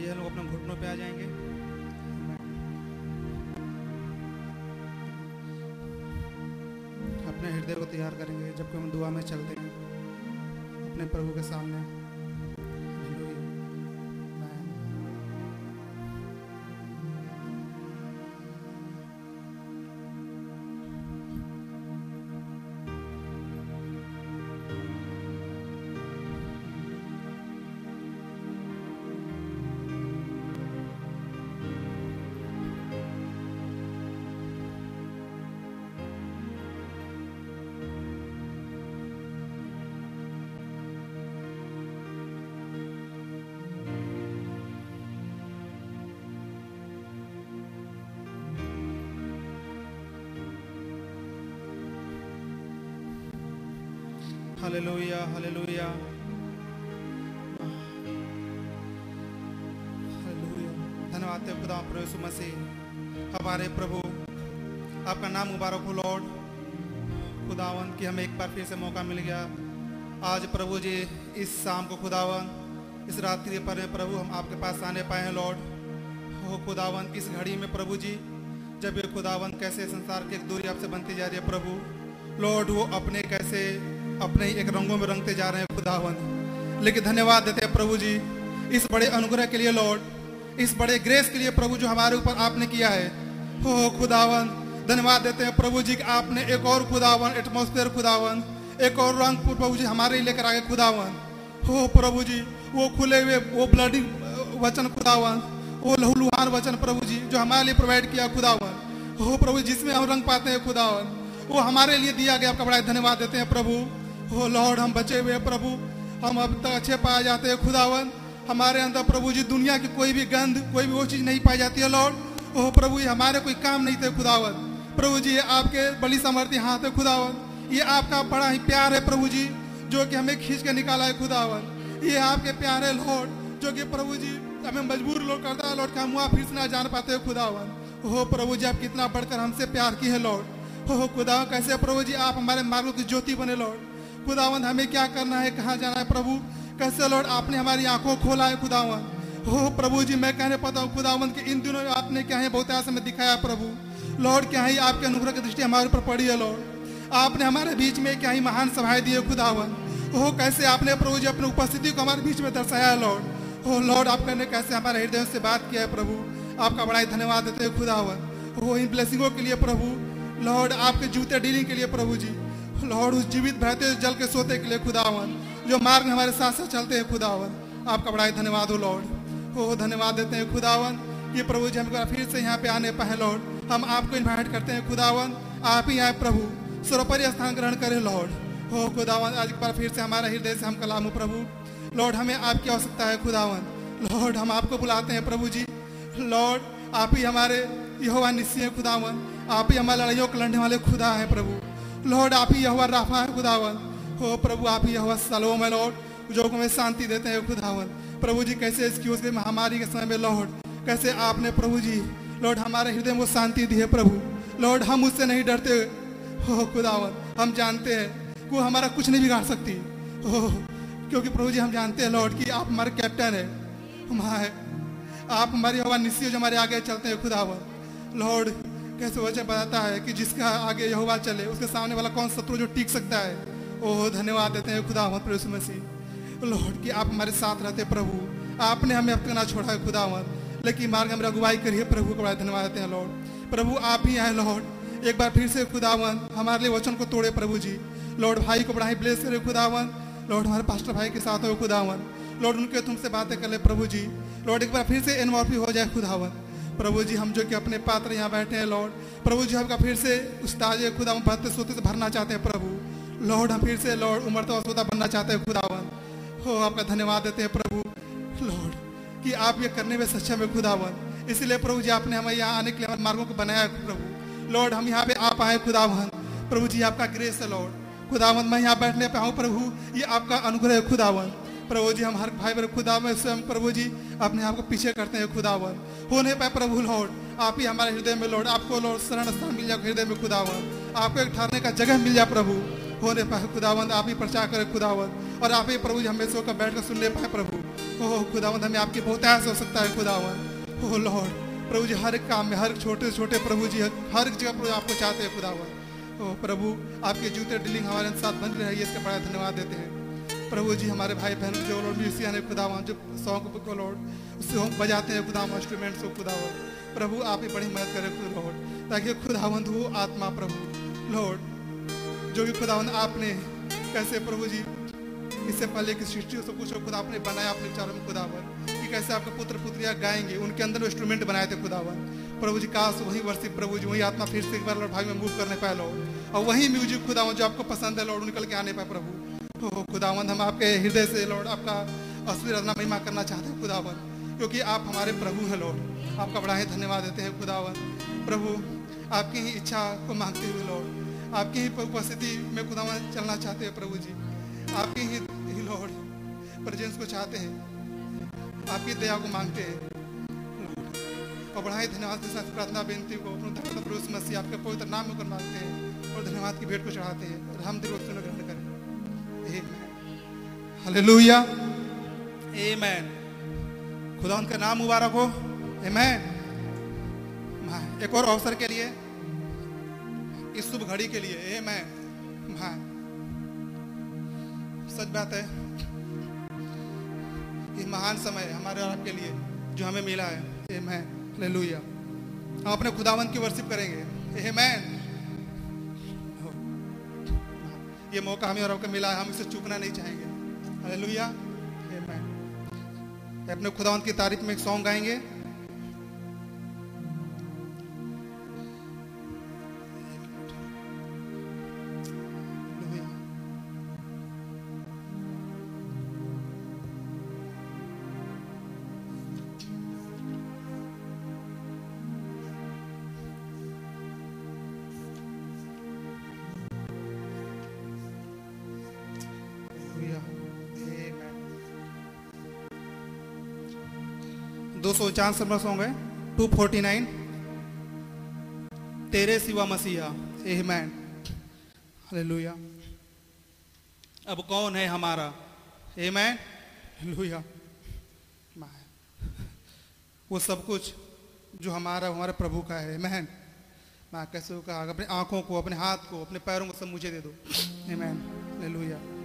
आइए लोग अपने घुटनों पे आ जाएँगे। अपने हृदय को तैयार करेंगे जबकि हम दुआ में चलते हैं, अपने प्रभु के सामने। हालेलुया हालेलुया धन्यवाद खुदा प्रभु मसीह। हमारे प्रभु, आपका नाम मुबारक हो, लॉर्ड। खुदावन, की हमें एक बार फिर से मौका मिल गया। आज प्रभु जी, इस शाम को खुदावन, इस रात्रि पर प्रभु हम आपके पास आने पाए हैं, लॉर्ड। हो खुदावन, इस घड़ी में प्रभु जी, जब ये खुदावन कैसे संसार की एक दूरी आपसे बनती जा रही है प्रभु। लॉर्ड, वो अपने कैसे अपने ही एक रंगों में रंगते जा रहे हैं खुदावन। लेकिन धन्यवाद देते हैं प्रभु जी, इस बड़े अनुग्रह के लिए लॉर्ड, इस बड़े ग्रेस के लिए प्रभु जो हमारे ऊपर आपने किया है। हो खुदावन, धन्यवाद देते हैं प्रभु जी आपने एक और खुदावन एटमोस्फेयर खुदावन, एक और रंग प्रभु जी हमारे लिए लेकर आए खुदावन। हो प्रभु जी, वो खुले हुए, वो ब्लडिंग वचन खुदावन, वो लहूलुहान वचन प्रभु जी जो हमारे लिए प्रोवाइड किया खुदावन। हो प्रभु जिसमें हम रंग पाते हैं खुदावन, वो हमारे लिए दिया गया आपका बड़ा धन्यवाद देते हैं प्रभु। हो लॉर्ड हम बचे हुए प्रभु। हम अब तक अच्छे पाए जाते हैं, खुदावन। हमारे अंदर प्रभु जी, दुनिया की कोई भी गंध, कोई भी वो चीज़ नहीं पाई जाती है लॉर्ड ओह प्रभु, ये हमारे कोई काम नहीं थे, खुदावन। प्रभु जी आपके बड़ी समर्थी हाथ है खुदावन। ये आपका बड़ा ही प्यार है, प्रभु जी, जो कि हमें खींच के निकाला है, खुदावन। ये आपके प्यार है लॉर्ड जो कि प्रभु जी, हमें मजबूर लोग करता है लॉर्ड का हम वहाँ फिर से ना जान पाते हो खुदावन। हो प्रभु जी, आप कितना बढ़कर हमसे प्यार की है लॉर्ड हो खुदा, कैसे प्रभु जी, आप हमारे मार्गों की ज्योति बने लॉर्ड खुदावन हमें क्या करना है? कहाँ जाना है? प्रभु, कैसे लॉर्ड, आपने हमारी आँखों खोला है खुदावन हो, प्रभु जी, मैं कहने पाता हूँ खुदावन के इन दिनों आपने क्या है, बहुत आस में दिखाया प्रभु। लॉर्ड, क्या है, आपके अनुग्रह की दृष्टि हमारे ऊपर पड़ी है, लॉर्ड। आपने हमारे बीच में क्या ही महान सभाएँ दी है खुदावन हो, कैसे आपने प्रभु जी, अपनी उपस्थिति को हमारे बीच में दर्शाया है, लॉर्ड। हो, लॉर्ड, आपने कैसे हमारे हृदय से बात किया है, प्रभु। आपका बड़ा ही धन्यवाद देते हैं खुदावन हो, इन ब्लेसिंगों के लिए प्रभु। लॉर्ड, आपके जूते डीलिंग के लिए प्रभु जी। लॉर्ड उस जीवित बहते जल के सोते के लिए खुदावन, जो मार्ग में हमारे साथ साथ चलते हैं खुदावन। आपका बड़ा ही धन्यवाद हो, लॉर्ड। हो, धन्यवाद देते हैं खुदावन ये प्रभु जी हम फिर से यहाँ पे आने पाए लॉर्ड। हम आपको इन्वाइट करते हैं, खुदावन। आप ही आए, प्रभु। सर्वोपरि स्थान ग्रहण करें, लॉर्ड। हो, खुदावन, आज एक बार फिर से हमारा हृदय से हम कलाम हो, प्रभु। लॉर्ड, हमें आपकी आवश्यकता है, खुदावन। लॉर्ड, हम आपको बुलाते हैं, प्रभु जी। लॉर्ड, आप ही हमारे यहोवा निश्चय खुदावन। आप ही हमारे लड़ाइयों को लड़ने वाले खुदा हैं, प्रभु। लॉर्ड आप ही यहोवा राफा है खुदावन। हो प्रभु, आप ही यहोवा सलोम है लॉर्ड जो हमें शांति देते हैं, खुदावन। प्रभु जी, कैसे इसकी उसके महामारी के समय में लॉर्ड कैसे आपने प्रभु जी लॉर्ड हमारे हृदय में शांति दी है, प्रभु। लॉर्ड हम उससे नहीं डरते। हो, खुदावन, हम जानते हैं वो हमारा कुछ नहीं बिगाड़ सकती। हो, क्योंकि प्रभु जी, हम जानते हैं लॉर्ड कि आप हमारे कैप्टन है। हमारे आप हमारी हवा निश्चय जो हमारे आगे चलते हैं, खुदावन। लॉर्ड कैसे वचन बताता है कि जिसका आगे यहोवा चले, उसके सामने वाला कौन शत्रु जो टिक सकता है? ओह, धन्यवाद देते हैं खुदावन प्रभु मसीह। लॉर्ड, कि आप हमारे साथ रहते प्रभु। आपने हमें अब तक ना छोड़ा है खुदावन लेकिन मार्ग में अगुवाई करिए प्रभु को बड़ा धन्यवाद देते हैं, लॉर्ड। प्रभु, आप ही आए लॉर्ड। एक बार फिर से खुदावन हमारे लिए वचन को तोड़े प्रभु जी। लॉर्ड, भाई को बड़ा ही ब्लेस करे खुदावन लॉर्ड, हमारे पास्टर भाई के साथ हो खुदावन लॉर्ड, उनके तुमसे बातें कर ले प्रभु जी। लॉर्ड, एक बार फिर से इन्वॉल्व हो जाए खुदावन प्रभु जी, हम जो कि अपने पात्र यहाँ बैठे हैं लॉर्ड प्रभु जी, आपका फिर से उस ताजे खुदा भक्त सोते से भरना चाहते हैं, प्रभु। लॉर्ड हम फिर से लॉर्ड उम्र तो सोता बनना चाहते हैं, खुदावन। हो, आपका धन्यवाद देते हैं, प्रभु। लॉर्ड कि आप ये करने में सक्षम है, खुदावन। इसलिए, प्रभु जी, आपने हमें यहाँ आने के लिए मार्गों को बनाया है प्रभु। लॉर्ड हम यहाँ पे आप आए खुदावन। प्रभु जी, आपका ग्रेस है लॉर्ड खुदावन, मैं यहाँ बैठने पे आऊँ, प्रभु। ये आपका अनुग्रह है, खुदावन। प्रभु जी, हम हर भाई बहन खुदा में स्वयं प्रभु जी अपने आप को पीछे करते हैं, खुदावन। होने पाए प्रभु लौट आप ही हमारे हृदय में लौट आपको लौट शरण स्थान मिल जाए हृदय में, खुदावन। आपको एक ठहरने का जगह मिल जाए प्रभु। हो होने पाए खुदावन, आप ही प्रचार करें, खुदावन। और आप ही प्रभु जी हमेशा होकर बैठ कर सुन ले पाए प्रभु। ओह खुदावंद हमें आपकी बहुत आस हो सकता है खुदावंद ओह लॉर्ड, प्रभु जी, हर एक काम में, हर छोटे छोटे प्रभु जी, हर एक जगह प्रभु आपको चाहते हैं खुदावंद ओह प्रभु, आपके जूते डीलिंग हमारे साथ बन रहे हैं इसका बड़ा धन्यवाद देते हैं। प्रभु जी, हमारे भाई बहन जो लॉर्ड म्यूजिशियन है खुदावन जो सॉन्ग को लॉर्ड उससे हम बजाते हैं खुदावन इंस्ट्रूमेंट्स को खुदावन प्रभु, आप ही बड़ी मदद करें खुद लॉर्ड ताकि खुदावंद हो आत्मा प्रभु। लॉर्ड जो भी खुदावंद आपने, कैसे प्रभु जी, इससे पहले की सृष्टि से कुछ खुदा आपने बनाया अपने विचारों में खुदावन कि कैसे आपके पुत्र पुत्रियाँ गाएँगे, उनके अंदर इंस्ट्रूमेंट बनाए थे खुदावन प्रभु जी, काश वही वर्षिप प्रभु जी, वही आत्मा फिर से एक बार लॉर्ड भाई में मूव करने पाए लॉर्ड और वही म्यूज़िक खुदावन जो आपको पसंद है लॉर्ड निकल के आने पाए, प्रभु। खुदावंद हम आपके हृदय से लॉर्ड आपका असली रचना महिमा करना चाहते हैं खुदावन क्योंकि आप हमारे प्रभु हैं लॉर्ड। आपका बड़ा ही धन्यवाद देते हैं खुदावन प्रभु आपकी ही इच्छा को मांगते हुए लॉर्ड आपकी ही उपस्थिति में खुदावन चलना चाहते हैं प्रभु जी। आपकी ही, ही लॉर्ड प्रेजेंस को चाहते हैं। आपकी दया को मांगते हैं और बड़ा ही धन्यवाद के साथ प्रार्थना बेनती को अपने प्रभु मसीह आपके पवित्र नाम कर मांगते हैं और धन्यवाद की भेंट को चढ़ाते हैं। और हम दिल हालेलुया आमेन खुदा उनका नाम मुबारक हो। आमेन एक और अवसर के लिए, इस शुभ घड़ी के लिए। आमेन हाँ। सच बात है, ये महान समय हमारे और आपके लिए, जो हमें मिला है। आमेन हालेलुया हम अपने खुदावन की वर्शिप करेंगे। आमेन ये मौका हमें और आपको मिला है, हम इसे चूकना नहीं चाहेंगे। हालेलुया आमेन अपने खुदावंत की तारीफ़ में एक सॉन्ग गाएँगे। दो सौ उनचास नंबर सॉन्ग है टू फोर्टी नाइन तेरे सिवा मसीहा, एहमैन। हालेलुया। अब कौन है हमारा? Amen hallelujah. वो सब कुछ जो हमारा हमारे प्रभु का है। मैन मैं कैसे कहा अपने आँखों को, अपने हाथ को, अपने पैरों को सब मुझे दे दो। Amen hallelujah. के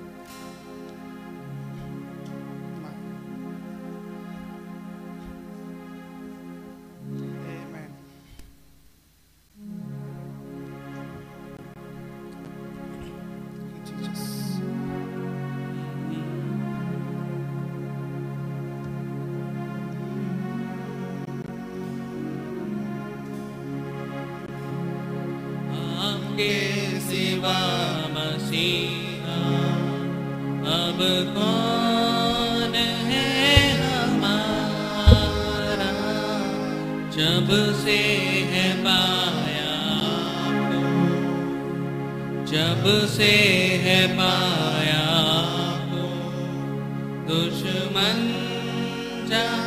अब कौन है जब से है पाया जब से है पाया दुश्मन जहाँ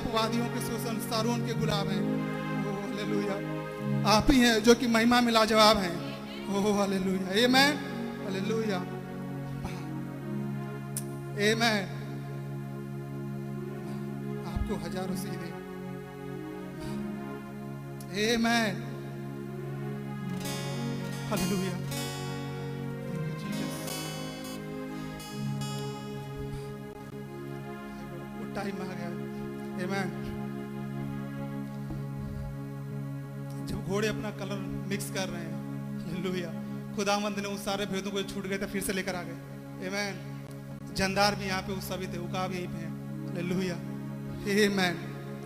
अपवादियों के सुसंस्कार उनके गुलाब हैं। ओ हालेलुया। आप ही हैं जो कि महिमा में लाजवाब हैं। ओ हालेलुया। ए मैं हले लुया ए मैं आपको हज़ारों सीधे ए मैं हले लुया मिक्स कर रहे हैं। लोहिया खुदा मंद ने उस सारे भेदों को छूट गए थे, फिर से लेकर आ गए। एमैन जंदार भी यहाँ पे उस सभी थे उका भी यहीं पे हैं। लोहिया हे मैन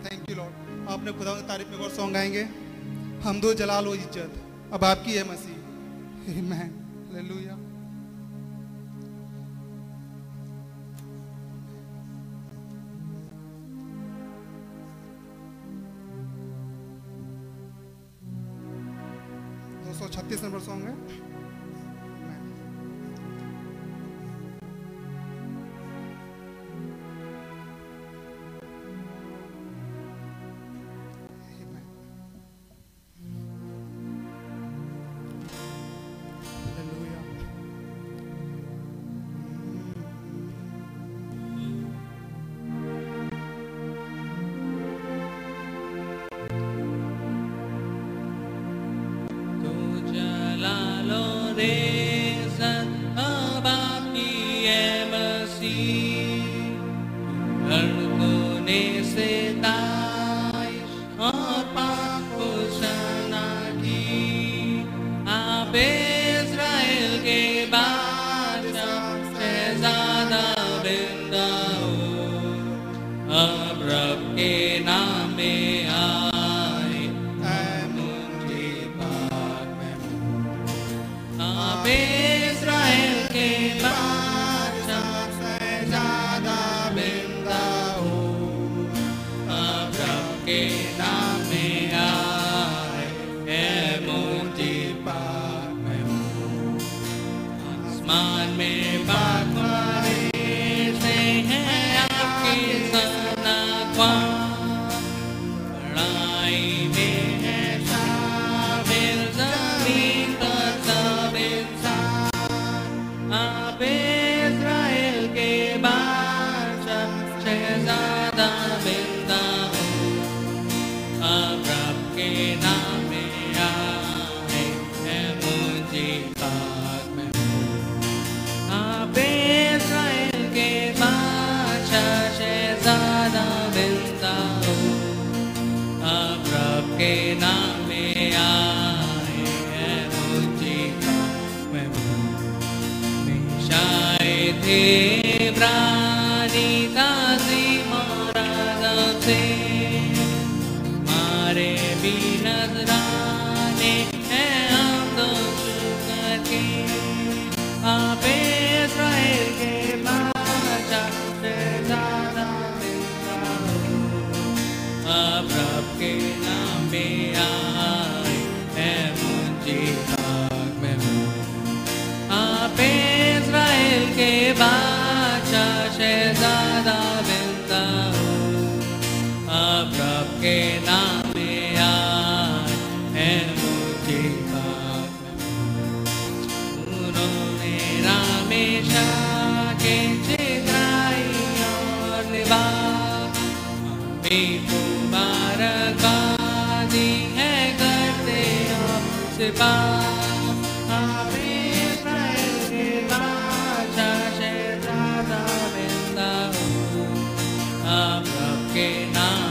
थैंक यू लॉर्ड आपने खुदा की तारीफ़ में और सॉन्ग गाएँगे। हम दो जलाल हो इज़्ज़त। अब आपकी है मसीह। मैन लोहिया के नाम में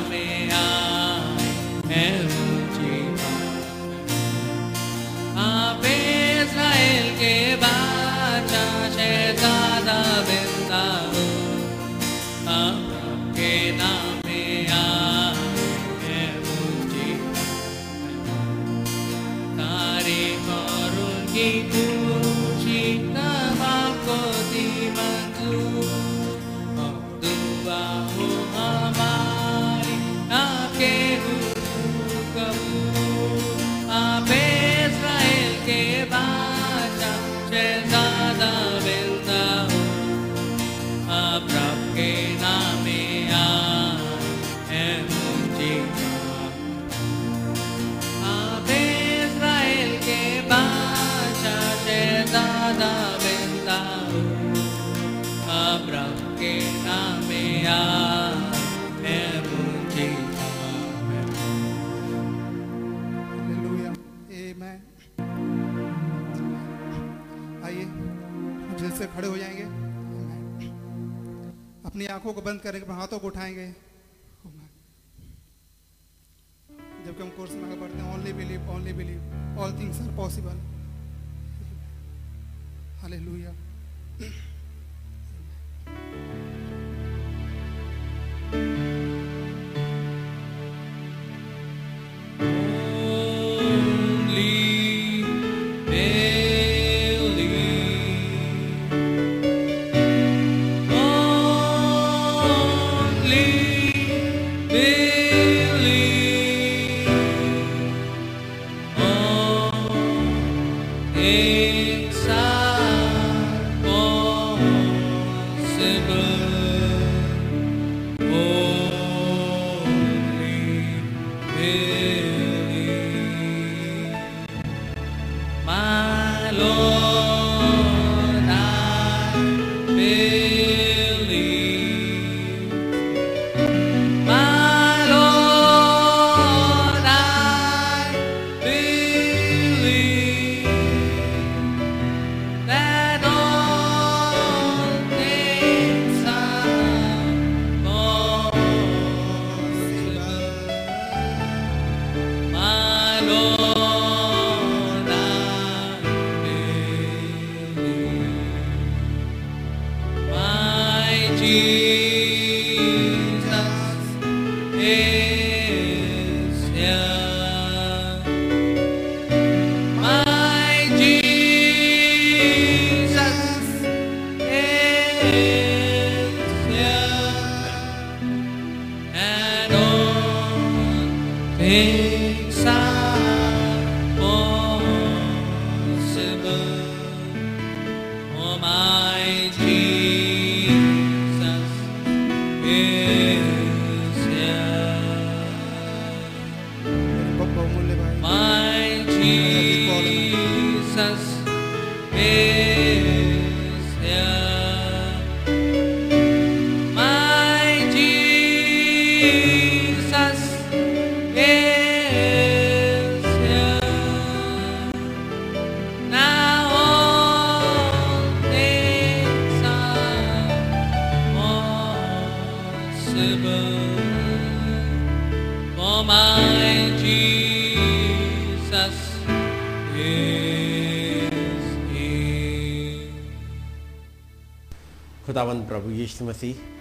आँखों को बंद करेंगे, अपने हाथों को उठाएँगे। जबकि हम कोर्स में आगे बढ़ते हैं only believe only believe all things are possible hallelujah Yeshu Masih.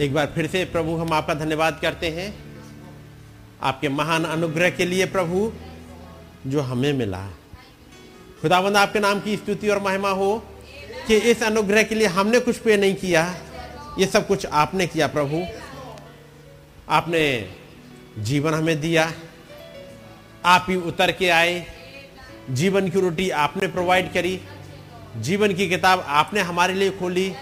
एक बार फिर से प्रभु, हम आपका धन्यवाद करते हैं। आपके महान अनुग्रह के लिए प्रभु, जो हमें मिला। खुदावंद, आपके नाम की स्तुति और महिमा हो कि इस अनुग्रह के लिए हमने कुछ पे नहीं किया। ये सब कुछ आपने किया प्रभु। आपने जीवन हमें दिया। आप ही उतर के आए। जीवन की रोटी आपने प्रोवाइड करी। जीवन की किताब आपने हमारे लिए खोली।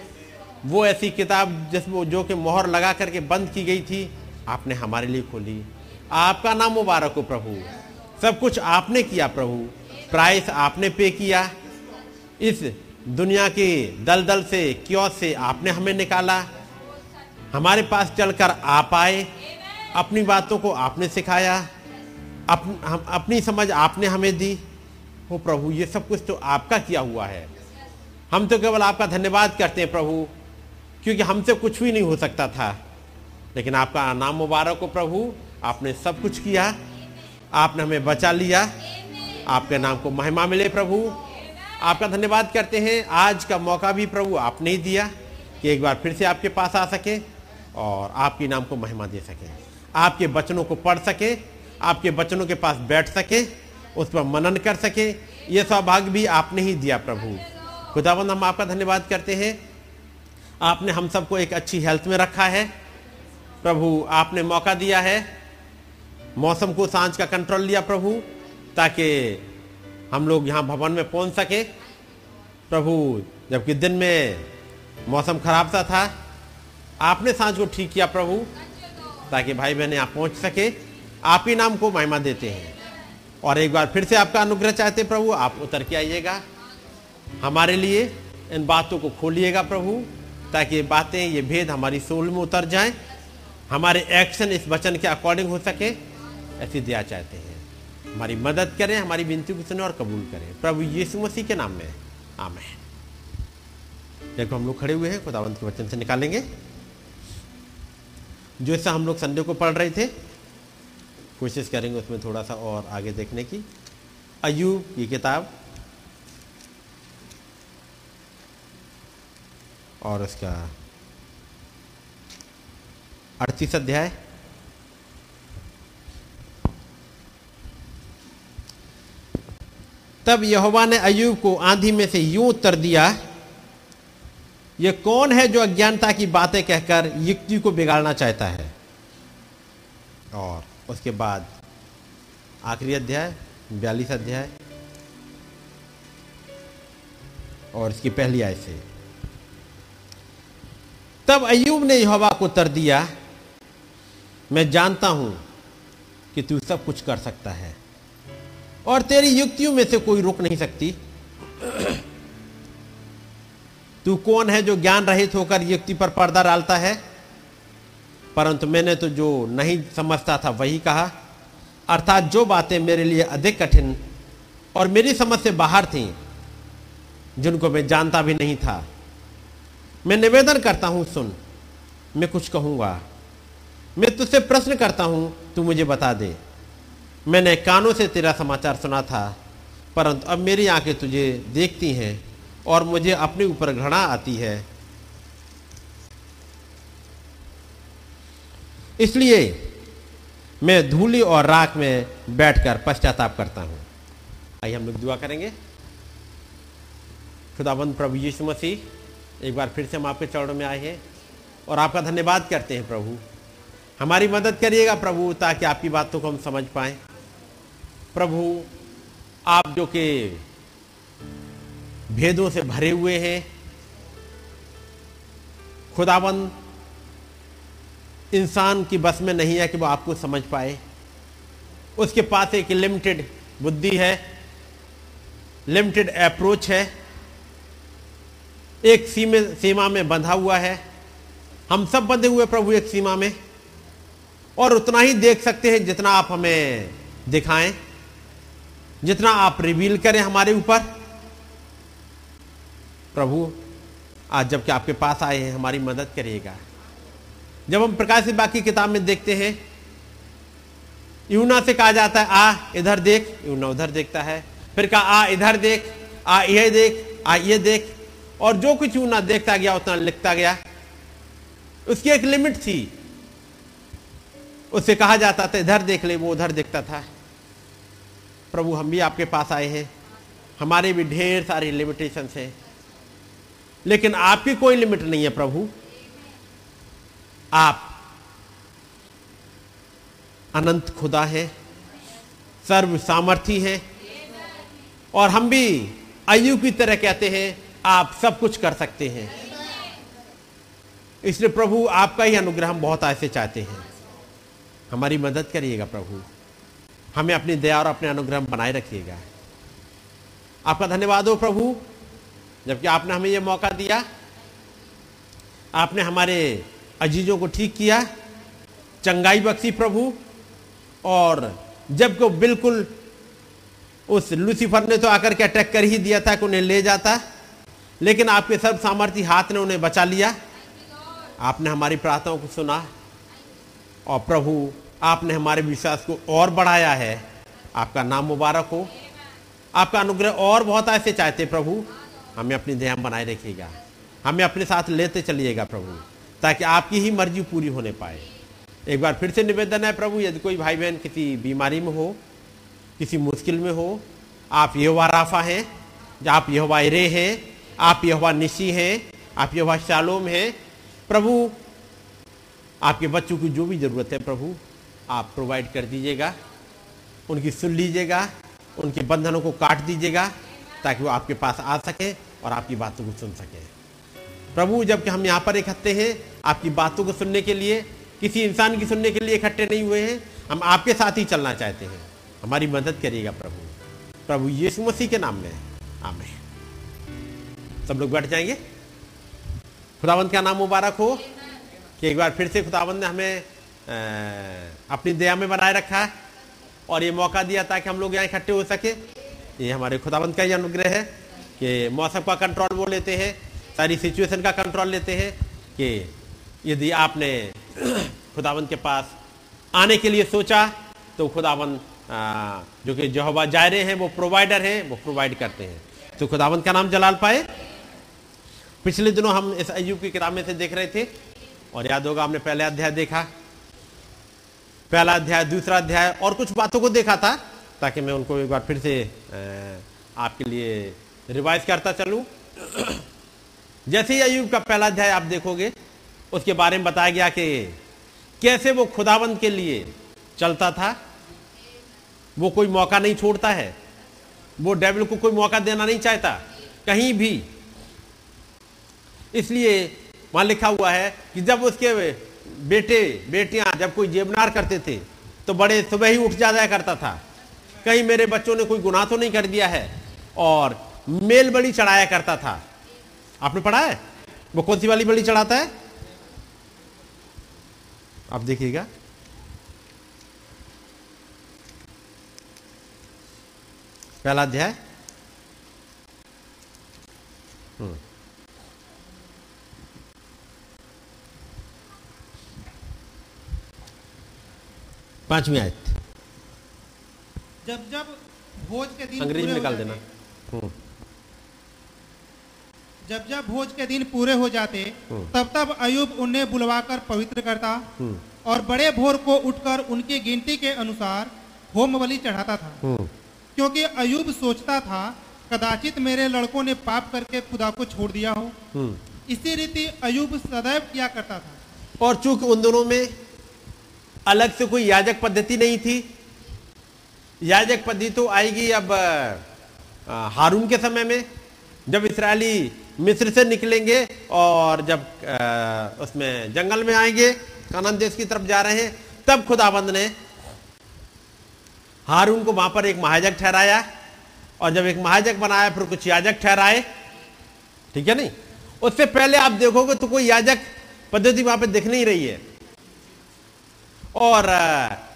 वो ऐसी किताब जिसमें जो कि मोहर लगा करके बंद की गई थी आपने हमारे लिए खोली। आपका नाम मुबारक हो प्रभु। सब कुछ आपने किया प्रभु। प्राइस आपने पे किया। इस दुनिया के दलदल से क्यों से आपने हमें निकाला? हमारे पास चलकर आप आए। अपनी बातों को आपने सिखाया। अप, हम, अपनी समझ आपने हमें दी। हो प्रभु ये सब कुछ तो आपका किया हुआ है। हम तो केवल आपका धन्यवाद करते हैं प्रभु। क्योंकि हमसे कुछ भी नहीं हो सकता था। लेकिन आपका नाम मुबारक हो प्रभु। आपने सब कुछ किया। आपने हमें बचा लिया। आपके नाम को महिमा मिले प्रभु। आपका धन्यवाद करते हैं। आज का मौका भी प्रभु आपने ही दिया कि एक बार फिर से आपके पास आ सके और आपके नाम को महिमा दे सके। आपके बचनों को पढ़ सके। आपके बचनों के पास बैठ सके। उस पर मनन कर सके। ये सौभाग्य भी आपने ही दिया प्रभु। खुदाबंद हम आपका धन्यवाद करते हैं। आपने हम सबको एक अच्छी हेल्थ में रखा है। प्रभु, आपने मौका दिया है। मौसम को साँझ का कंट्रोल लिया प्रभु, ताकि हम लोग यहाँ भवन में पहुँच सके। प्रभु, जबकि दिन में मौसम खराब सा था, आपने साँझ को ठीक किया प्रभु, ताकि भाई बहन यहाँ पहुँच सके। आप ही नाम को महिमा देते हैं। और एक बार फिर से आपका अनुग्रह चाहते प्रभु, आप उतर के आइएगा। हमारे लिए इन बातों को खोलिएगा प्रभु। ताकि ये बातें, ये भेद हमारी सोल में उतर जाएँ। हमारे एक्शन इस वचन के अकॉर्डिंग हो सके, ऐसी दया चाहते हैं। हमारी मदद करें, हमारी विनती को सुने और कबूल करें। प्रभु यीशु मसीह के नाम में। आमेन। देखो, हम लोग खड़े हुए हैं, खुदावंत के वचन से निकालेंगे। जो ऐसा हम लोग संडे को पढ़ रहे थे, कोशिश करेंगे उसमें थोड़ा सा और आगे देखने की। अयूब की किताब और उसका अड़तीस अध्याय। तब यहोवा ने अयूब को आंधी में से यूँ उत्तर दिया, ये कौन है जो अज्ञानता की बातें कहकर युक्ति को बिगाड़ना चाहता है? और उसके बाद आखिरी अध्याय, बयालीस अध्याय, और इसकी पहली आय से तब अयूब ने यहोवा को उत्तर दिया, मैं जानता हूँ कि तू सब कुछ कर सकता है, और तेरी युक्तियों में से कोई रुक नहीं सकती। तू कौन है जो ज्ञान रहित होकर युक्ति पर पर्दा डालता है? परंतु मैंने तो जो नहीं समझता था वही कहा, अर्थात जो बातें मेरे लिए अधिक कठिन और मेरी समझ से बाहर थीं, जिनको मैं जानता भी नहीं था मैं निवेदन करता हूँ, सुन। मैं कुछ कहूँगा। मैं तुझसे प्रश्न करता हूँ, तू मुझे बता दे। मैंने कानों से तेरा समाचार सुना था, परंतु अब मेरी आँखें तुझे देखती हैं और मुझे अपने ऊपर घृणा आती है। इसलिए मैं धूली और राख में बैठकर पश्चाताप करता हूँ। आइए हम लोग दुआ करेंगे। खुदाबंद प्रभु यीशु मसीह एक बार फिर से हम आपके चरणों में आए हैं और आपका धन्यवाद करते हैं प्रभु। हमारी मदद करिएगा प्रभु, ताकि आपकी बातों को हम समझ पाएँ। प्रभु, आप जो कि भेदों से भरे हुए हैं खुदाबंद इंसान की बस में नहीं है कि वो आपको समझ पाए। उसके पास एक लिमिटेड बुद्धि है लिमिटेड अप्रोच है। एक सीमे, सीमा में बंधा हुआ है। हम सब बंधे हुए प्रभु, एक सीमा में। और उतना ही देख सकते हैं जितना आप हमें दिखाएँ, जितना आप रिवील करें हमारे ऊपर। प्रभु, आज जबकि आपके पास आए हैं, हमारी मदद करिएगा। जब हम प्रकाश बाकी किताब में देखते हैं, यूना से कहा जाता है, आ, इधर देख। यूना उधर देखता है। फिर कहा, आ, इधर देख। आ ये देख। आ, ये देख। और जो कुछ यूना देखता गया, उतना लिखता गया। उसकी एक लिमिट थी। उससे कहा जाता था, इधर देख ले, वो उधर देखता था। प्रभु, हम भी आपके पास आए हैं। हमारे भी ढेर सारी लिमिटेशन है। लेकिन आपकी कोई लिमिट नहीं है, प्रभु। आप अनंत खुदा है सर्व सामर्थी है। और हम भी आयु की तरह कहते हैं आप सब कुछ कर सकते हैं। इसलिए प्रभु, आपका ही अनुग्रह हम बहुत ऐसे चाहते हैं। हमारी मदद करिएगा प्रभु। हमें अपनी दया और अपने अनुग्रह बनाए रखिएगा। आपका धन्यवाद हो प्रभु, जबकि आपने हमें यह मौका दिया। आपने हमारे अजीजों को ठीक किया। चंगाई बख्शी प्रभु। और जब को बिल्कुल उस लूसीफर ने तो आकर के अटैक कर ही दिया था कि उन्हें ले जाता। लेकिन आपके सर्व सामर्थ्य हाथ ने उन्हें बचा लिया। आपने हमारी प्रार्थनाओं को सुना और प्रभु, आपने हमारे विश्वास को और बढ़ाया है। आपका नाम मुबारक हो। आपका अनुग्रह और बहुत ऐसे चाहते प्रभु, हमें अपनी ध्यान बनाए रखिएगा। हमें अपने साथ लेते चलिएगा प्रभु, ताकि आपकी ही मर्ज़ी पूरी होने पाए। एक बार फिर से निवेदन है प्रभु, यदि कोई भाई बहन किसी बीमारी में हो, किसी मुश्किल में हो, आप यहोवा राफा हैं, आप यहोवा इरे हैं आप यहोवा निशी हैं, आप यहोवा शालोम हैं। प्रभु, आपके बच्चों की जो भी ज़रूरत है प्रभु, आप प्रोवाइड कर दीजिएगा, उनकी सुन लीजिएगा, उनके बंधनों को काट दीजिएगा, ताकि वो आपके पास आ सके और आपकी बातों को सुन सके। प्रभु, जबकि हम यहाँ पर इकट्ठे हैं, आपकी बातों को सुनने के लिए, किसी इंसान की सुनने के लिए इकट्ठे नहीं हुए हैं, हम आपके साथ ही चलना चाहते हैं। हमारी मदद करिएगा प्रभु। प्रभु यीशु मसीह के नाम में। आमेन। सब लोग बैठ जाएँगे। खुदावंत का नाम मुबारक हो? कि एक बार फिर से खुदावंत ने हमें अपनी दया में बनाए रखा है और ये मौका दिया ताकि हम लोग यहाँ इकट्ठे हो सके। ये हमारे खुदावंत का ही अनुग्रह है कि मौसम का कंट्रोल वो लेते हैं, सारी सिचुएशन का कंट्रोल लेते हैं कि यदि आपने खुदावंत के पास आने के लिए सोचा तो खुदावंत जो कि जहोबा जायरे हैं, वो प्रोवाइडर हैं, वो प्रोवाइड करते हैं। तो खुदावंत का नाम जलाल पाए। पिछले दिनों हम इस अयुब की किताब में से देख रहे थे, और याद होगा हमने पहले अध्याय देखा। पहला अध्याय, दूसरा अध्याय, और कुछ बातों को देखा था, ताकि मैं उनको एक बार फिर से आपके लिए रिवाइज करता चलूँ। जैसे ही अयुब का पहला अध्याय आप देखोगे, उसके बारे में बताया गया कि कैसे वो खुदाबंद के लिए चलता था। वो कोई मौका नहीं छोड़ता है। वो डेविल को कोई मौका देना नहीं चाहता। कहीं भी इसलिए वहाँ लिखा हुआ है कि जब उसके बेटे, बेटियाँ जब कोई जेबनार करते थे तो बड़े सुबह ही उठ जाया करता था। कहीं मेरे बच्चों ने कोई गुनाह तो नहीं कर दिया है? और मेल बलि चढ़ाया करता था। आपने पढ़ा है? वो कौन सी वाली बलि चढ़ाता है? आप देखिएगा। पहला अध्याय। हम्म। पांचवी आयत। जब जब भोज के दिन अंग्रेज़ी में निकाल देना। हम्म, जब जब भोज के दिन पूरे हो जाते हम्म। तब तब अयुब उन्हें बुलवाकर पवित्र करता हम्म, और बड़े भोर को उठकर उनकी गिनती के अनुसार होम बलि चढ़ाता था। क्योंकि अयुब सोचता था कदाचित मेरे लड़कों ने पाप करके खुदा को छोड़ दिया हो। इसी रीति अयुब सदैव किया करता था। और चूँकि उन दोनों में अलग से कोई याजक पद्धति नहीं थी। याजक पद्धति तो आएगी अब हारून के समय में, जब इसराइली मिस्र से निकलेंगे और जब उसमें जंगल में आएँगे, कानान देश की तरफ़ जा रहे हैं, तब खुदाबंद ने हारून को वहाँ पर एक महाजक ठहराया और जब एक महाजक बनाया, फिर कुछ याजक ठहराए। ठीक है नहीं? उससे पहले आप देखोगे तो कोई याजक पद्धति वहाँ पर दिख नहीं रही है। और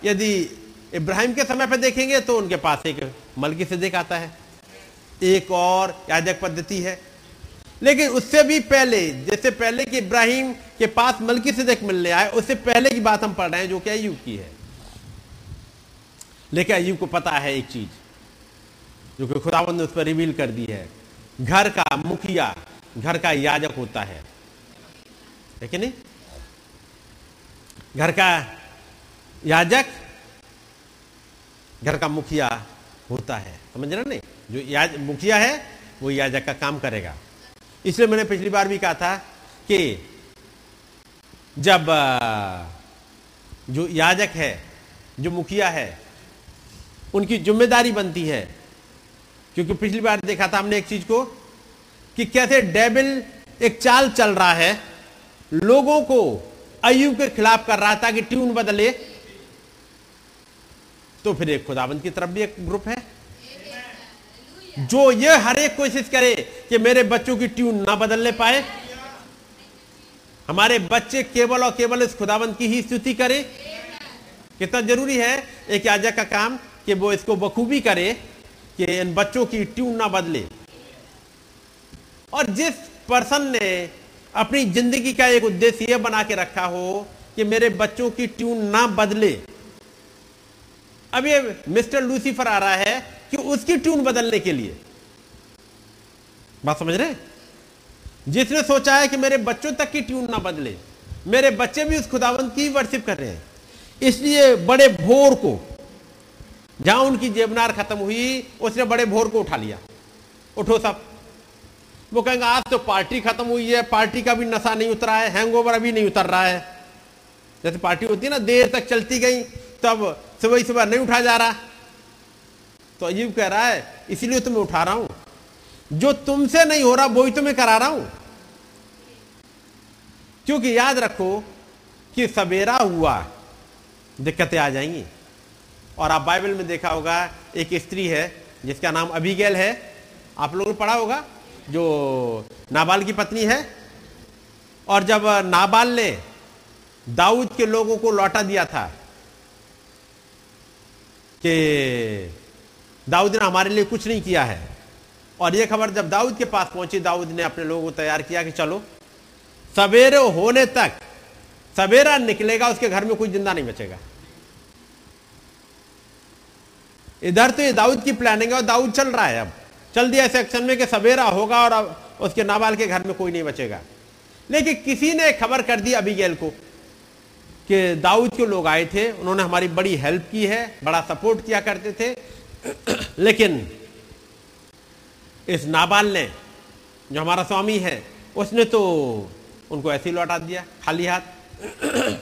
यदि इब्राहिम के समय पर देखेंगे तो उनके पास एक मलकी से आता है। एक और याजक पद्धति है। लेकिन उससे भी पहले, जैसे पहले कि इब्राहिम के पास मलकी से मिलने आए, उससे पहले की बात हम पढ़ रहे हैं जो कि अयूब की है। लेकिन अयूब को पता है एक चीज़, जो कि खुदावंद ने उस पर रिवील कर दी है। घर का मुखिया, घर का याजक होता है। है नहीं? घर का याजक, घर का मुखिया होता है। समझ रहे नहीं? जो याज, मुखिया है, वो याजक का काम करेगा। इसलिए मैंने पिछली बार भी कहा था कि जब जो याजक है, जो मुखिया है, उनकी ज़िम्मेदारी बनती है। क्योंकि पिछली बार देखा था हमने एक चीज़ को कि कैसे डेबिल एक चाल चल रहा है। लोगों को अयुब के खिलाफ कर रहा था कि ट्यून बदले। तो फिर एक खुदाबंद की तरफ़ भी एक ग्रुप है। जो ये हर एक कोशिश करे कि मेरे बच्चों की ट्यून ना बदलने पाए, हमारे बच्चे केवल और केवल इस खुदाबंद की ही स्तुति करें। कितना ज़रूरी है एक आजा का काम कि वो इसको बखूबी करे कि इन बच्चों की ट्यून ना बदले। और जिस पर्सन ने अपनी ज़िंदगी का एक उद्देश्य यह बना के रखा हो कि मेरे बच्चों की ट्यून ना बदले अब ये मिस्टर लूसीफर आ रहा है कि उसकी ट्यून बदलने के लिए। बात समझ रहे? जिसने सोचा है कि मेरे बच्चों तक की ट्यून ना बदले, मेरे बच्चे भी उस खुदावंत की वर्शिप कर रहे हैं। इसलिए बड़े भोर को, जहाँ उनकी जेबनार खत्म हुई, उसने बड़े भोर को उठा लिया। उठो सब। वो कहेंगे, आज तो पार्टी खत्म हुई है, पार्टी का भी नशा नहीं उतरा है हैंगओवर अभी नहीं उतर रहा है। जैसे पार्टी होती है ना, देर तक चलती गई तब सुबह सुबह नहीं उठा जा रहा। तो अजीब कह रहा है, इसलिए तुम्हें उठा रहा हूँ। जो तुमसे नहीं हो रहा वही तुम्हें करा रहा हूँ। क्योंकि याद रखो कि सवेरा हुआ, दिक्कतें आ जाएँगी। और आप बाइबल में देखा होगा, एक स्त्री है, जिसका नाम अभिगैल है। आप लोगों ने पढ़ा होगा, जो नाबाल की पत्नी है। और जब नाबाल ने दाऊद के लोगों को लौटा दिया था कि दाऊद ने हमारे लिए कुछ नहीं किया है। और यह खबर जब दाऊद के पास पहुँची, दाऊद ने अपने लोगों को तैयार किया कि चलो, सवेरे होने तक सवेरा निकलेगा, उसके घर में कोई ज़िंदा नहीं बचेगा। इधर तो ये दाऊद की प्लानिंग है और दाऊद चल रहा है अब। चल दिया सेक्शन में कि सवेरा होगा और अब उसके नाबाल के घर में कोई नहीं बचेगा। लेकिन किसी ने खबर कर दी अबीगेल को कि दाऊद के लोग आए थे, उन्होंने हमारी बड़ी हेल्प की है, बड़ा सपोर्ट किया करते थे। लेकिन इस नाबाल ने, जो हमारा स्वामी है, उसने तो उनको ऐसे ही लौटा दिया, खाली हाथ।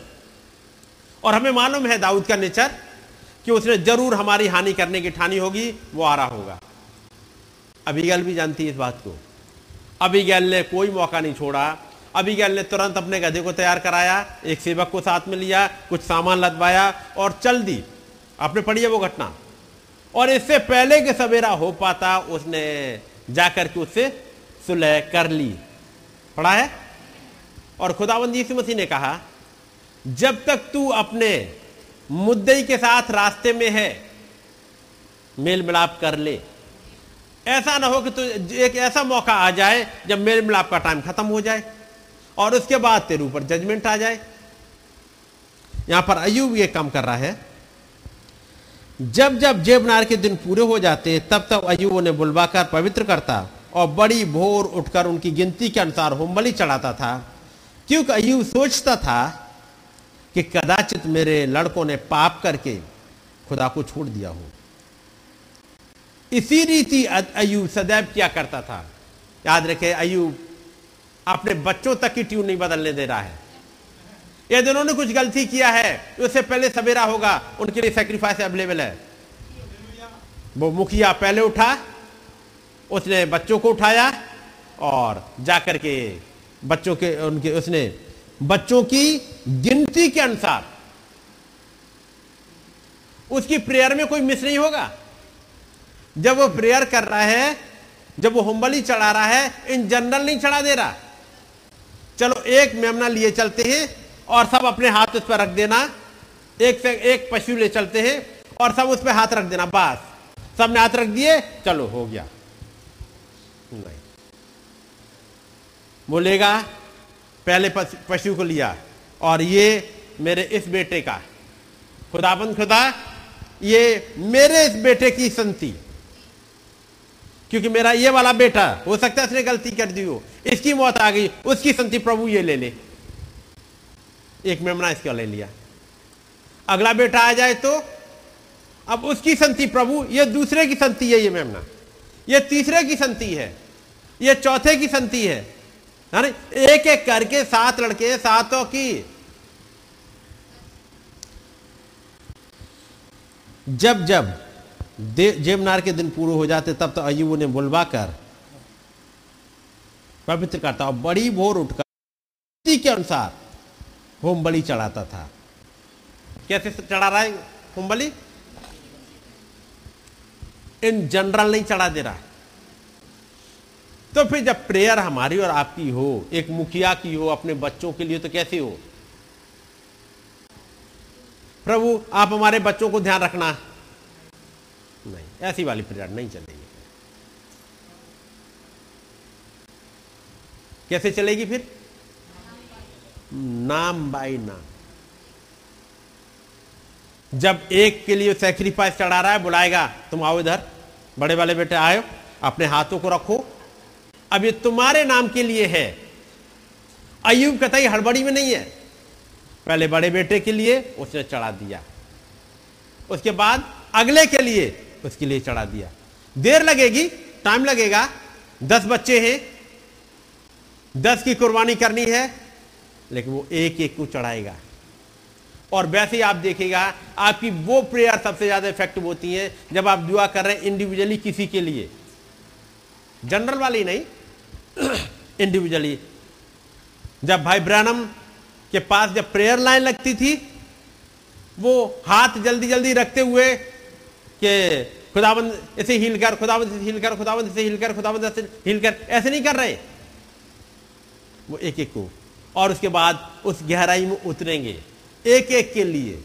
और हमें मालूम है दाऊद का नेचर, कि उसने ज़रूर हमारी हानि करने की ठानी होगी, वो आ रहा होगा। अभिगल भी जानती है इस बात को। अभिगल ने कोई मौका नहीं छोड़ा अभिगल ने तुरंत अपने गधे को तैयार कराया, एक सेवक को साथ में लिया, कुछ सामान लदवाया और चल दी। आपने पढ़ी है वो घटना? और इससे पहले के सवेरा हो पाता, उसने जाकर के उससे सुलह कर ली। पढ़ा है? और खुदाबंदी यीशु मसीह ने कहा, जब तक तू अपने मुद्दई के साथ रास्ते में है मेल मिलाप कर ले। ऐसा ना हो कि तू एक ऐसा मौका आ जाए जब मेल मिलाप का टाइम खत्म हो जाए। और उसके बाद तेरे ऊपर जजमेंट आ जाए। यहाँ पर अयुब ये काम कर रहा है। जब जब जेबनार के दिन पूरे हो जाते तब तब अयुब उन्हें बुलवाकर पवित्र करता और बड़ी भोर उठकर उनकी गिनती के अनुसार होमबली चढ़ाता था। क्योंकि अयुब सोचता था कि कदाचित मेरे लड़कों ने पाप करके खुदा को छोड़ दिया हो। इसी रीति अयुब सदैव क्या करता था। याद रखे अयुब अपने बच्चों तक की ट्यून नहीं बदलने दे रहा है। यदि उन्होंने कुछ गलती किया है उससे पहले सवेरा होगा, उनके लिए सेक्रीफाइस अवेलेबल है। वो मुखिया पहले उठा, उसने बच्चों को उठाया, और जाकर के बच्चों के, उनके, उसने बच्चों की गिनती के अनुसार, उसकी प्रेयर में कोई मिस नहीं होगा। जब वो प्रेयर कर रहा है, जब वो होमबली चढ़ा रहा है, इन जनरल नहीं चढ़ा दे रहा। चलो एक मेमना लिए चलते हैं और सब अपने हाथ उस पर रख देना। एक से एक पशु ले चलते हैं और सब उस पर हाथ रख देना, बस। सबने हाथ रख दिए, चलो हो गया। नहीं। बोलेगा, पहले पशु को लिया और ये मेरे इस बेटे का। खुदाबंद खुदा, ये मेरे इस बेटे की संति। क्योंकि मेरा ये वाला बेटा, हो सकता है इसने गलती कर दी हो। इसकी मौत आ गई, उसकी संति प्रभु ये ले ले। एक मेमना इसका ले लिया। अगला बेटा आ जाए तो अब उसकी संति प्रभु, ये दूसरे की संति है ये मेमना। ये तीसरे की संति है, ये चौथे की संति है। एक एक करके सात लड़के, सातों की। जब जब जेबनार के दिन पूरे हो जाते, तब तो अयुब ने बुलवा कर पवित्र करता और बड़ी भोर उठकर के अनुसार होम बलि चढ़ाता था। कैसे चढ़ा रहा है होम बलि इन जनरल नहीं चढ़ा दे रहा। तो फिर जब प्रेयर हमारी और आपकी हो, एक मुखिया की हो, अपने बच्चों के लिए तो कैसे हो? प्रभु, आप हमारे बच्चों को ध्यान रखना। ऐसी वाली प्रेयर नहीं चलेगी। कैसे चलेगी फिर? नाम बाई नाम। जब एक के लिए सेक्रीफाइस चढ़ा रहा है, बुलाएगा, तुम आओ इधर, बड़े वाले बेटे आयो अपने हाथों को रखो। अब ये तुम्हारे नाम के लिए है। अयुब कतई हड़बड़ी में नहीं है। पहले बड़े बेटे के लिए, उसने चढ़ा दिया। उसके बाद अगले के लिए उसके लिए चढ़ा दिया। देर लगेगी टाइम लगेगा। दस बच्चे हैं। दस की कुर्बानी करनी है, लेकिन वो एक एक को चढ़ाएगा। और वैसे ही आप देखेगा आपकी वो प्रेयर सबसे ज़्यादा इफ़ेक्टिव होती है जब आप दुआ कर रहे हैं इंडिविजुअली किसी के लिए। जनरल वाली नहीं इंडिविजुअली जब भाई ब्रानम के पास जब प्रेयर लाइन लगती थी, वो हाथ जल्दी जल्दी रखते हुए कि खुदाबंद ऐसे हील कर, खुदाबंद से हील कर, खुदाबंद से हील कर, खुदाबंद से हील कर। ऐसे नहीं कर रहे। वो एक एक को। और उसके बाद उस गहराई में उतरेंगे। एक एक के लिए।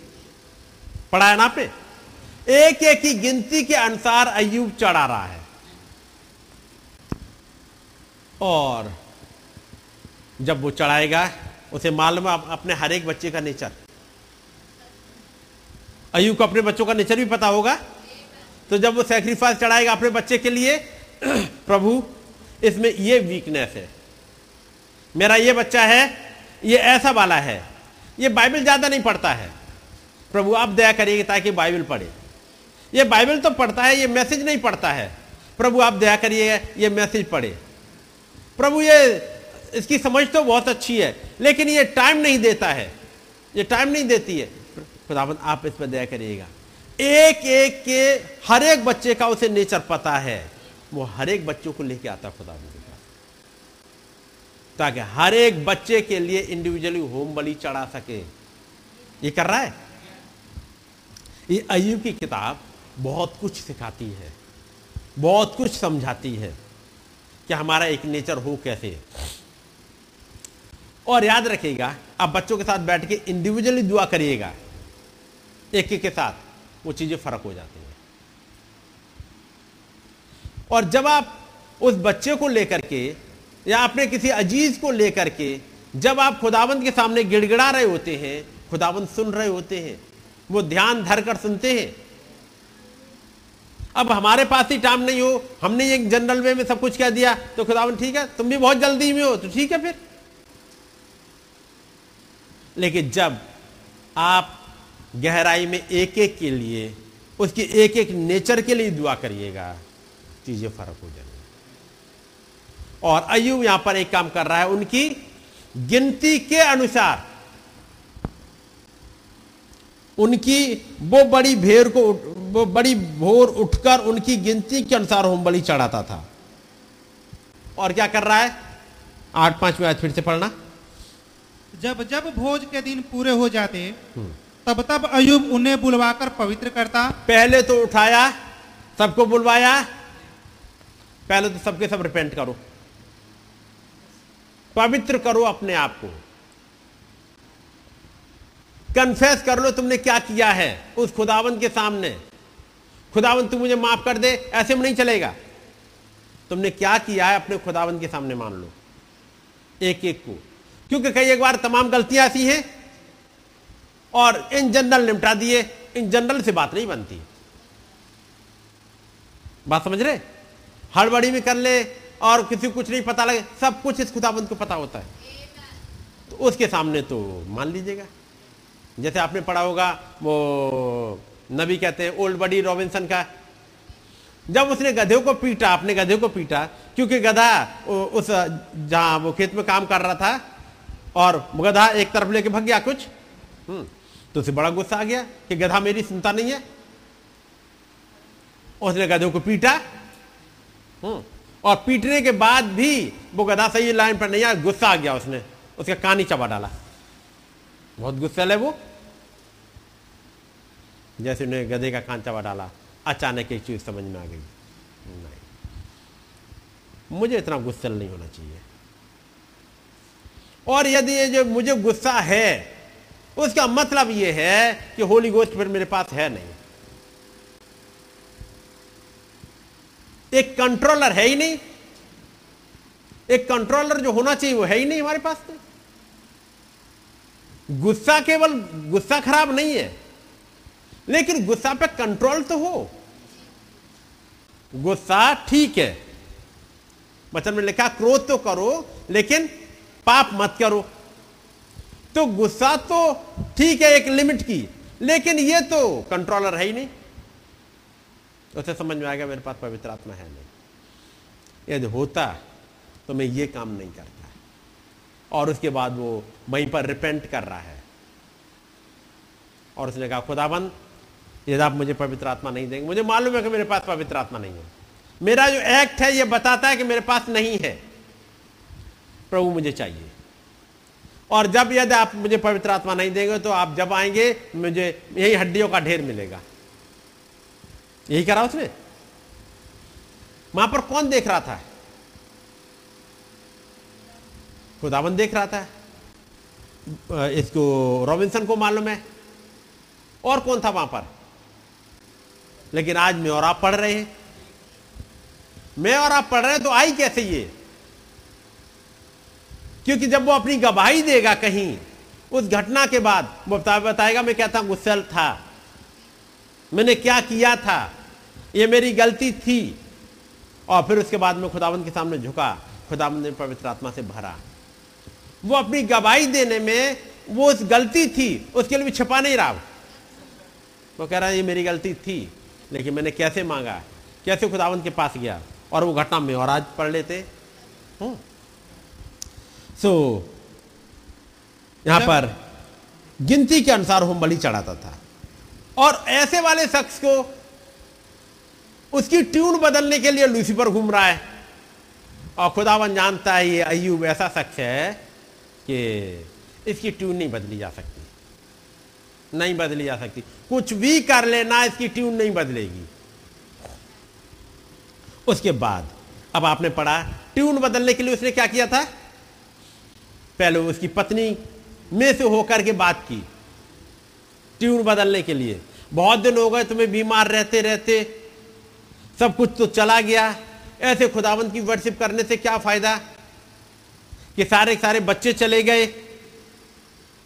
पढ़ाया ना पे एक एक की गिनती के अनुसार अयुब चढ़ा रहा है। और जब वो चढ़ाएगा, उसे मालूम है, अपने हर एक बच्चे का नेचर। अयुब को अपने बच्चों का नेचर भी पता होगा। तो जब वो सेक्रीफाइस चढ़ाएगा अपने बच्चे के लिए, प्रभु, इसमें ये वीकनेस है। मेरा ये बच्चा है, ये ऐसा वाला है, ये बाइबल ज़्यादा नहीं पढ़ता है। प्रभु, आप दया करिए ताकि बाइबल पढ़े। ये बाइबल तो पढ़ता है, ये मैसेज नहीं पढ़ता है। प्रभु, आप दया करिए ये मैसेज पढ़े। प्रभु, ये, इसकी समझ तो बहुत अच्छी है, लेकिन ये टाइम नहीं देता है। ये टाइम नहीं देती है। खुदावन आप इस पर दया करिएगा। एक एक के हर एक बच्चे का उसे नेचर पता है। वो हर एक बच्चों को लेके आता खुदावन के पास। ताकि हर एक बच्चे के लिए इंडिविजुअली होम बलि चढ़ा सके। ये कर रहा है? ये अयुब की किताब बहुत कुछ सिखाती है। बहुत कुछ समझाती है कि हमारा एक नेचर हो कैसे। और याद रखिएगा, आप बच्चों के साथ बैठ के इंडिविजुअली दुआ करिएगा। एक एक के साथ। वो चीज़ें फ़र्क हो जाती हैं। और जब आप उस बच्चे को लेकर के या अपने किसी अज़ीज़ को लेकर के जब आप खुदावंत के सामने गिड़गिड़ा रहे होते हैं, खुदावंत सुन रहे होते हैं, वो ध्यान धर कर सुनते हैं, अब हमारे पास ही टाइम नहीं हो, हमने एक जनरल वे में सब कुछ कह दिया तो खुदावन ठीक है, तुम भी बहुत जल्दी में हो तो ठीक है फिर। लेकिन जब आप गहराई में एक एक के लिए उसकी एक एक नेचर के लिए दुआ करिएगा चीज़ें फ़र्क हो जाएँगी। और अयुब यहाँ पर एक काम कर रहा है उनकी गिनती के अनुसार उनकी वो बड़ी भेड़ को वो बड़ी भोर उठकर उनकी गिनती के अनुसार होम बलि चढ़ाता था। और क्या कर रहा है? आठ पाँच में आज फिर से पढ़ना। जब जब भोज के दिन पूरे हो जाते तब तब अयुब उन्हें बुलवाकर पवित्र करता। पहले तो उठाया, सबको बुलवाया। पहले तो सबके सब रिपेंट करो। पवित्र करो अपने आप को। कन्फेस कर लो तुमने क्या किया है उस खुदावंत के सामने। खुदावंत, तू मुझे माफ़ कर दे, ऐसे में नहीं चलेगा। तुमने क्या किया है अपने खुदावंत के सामने मान लो। एक एक को। क्योंकि कई एक बार तमाम गलतियाँ ऐसी हैं और इन जनरल निपटा दिए इन जनरल से बात नहीं बनती। बात समझ रहे? हड़बड़ी में कर ले और किसी कुछ नहीं पता लगे सब कुछ इस खुदाबंद को पता होता है। तो उसके सामने तो मान लीजिएगा। जैसे आपने पढ़ा होगा वो नबी कहते हैं ओल्ड बडी रॉबिन्सन का जब उसने गधे को पीटा अपने गधे को पीटा क्योंकि गधा उस जहाँ वो खेत में काम कर रहा था और गधा एक तरफ़ लेके भग गया कुछ हम्म, तो उसे बड़ा गुस्सा आ गया कि गधा मेरी सुनता नहीं है। उसने गधे को पीटा। हम्म, और पीटने के बाद भी वो गधा सही लाइन पर नहीं आया गुस्सा आ गया उसने। उसका कान ही चबा डाला। बहुत गुस्सा है वो। जैसे उन्हें गधे का कान चबा डाला अचानक एक चीज़ समझ में आ गई। नहीं। मुझे इतना गुस्सा नहीं होना चाहिए। और यदि ये जो मुझे गुस्सा है उसका मतलब यह है कि होली गोस्ट फिर मेरे पास है नहीं। एक कंट्रोलर है ही नहीं। एक कंट्रोलर जो होना चाहिए वो है ही नहीं हमारे पास तो। गुस्सा केवल गुस्सा खराब नहीं है, लेकिन गुस्सा पे कंट्रोल तो हो। गुस्सा ठीक है। वचन में लिखा, क्रोध तो करो, लेकिन पाप मत करो। तो गुस्सा तो ठीक है, एक लिमिट की, लेकिन ये तो कंट्रोलर है ही नहीं। उसे समझ में आ गया, मेरे पास पवित्र आत्मा है नहीं। यदि होता तो मैं ये काम नहीं करता। और उसके बाद वो वहीं पर रिपेंट कर रहा है। और उसने कहा, खुदाबंद, यदि आप मुझे पवित्र आत्मा नहीं देंगे, मुझे मालूम है कि मेरे पास पवित्र आत्मा नहीं है। मेरा जो एक्ट है, ये बताता है कि मेरे पास नहीं है। प्रभु, मुझे चाहिए। और जब यदि आप मुझे पवित्र आत्मा नहीं देंगे तो आप जब आएँगे, मुझे यही हड्डियों का ढेर मिलेगा। यही करा उसने? वहाँ पर कौन देख रहा था? खुदावन देख रहा था। इसको रॉबिन्सन को मालूम है। और कौन था वहाँ पर? लेकिन आज मैं और आप पढ़ रहे हैं। मैं और आप पढ़ रहे हैं तो आई कैसे ये? क्योंकि जब वो अपनी गवाही देगा कहीं, उस घटना के बाद, वो बताएगा, मैं था गुस्सल था। मैंने क्या किया था? ये मेरी गलती थी। और फिर उसके बाद में खुदावंत के सामने झुका, खुदावंत ने पवित्र आत्मा से भरा। वो अपनी गवाही देने में, वो उस गलती थी, उसके लिए भी छपा नहीं रहा। वो कह रहा है, ये मेरी गलती थी, लेकिन मैंने कैसे मांगा? कैसे खुदावंत के पास गया? और वो घटना में और आज पढ़ लेते। सो so, यहाँ पर गिनती के अनुसार होम बलि चढ़ाता था। और ऐसे वाले शख्स को उसकी ट्यून बदलने के लिए लूसीफर घूम रहा है। और खुदावन जानता है ये अयुब ऐसा शख्स है कि इसकी ट्यून नहीं बदली जा सकती। नहीं बदली जा सकती। कुछ भी कर लेना इसकी ट्यून नहीं बदलेगी। उसके बाद अब आपने पढ़ा ट्यून बदलने के लिए उसने क्या किया था? पहले उसकी पत्नी में से होकर के बात की, ट्यून बदलने के लिए। बहुत दिन हो गए तुम्हें बीमार रहते रहते। सब कुछ तो चला गया। ऐसे खुदावंत की वर्शिप करने से क्या फ़ायदा? कि सारे सारे बच्चे चले गए।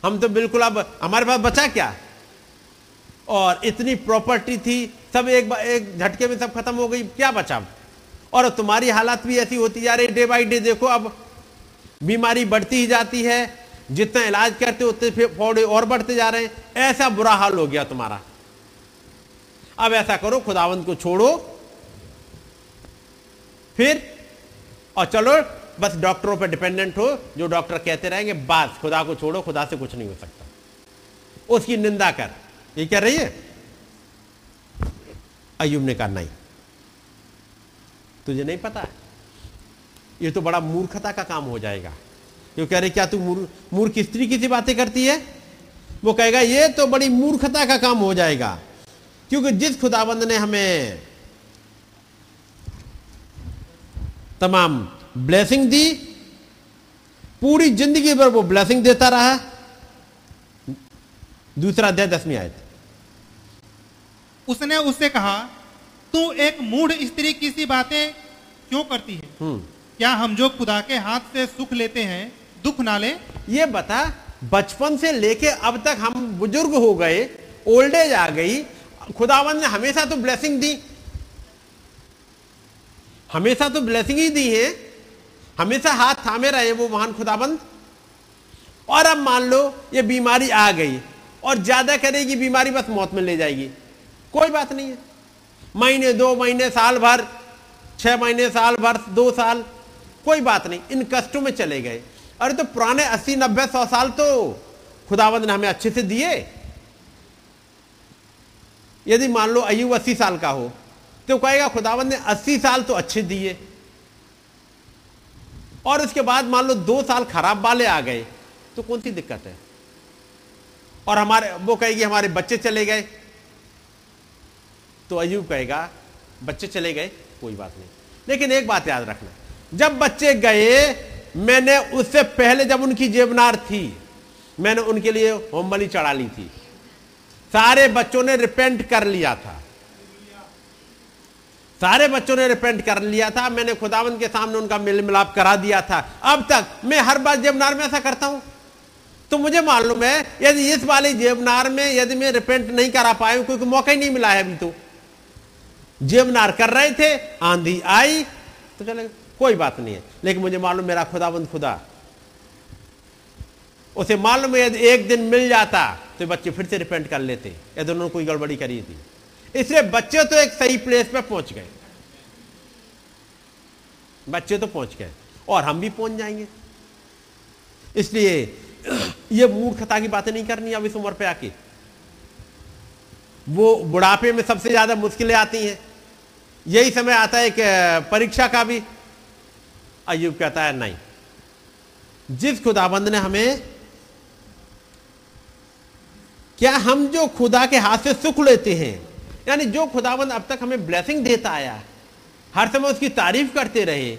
हम तो बिल्कुल अब, हमारे पास बचा क्या? और इतनी प्रॉपर्टी थी, सब एक एक झटके में सब खत्म हो गई, क्या बचा? और तुम्हारी हालत भी ऐसी होती जा रही डे बाई डे देखो अब बीमारी बढ़ती ही जाती है, जितना इलाज करते उतने फोड़े और बढ़ते जा रहे हैं। ऐसा बुरा हाल हो गया तुम्हारा। अब ऐसा करो, खुदावंत को छोड़ो, फिर, और चलो, बस डॉक्टरों पर डिपेंडेंट हो, जो डॉक्टर कहते रहेंगे, बस, खुदा को छोड़ो, खुदा से कुछ नहीं हो सकता। उसकी निंदा कर। ये कह रही है? अयुब ने कहा, नहीं। तुझे नहीं पता ये तो बड़ा मूर्खता का काम हो जाएगा। क्यों कह रहे क्या तू मूर्ख स्त्री की सी बातें करती है? वो कहेगा ये तो बड़ी मूर्खता का काम हो जाएगा। क्योंकि जिस खुदाबंद ने हमें तमाम ब्लेसिंग दी पूरी ज़िंदगी भर वो ब्लेसिंग देता रहा। दूसरा अध्याय दसवीं आयत। उसने उससे कहा तू एक मूढ़ स्त्री की सी बातें क्यों करती है? हम्म। क्या हम जो खुदा के हाथ से सुख लेते हैं, दुख ना ले? ये बता, बचपन से लेके अब तक हम बुज़ुर्ग हो गए ओल्ड एज आ गई खुदावन ने हमेशा तो ब्लेसिंग दी। हमेशा तो ब्लेसिंग ही दी है। हमेशा हाथ थामे रहे वो महान खुदाबंद और अब मान लो, ये बीमारी आ गई, और ज़्यादा करेगी बीमारी बस मौत में ले जाएगी। कोई बात नहीं है। महीने, दो महीने, साल भर, छह महीने, साल भर, दो साल। कोई बात नहीं, इन कष्टों में चले गए। अरे तो पुराने अस्सी, नब्बे, सौ साल तो खुदावंद ने हमें अच्छे से दिए। यदि मान लो अयुब अस्सी साल का हो तो कहेगा, खुदावंद ने अस्सी साल तो अच्छे दिए। और उसके बाद मान लो दो साल खराब वाले आ गए तो कौन सी दिक्कत है? और हमारे, वो कहेगी, हमारे बच्चे चले गए। तो अयूब कहेगा, बच्चे चले गए, कोई बात नहीं। लेकिन एक बात याद रखना जब बच्चे गए मैंने उससे पहले जब उनकी जेबनार थी मैंने उनके लिए होमबली चढ़ा ली थी। सारे बच्चों ने रिपेंट कर लिया था। सारे बच्चों ने रिपेंट कर लिया था। मैंने खुदावन के सामने उनका मिल मिलाप करा दिया था। अब तक मैं हर बार जेबनार में ऐसा करता हूँ। तो मुझे मालूम है यदि इस वाली जेबनार में यदि मैं रिपेंट नहीं करा पाया हूँ, क्योंकि मौका ही नहीं मिला है अभी तो। जेबनार कर रहे थे आंधी आई तो चले कोई बात नहीं है। लेकिन मुझे मालूम मेरा खुदाबंद खुदा। उसे मालूम है यदि एक दिन मिल जाता तो बच्चे फिर से रिपेंट कर लेते। यदि उन्होंने कोई गड़बड़ी करी थी। इसलिए बच्चे तो एक सही प्लेस पर पहुँच गए। बच्चे तो पहुँच गए। और हम भी पहुँच जाएँगे। इसलिए ये मूर्खता की बातें नहीं करनी अब इस उम्र पे आके। वो बुढ़ापे में सबसे ज़्यादा मुश्किलें आती हैं। यही समय आता है कि परीक्षा का भी अयुब कहता है, नहीं। जिस खुदाबंद ने हमें, क्या हम जो खुदा के हाथ से सुख लेते हैं? यानी जो खुदाबंद अब तक हमें ब्लेसिंग देता आया, हर समय उसकी तारीफ़ करते रहे,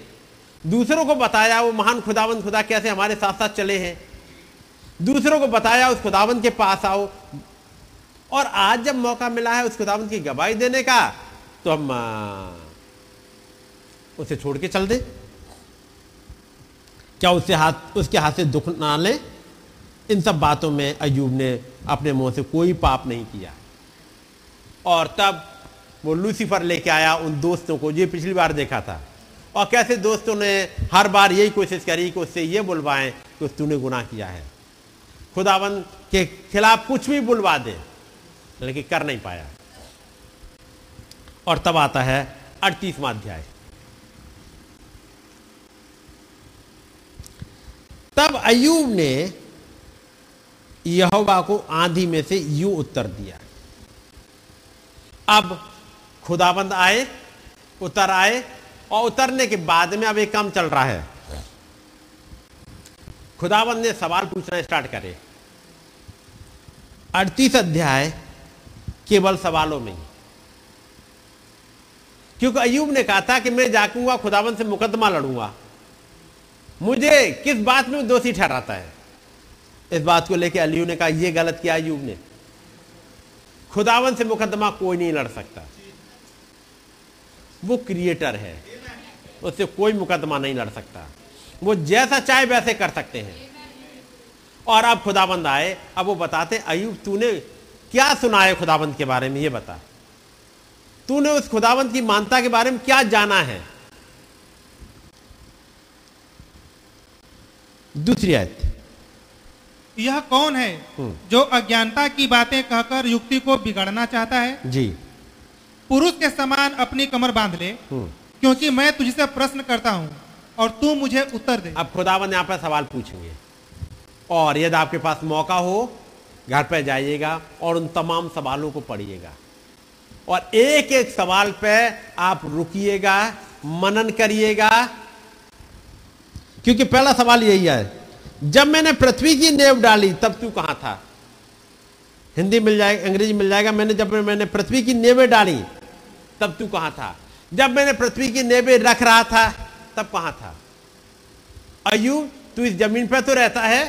दूसरों को बताया वो महान खुदाबंद, खुदा कैसे हमारे साथ साथ चले हैं? दूसरों को बताया उस खुदाबंद के पास आओ। और आज जब मौका मिला है उस खुदाबंद की गवाही देने का तो हम उसे छोड़ के चल दे। क्या उससे हाथ, उसके हाथ से दुख ना ले? इन सब बातों में अयूब ने अपने मुँह से कोई पाप नहीं किया। और तब वो लूसीफर लेके आया उन दोस्तों को। ये पिछली बार देखा था। और कैसे दोस्तों ने हर बार यही कोशिश करी कि उससे ये बुलवाएँ कि तूने गुनाह किया है। खुदावन के खिलाफ कुछ भी बुलवा दे, लेकिन कर नहीं पाया। और तब आता है अड़तीसवा अध्याय। तब अयूब ने यहोवा को आंधी में से यू उत्तर दिया। अब खुदाबंद आए, उतर आए, और उतरने के बाद में अब एक काम चल रहा है। खुदाबंद ने सवाल पूछना स्टार्ट करे। अड़तीस अध्याय केवल सवालों में। क्योंकि अयूब ने कहा था कि मैं जाकूँगा खुदाबंद से मुकदमा लड़ूँगा। मुझे किस बात में दोषी ठहराता है? इस बात को लेकर अलियू ने कहा यह गलत किया अयूब ने। खुदावन से मुकदमा कोई नहीं लड़ सकता। वो क्रिएटर है। उससे कोई मुकदमा नहीं लड़ सकता। वो जैसा चाहे वैसे कर सकते हैं। और अब खुदाबंद आए, अब वो बताते अयूब तूने क्या सुना है खुदाबंद के बारे में? ये बता। तूने उस खुदाबंद की मानता के बारे में क्या जाना है? दूसरी आयत। यह कौन है जो अज्ञानता की बातें कहकर युक्ति को बिगाड़ना चाहता है? जी। पुरुष के समान अपनी कमर बाँध ले हम्म। क्योंकि मैं तुझसे प्रश्न करता हूँ और तू मुझे उत्तर दे। अब खुदावन यहाँ पर सवाल पूछेंगे। और यदि आपके पास मौका हो घर पर जाइएगा और उन तमाम सवालों को पढ़िएगा। और एक एक सवाल पे आप रुकिएगा मनन करिएगा क्योंकि पहला सवाल यही है, जब मैंने पृथ्वी की नेव डाली, तब तू कहाँ था? हिंदी मिल जाएगा, अंग्रेज़ी मिल जाएगा, मैंने जब मैंने पृथ्वी की नेवें डाली, तब तू कहाँ था? जब मैंने पृथ्वी की नेवें रख रहा था, तब कहाँ था? अयु तू इस ज़मीन पर तो रहता है?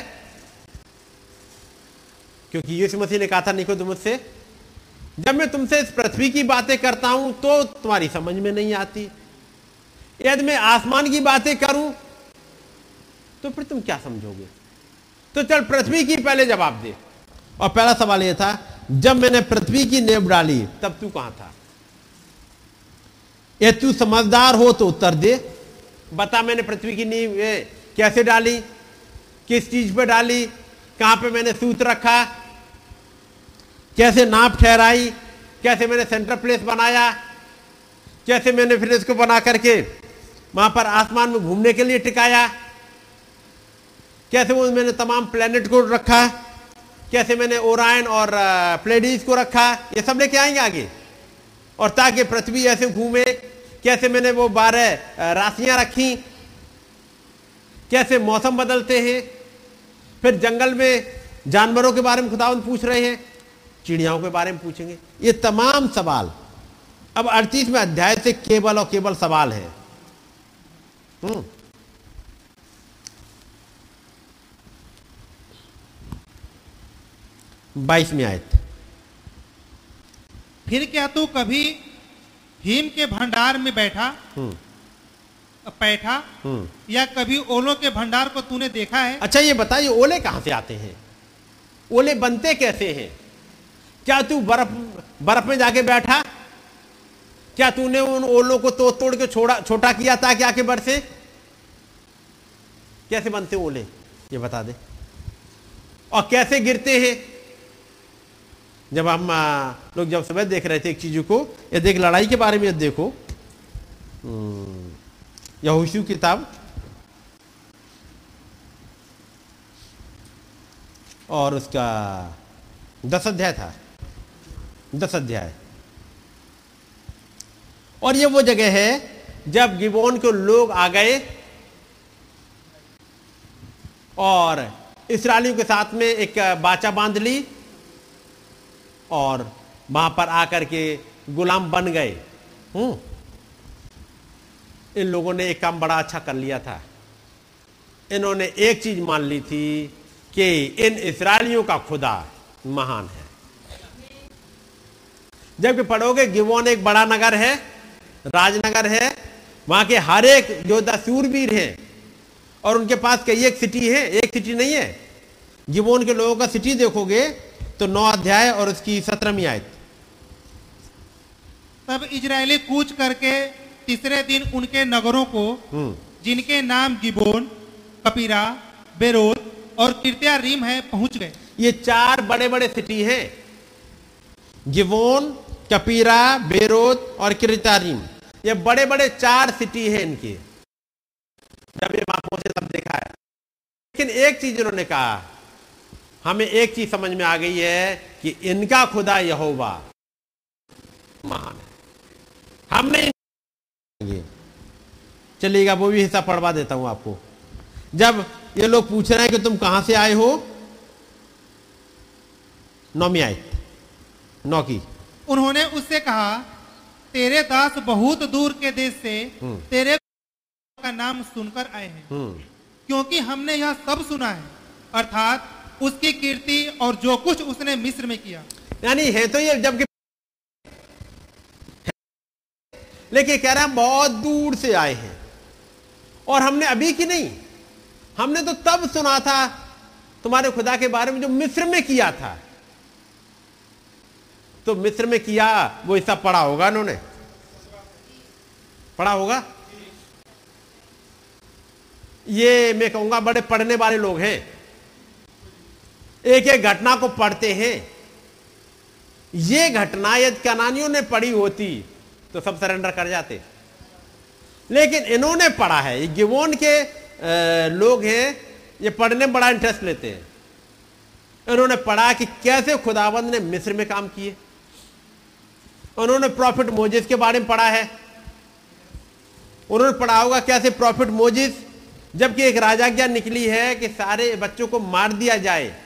क्योंकि यीशु मसीह ने कहा था निको मुझसे, जब मैं तुमसे इस पृथ्वी की बातें करता हूँ तो तुम्हारी समझ में नहीं आती। यदि मैं आसमान की बातें करूँ तो फिर तुम क्या समझोगे? तो चल, पृथ्वी की पहले जवाब दे। और पहला सवाल यह था, जब मैंने पृथ्वी की नेब डाली, तब तू कहाँ था? ये तू समझदार हो तो उत्तर दे। बता मैंने पृथ्वी की नींव कैसे डाली? किस चीज़ पे डाली? कहाँ पे मैंने सूत रखा? कैसे नाप ठहराई? कैसे मैंने सेंटर प्लेस बनाया? कैसे मैंने फिर इसको बना करके वहाँ पर आसमान में घूमने के लिए टिकाया? कैसे वो मैंने तमाम प्लेनेट को रखा है? कैसे मैंने ओरायन और प्लेडीज को रखा है? ये सब लेके आएँगे आगे। और ताकि पृथ्वी ऐसे घूमे, कैसे मैंने वो बारह राशियाँ रखी, कैसे मौसम बदलते हैं। फिर जंगल में जानवरों के बारे में खुदावंत पूछ रहे हैं, चिड़ियाओं के बारे में पूछेंगे। ये तमाम सवाल। अब अड़तीसवें अध्याय से केवल और केवल सवाल है। बाईस में आए थे। फिर क्या तू कभी हिम के भंडार में बैठा? हम्म। बैठा? हम्म। या कभी ओलों के भंडार को तूने देखा है? अच्छा ये बताइए ओले कहाँ से आते हैं? ओले बनते कैसे हैं? क्या तू बर्फ़ बर्फ़ में जाके बैठा? क्या तूने उन ओलों को तोड़ तोड़ के छोड़ा छोटा किया ताकि आके बरसे? कैसे बनते ओले? ये बता दे। और कैसे गिरते हैं? जब हम लोग जब समय देख रहे थे एक चीज़ों को ये देख लड़ाई के बारे में देखो हम्म, यहोशू किताब और उसका दस अध्याय था दस अध्याय। और ये वो जगह है जब गिबोन के लोग आ गए और इसराइलियों के साथ में एक बाचा बाँध ली और वहाँ पर आकर के गुलाम बन गए। हम्म। इन लोगों ने एक काम बड़ा अच्छा कर लिया था। इन्होंने एक चीज़ मान ली थी कि इन इसराइलियों का खुदा महान है। जबकि पढ़ोगे गिवोन एक बड़ा नगर है, राजनगर है, वहाँ के हर एक योद्धा सूरवीर हैं और उनके पास कई एक सिटी है, एक सिटी नहीं है। गिवोन के लोगों का सिटी देखोगे तो नौ अध्याय और उसकी सत्रहवीं आयत। तब इजरायली कूच करके तीसरे दिन उनके नगरों को हम्म। जिनके नाम गिबोन कपीरा बेरोत और किर्तिया रीम है पहुँच गए। ये चार बड़े बड़े सिटी हैं। गिवोन कपीरा बेरोत और किरितारीम ये बड़े बड़े चार सिटी हैं इनके। जब ये वहाँ पहुँचे तब देखा है। लेकिन एक चीज़ इन्होंने कहा हमें एक चीज़ समझ में आ गई है कि इनका खुदा यहोवा महान है। हम नहीं चलिएगा वो भी हिस्सा पढ़वा देता हूँ आपको। जब ये लोग पूछ रहे हैं कि तुम कहाँ से आए हो? नौमी आए। नौ की उन्होंने उससे कहा तेरे दास बहुत दूर के देश से हम्म। तेरे का नाम सुनकर आए हैं। हम्म। क्योंकि हमने यह सब सुना है। अर्थात उसकी कीर्ति और जो कुछ उसने मिस्र में किया। यानी है तो ये जबकि लेकिन कह रहे हैं बहुत दूर से आए हैं। और हमने अभी की नहीं। हमने तो तब सुना था तुम्हारे खुदा के बारे में जो मिस्र में किया था। तो मिस्र में किया, वो ऐसा पढ़ा होगा उन्होंने। पढ़ा होगा? ये मैं कहूँगा बड़े पढ़ने वाले लोग हैं। एक एक घटना को पढ़ते हैं। ये घटना यदि कनानियों ने पढ़ी होती तो सब सरेंडर कर जाते। लेकिन इन्होंने पढ़ा है गिवोन के लोग हैं, ये पढ़ने में बड़ा इंटरेस्ट लेते हैं। इन्होंने पढ़ा कि कैसे खुदाबंद ने मिस्र में काम किए। उन्होंने प्रॉफिट मोजिस के बारे में पढ़ा है। उन्होंने पढ़ा होगा कैसे प्रॉफिट मोजिस, जबकि एक राजाज्ञा निकली है कि सारे बच्चों को मार दिया जाए।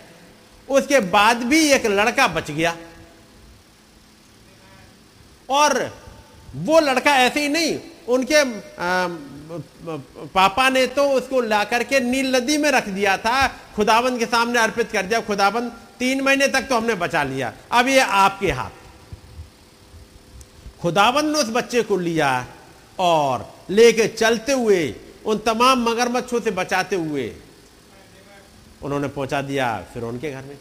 उसके बाद भी एक लड़का बच गया। और वो लड़का ऐसे ही नहीं उनके अम, पापा ने तो उसको ला करके नील नदी में रख दिया था। खुदाबंद के सामने अर्पित कर दिया। खुदाबंद तीन महीने तक तो हमने बचा लिया। अब ये आपके हाथ। खुदाबंद ने उस बच्चे को लिया और लेके चलते हुए उन तमाम मगरमच्छों से बचाते हुए उन्होंने पहुँचा दिया फिर उनके घर में।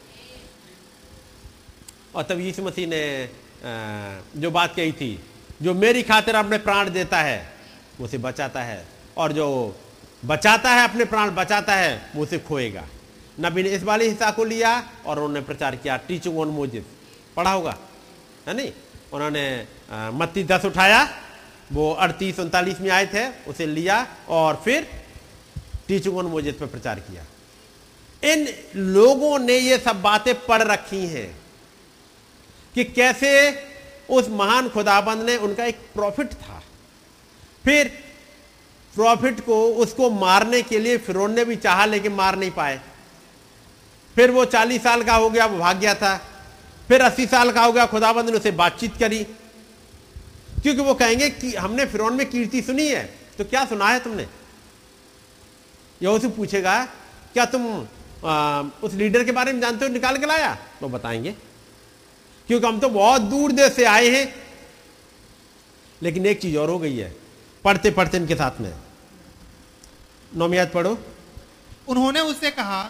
और तब यीशु मसीह ने जो बात कही थी, जो मेरी खातिर अपने प्राण देता है उसे बचाता है। और जो बचाता है अपने प्राण, बचाता है, वो उसे खोएगा। नबी ने इस वाले हिस्सा को लिया और उन्होंने प्रचार किया टीचिंग ऑन मोजिस पढ़ा होगा, है नहीं? उन्होंने मत्ती दस उठाया, वो अड़तीस उनतालीस में आए थे, उसे लिया और फिर टीचिंग ऑन मोजिस पर प्रचार किया। इन लोगों ने ये सब बातें पढ़ रखी हैं कि कैसे उस महान खुदाबंद ने उनका एक प्रॉफिट था। फिर प्रॉफिट को उसको मारने के लिए फिरौन ने भी चाहा लेकिन मार नहीं पाए। फिर वो चालीस साल का हो गया, वो भाग गया था। फिर अस्सी साल का हो गया, खुदाबंद ने उसे बातचीत करी। क्योंकि वो कहेंगे कि हमने फिरौन में कीर्ति सुनी है तो क्या सुना है तुमने? यह उसे पूछेगा, क्या तुम आ, उस लीडर के बारे में जानते हो निकाल के लाया? तो बताएँगे। क्योंकि हम तो बहुत दूर देश से आए हैं। लेकिन एक चीज़ और हो गई है। पढ़ते पढ़ते इनके साथ में। नौमियात पढ़ो। उन्होंने उससे कहा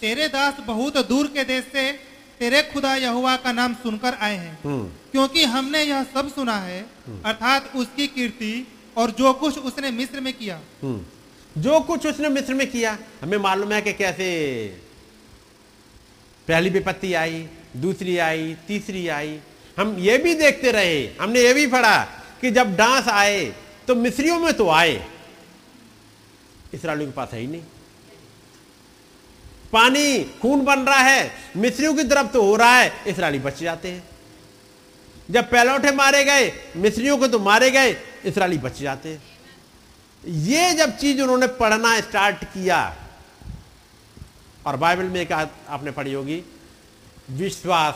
तेरे दास बहुत दूर के देश से तेरे खुदा यहोवा का नाम सुनकर आए हैं। हम्म। क्योंकि हमने यह सब सुना है। अर्थात उसकी कीर्ति और जो कुछ उसने मिस्र में किया। हम्म। जो कुछ उसने मिस्र में किया, हमें मालूम है कि कैसे पहली विपत्ति आई, दूसरी आई, तीसरी आई। हम ये भी देखते रहे, हमने ये भी पढ़ा कि जब डांस आए तो मिस्रियों में तो आए। इसराइलियों के पास है ही नहीं। पानी खून बन रहा है, मिस्रियों की तरफ़ तो हो रहा है, इसराइली बच जाते हैं। जब पैलौठे मारे गए, मिस्रियों को तो मारे गए, इसराइली बच जाते हैं। ये जब चीज़ उन्होंने पढ़ना स्टार्ट किया, और बाइबल में एक आपने पढ़ी होगी, विश्वास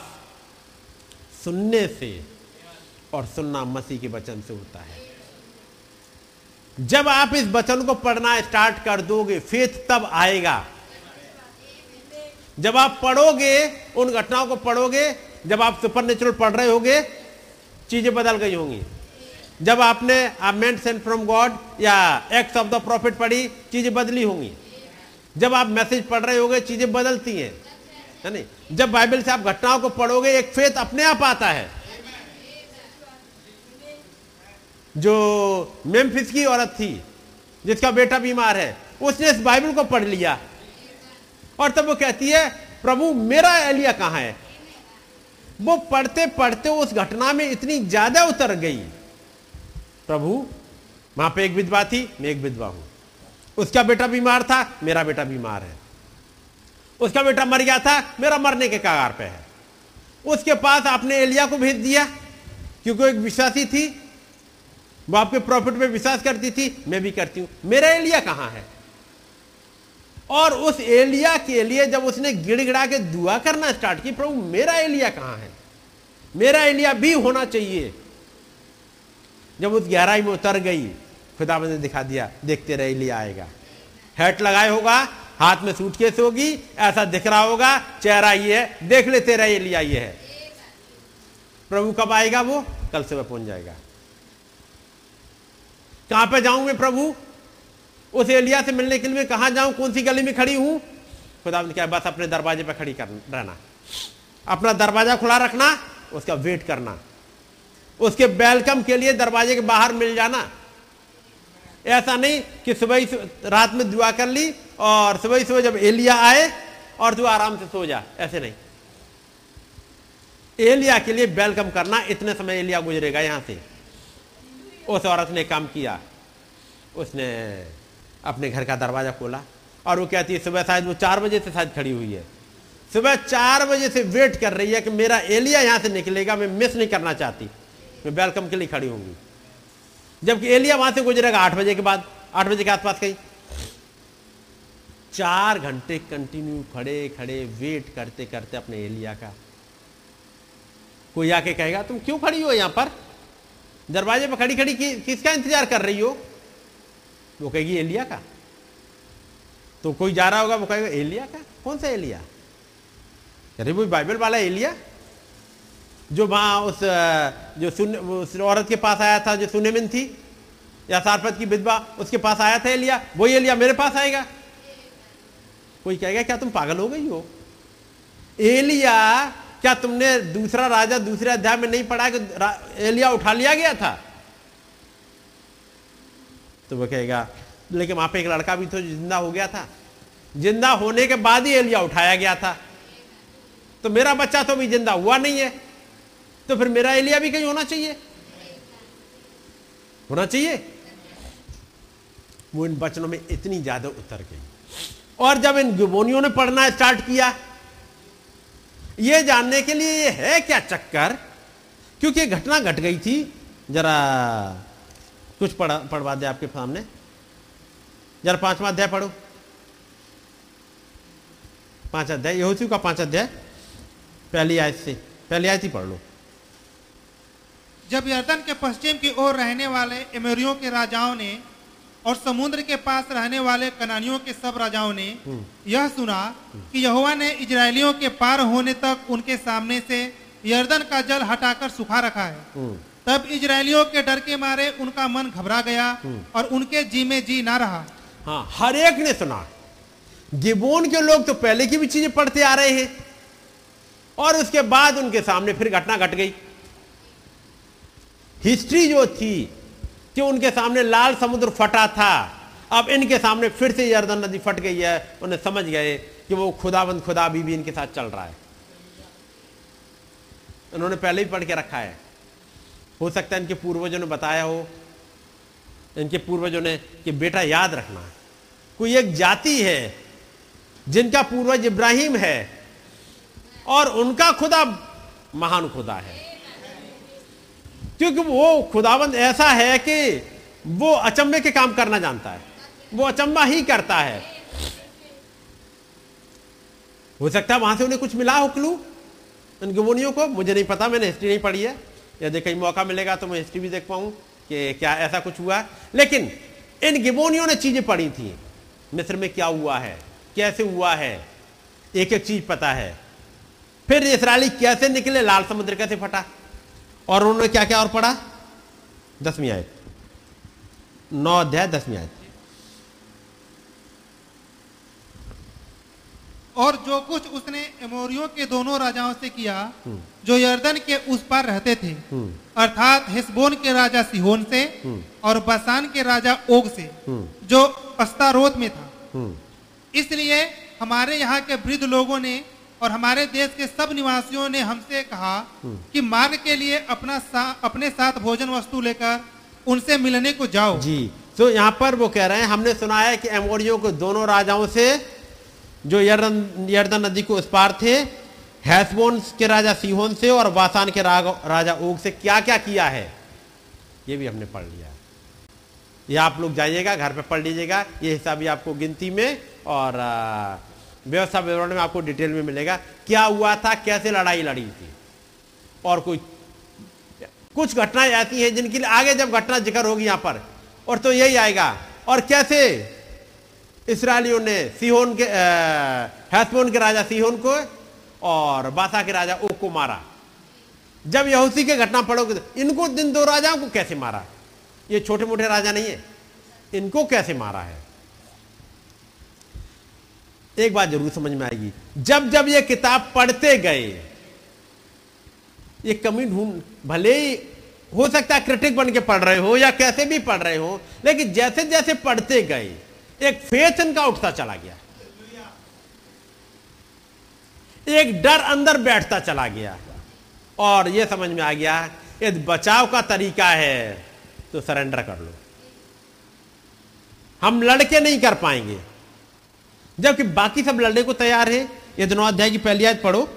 सुनने से और सुनना मसीह के वचन से होता है। जब आप इस वचन को पढ़ना स्टार्ट कर दोगे, फेथ तब आएगा। जब आप पढ़ोगे, उन घटनाओं को पढ़ोगे, जब आप सुपर नेचुरल पढ़ रहे होगे, चीज़ें बदल गई होंगी। जब आपने मेंट सेंट फ्रॉम गॉड या एक्ट ऑफ़ द प्रॉफिट पढ़ी, चीज़ें बदली होंगी। जब आप मैसेज पढ़ रहे होगे, चीज़ें बदलती हैं। है नहीं? जब बाइबल से आप घटनाओं को पढ़ोगे, एक फेथ अपने आप आता है। जो मेम्फिस की औरत थी, जिसका बेटा बीमार है, उसने इस बाइबल को पढ़ लिया। और तब वो कहती है, प्रभु, मेरा एलिया कहाँ है? वो पढ़ते पढ़ते उस घटना में इतनी ज़्यादा उतर गई। प्रभु, वहाँ पे एक विधवा थी, मैं एक विधवा हूँ। उसका बेटा बीमार था, मेरा बेटा बीमार है। उसका बेटा मर गया था, मेरा मरने के कगार पे है। उसके पास आपने एलिया को भेज दिया, क्योंकि एक विश्वासी थी। वो आपके प्रॉफिट में विश्वास करती थी, मैं भी करती हूँ। मेरा एलिया कहाँ है? और उस एलिया के लिए जब उसने गिड़गिड़ा के दुआ करना स्टार्ट की, प्रभु, मेरा एलिया कहाँ है? मेरा एलिया भी होना चाहिए। जब उस गहराई में उतर गई खुदा ने दिखा दिया, देखते रहे एलिया आएगा। हैट लगाए होगा, हाथ में सूटकेस होगी, ऐसा दिख रहा होगा, चेहरा ये है, देख लेते रहे एलिया ये है। प्रभु कब आएगा वो? कल सुबह पहुँच जाएगा। कहाँ पे जाऊँ मैं प्रभु? उस एलिया से मिलने के लिए कहाँ जाऊँ? कौन सी गली में खड़ी हूँ? खुदा ने क्या बस अपने दरवाजे पर खड़ी कर रहना। अपना दरवाज़ा खुला रखना, उसका वेट करना। उसके वेलकम के लिए दरवाजे के बाहर मिल जाना। ऐसा नहीं कि सुबह रात में दुआ कर ली और सुबह सुबह जब एलिया आए और तू आराम से सो जा। ऐसे नहीं। एलिया के लिए वेलकम करना इतने समय एलिया गुजरेगा यहाँ से। उस औरत ने काम किया। उसने अपने घर का दरवाज़ा खोला और वो कहती है, सुबह शायद वो चार बजे से शायद खड़ी हुई है। सुबह चार बजे से वेट कर रही है कि मेरा एलिया यहाँ से निकलेगा, मैं मिस नहीं करना चाहती। मैं वेलकम के लिए खड़ी होंगी। जबकि एलिया वहाँ से गुजरेगा आठ बजे के बाद आठ बजे के आसपास कहीं। चार घंटे कंटिन्यू खड़े खड़े वेट करते करते अपने एलिया का। कोई आके कहेगा तुम क्यों खड़ी हो यहाँ पर? दरवाजे पर खड़ी खड़ी कि, किसका इंतज़ार कर रही हो? वो कहेगी एलिया का। तो कोई जा रहा होगा वो कहेगा एलिया का? कौन सा एलिया अरे वो बाइबल वाला एलिया जो वहाँ उस जो सुन, उस औरत के पास आया था, जो सुनेमिन थी, या सारपत की विधवा, उसके पास आया था एलिया? वही एलिया मेरे पास आएगा। कोई कहेगा, क्या तुम पागल हो गई हो? एलिया, क्या तुमने दूसरा राजा दूसरे अध्याय में नहीं पढ़ा कि एलिया उठा लिया गया था? तो वो कहेगा, लेकिन वहाँ पे एक लड़का भी तो ज़िंदा हो गया था। ज़िंदा होने के बाद ही एलिया उठाया गया था। तो मेरा बच्चा तो भी ज़िंदा हुआ नहीं है। तो फिर मेरा एलिया भी कहीं होना चाहिए? होना चाहिए? वो इन वचनों में इतनी ज़्यादा उतर गई। और जब इन गिबोनियों ने पढ़ना स्टार्ट किया, ये जानने के लिए ये है क्या चक्कर? क्योंकि घटना घट गई थी। जरा कुछ पढ़ा, पढ़वा दे आपके सामने। जरा पांचवा अध्याय पढ़ो। पाँच अध्याय, यहोशू का पाँच अध्याय। पहली आयत से, पहली आयत ही पढ़ लो। जब यर्दन के पश्चिम की ओर रहने वाले एमोरियों के राजाओं ने और समुद्र के पास रहने वाले कनानियों के सब राजाओं ने यह सुना कि यहोवा ने इजरायलियों के पार होने तक उनके सामने से यर्दन का जल हटाकर सुखा रखा है। हम्म, तब इजरायलियों के डर के मारे उनका मन घबरा गया और उनके जी में जी ना रहा। हाँ हर एक ने सुना। गिबोन के लोग तो पहले की भी चीज़ें पढ़ते आ रहे हैं। और उसके बाद उनके सामने फिर घटना घट गट गई। हिस्ट्री जो थी कि उनके सामने लाल समुद्र फटा था अब इनके सामने फिर से यर्दन नदी फट गई है उन्हें समझ गए कि वो खुदाबंद खुदा भी, भी इनके साथ चल रहा है। उन्होंने पहले ही पढ़ के रखा है। हो सकता है इनके पूर्वजों ने बताया हो इनके पूर्वजों ने कि बेटा याद रखना कोई एक जाति है जिनका पूर्वज इब्राहिम है और उनका खुदा महान खुदा है। क्योंकि वो खुदाबंद ऐसा है कि वो अचंबे के काम करना जानता है। वो अचंबा ही करता है। हो सकता है वहाँ से उन्हें कुछ मिला हो क्लू इन गिबोनियों को। मुझे नहीं पता, मैंने हिस्ट्री नहीं पढ़ी है। यदि कहीं मौका मिलेगा तो मैं हिस्ट्री भी देख पाऊँ कि क्या ऐसा कुछ हुआ। लेकिन इन गिबोनियों ने चीज़ें पढ़ी थी। मिस्र में क्या हुआ है? कैसे हुआ है? एक एक चीज़ पता है। फिर इसराइली कैसे निकले? लाल समुद्र कैसे फटा? और उन्होंने क्या क्या और पढ़ा? दसवीं आयत। नौ अध्याय दसवीं आयत। और जो कुछ उसने एमोरियों के दोनों राजाओं से किया जो यर्दन के उस पार रहते थे अर्थात हेसबोन के राजा सिहोन से और बसान के राजा ओग से जो अस्तारोत में था। इसलिए हमारे यहाँ के वृद्ध लोगों ने और हमारे देश के सब निवासियों ने हमसे कहा कि मार्ग के लिए अपना सा, अपने साथ भोजन वस्तु लेकर उनसे मिलने को जाओ। जी। तो यहाँ पर वो कह रहे हैं हमने सुना है कि एमोरियों को दोनों राजाओं से जो यर्दन यर्दन नदी को उस पार थे हैसबोन के राजा सीहोन से और वासान के राजा ओग से क्या क्या किया है? ये भी हमने पढ़ लिया। ये आप लोग जाइएगा घर पे पढ़ लीजिएगा ये हिस्सा भी आपको गिनती में और व्यवस्था विवरण में आपको डिटेल में मिलेगा, क्या हुआ था, कैसे लड़ाई लड़ी थी। और कोई, कुछ घटनाएँ ऐसी हैं जिनके लिए आगे जब घटना ज़िक्र होगी यहाँ पर, और तो यही आएगा। और कैसे इसराइलियों ने सिहोन के हैसमोन के राजा सिहोन को और बासा के राजा ओक को मारा। जब यहूसी के घटना पड़ोगे तो इनको दिन दो राजाओं को कैसे मारा? ये छोटे मोटे राजा नहीं है। इनको कैसे मारा है? एक बात ज़रूर समझ में आएगी। जब जब ये किताब पढ़ते गए, ये कमी ढूंढ, भले ही हो सकता है क्रिटिक बन के पढ़ रहे हो या कैसे भी पढ़ रहे हो, लेकिन जैसे जैसे पढ़ते गए, एक फेथ इनका उठता चला गया। एक डर अंदर बैठता चला गया। और यह समझ में आ गया यदि बचाव का तरीका है तो सरेंडर कर लो। हम लड़के नहीं कर पाएँगे। जबकि बाकी सब लड़ने को तैयार है। ये दोनों अध्याय की पहली आज पढ़ो।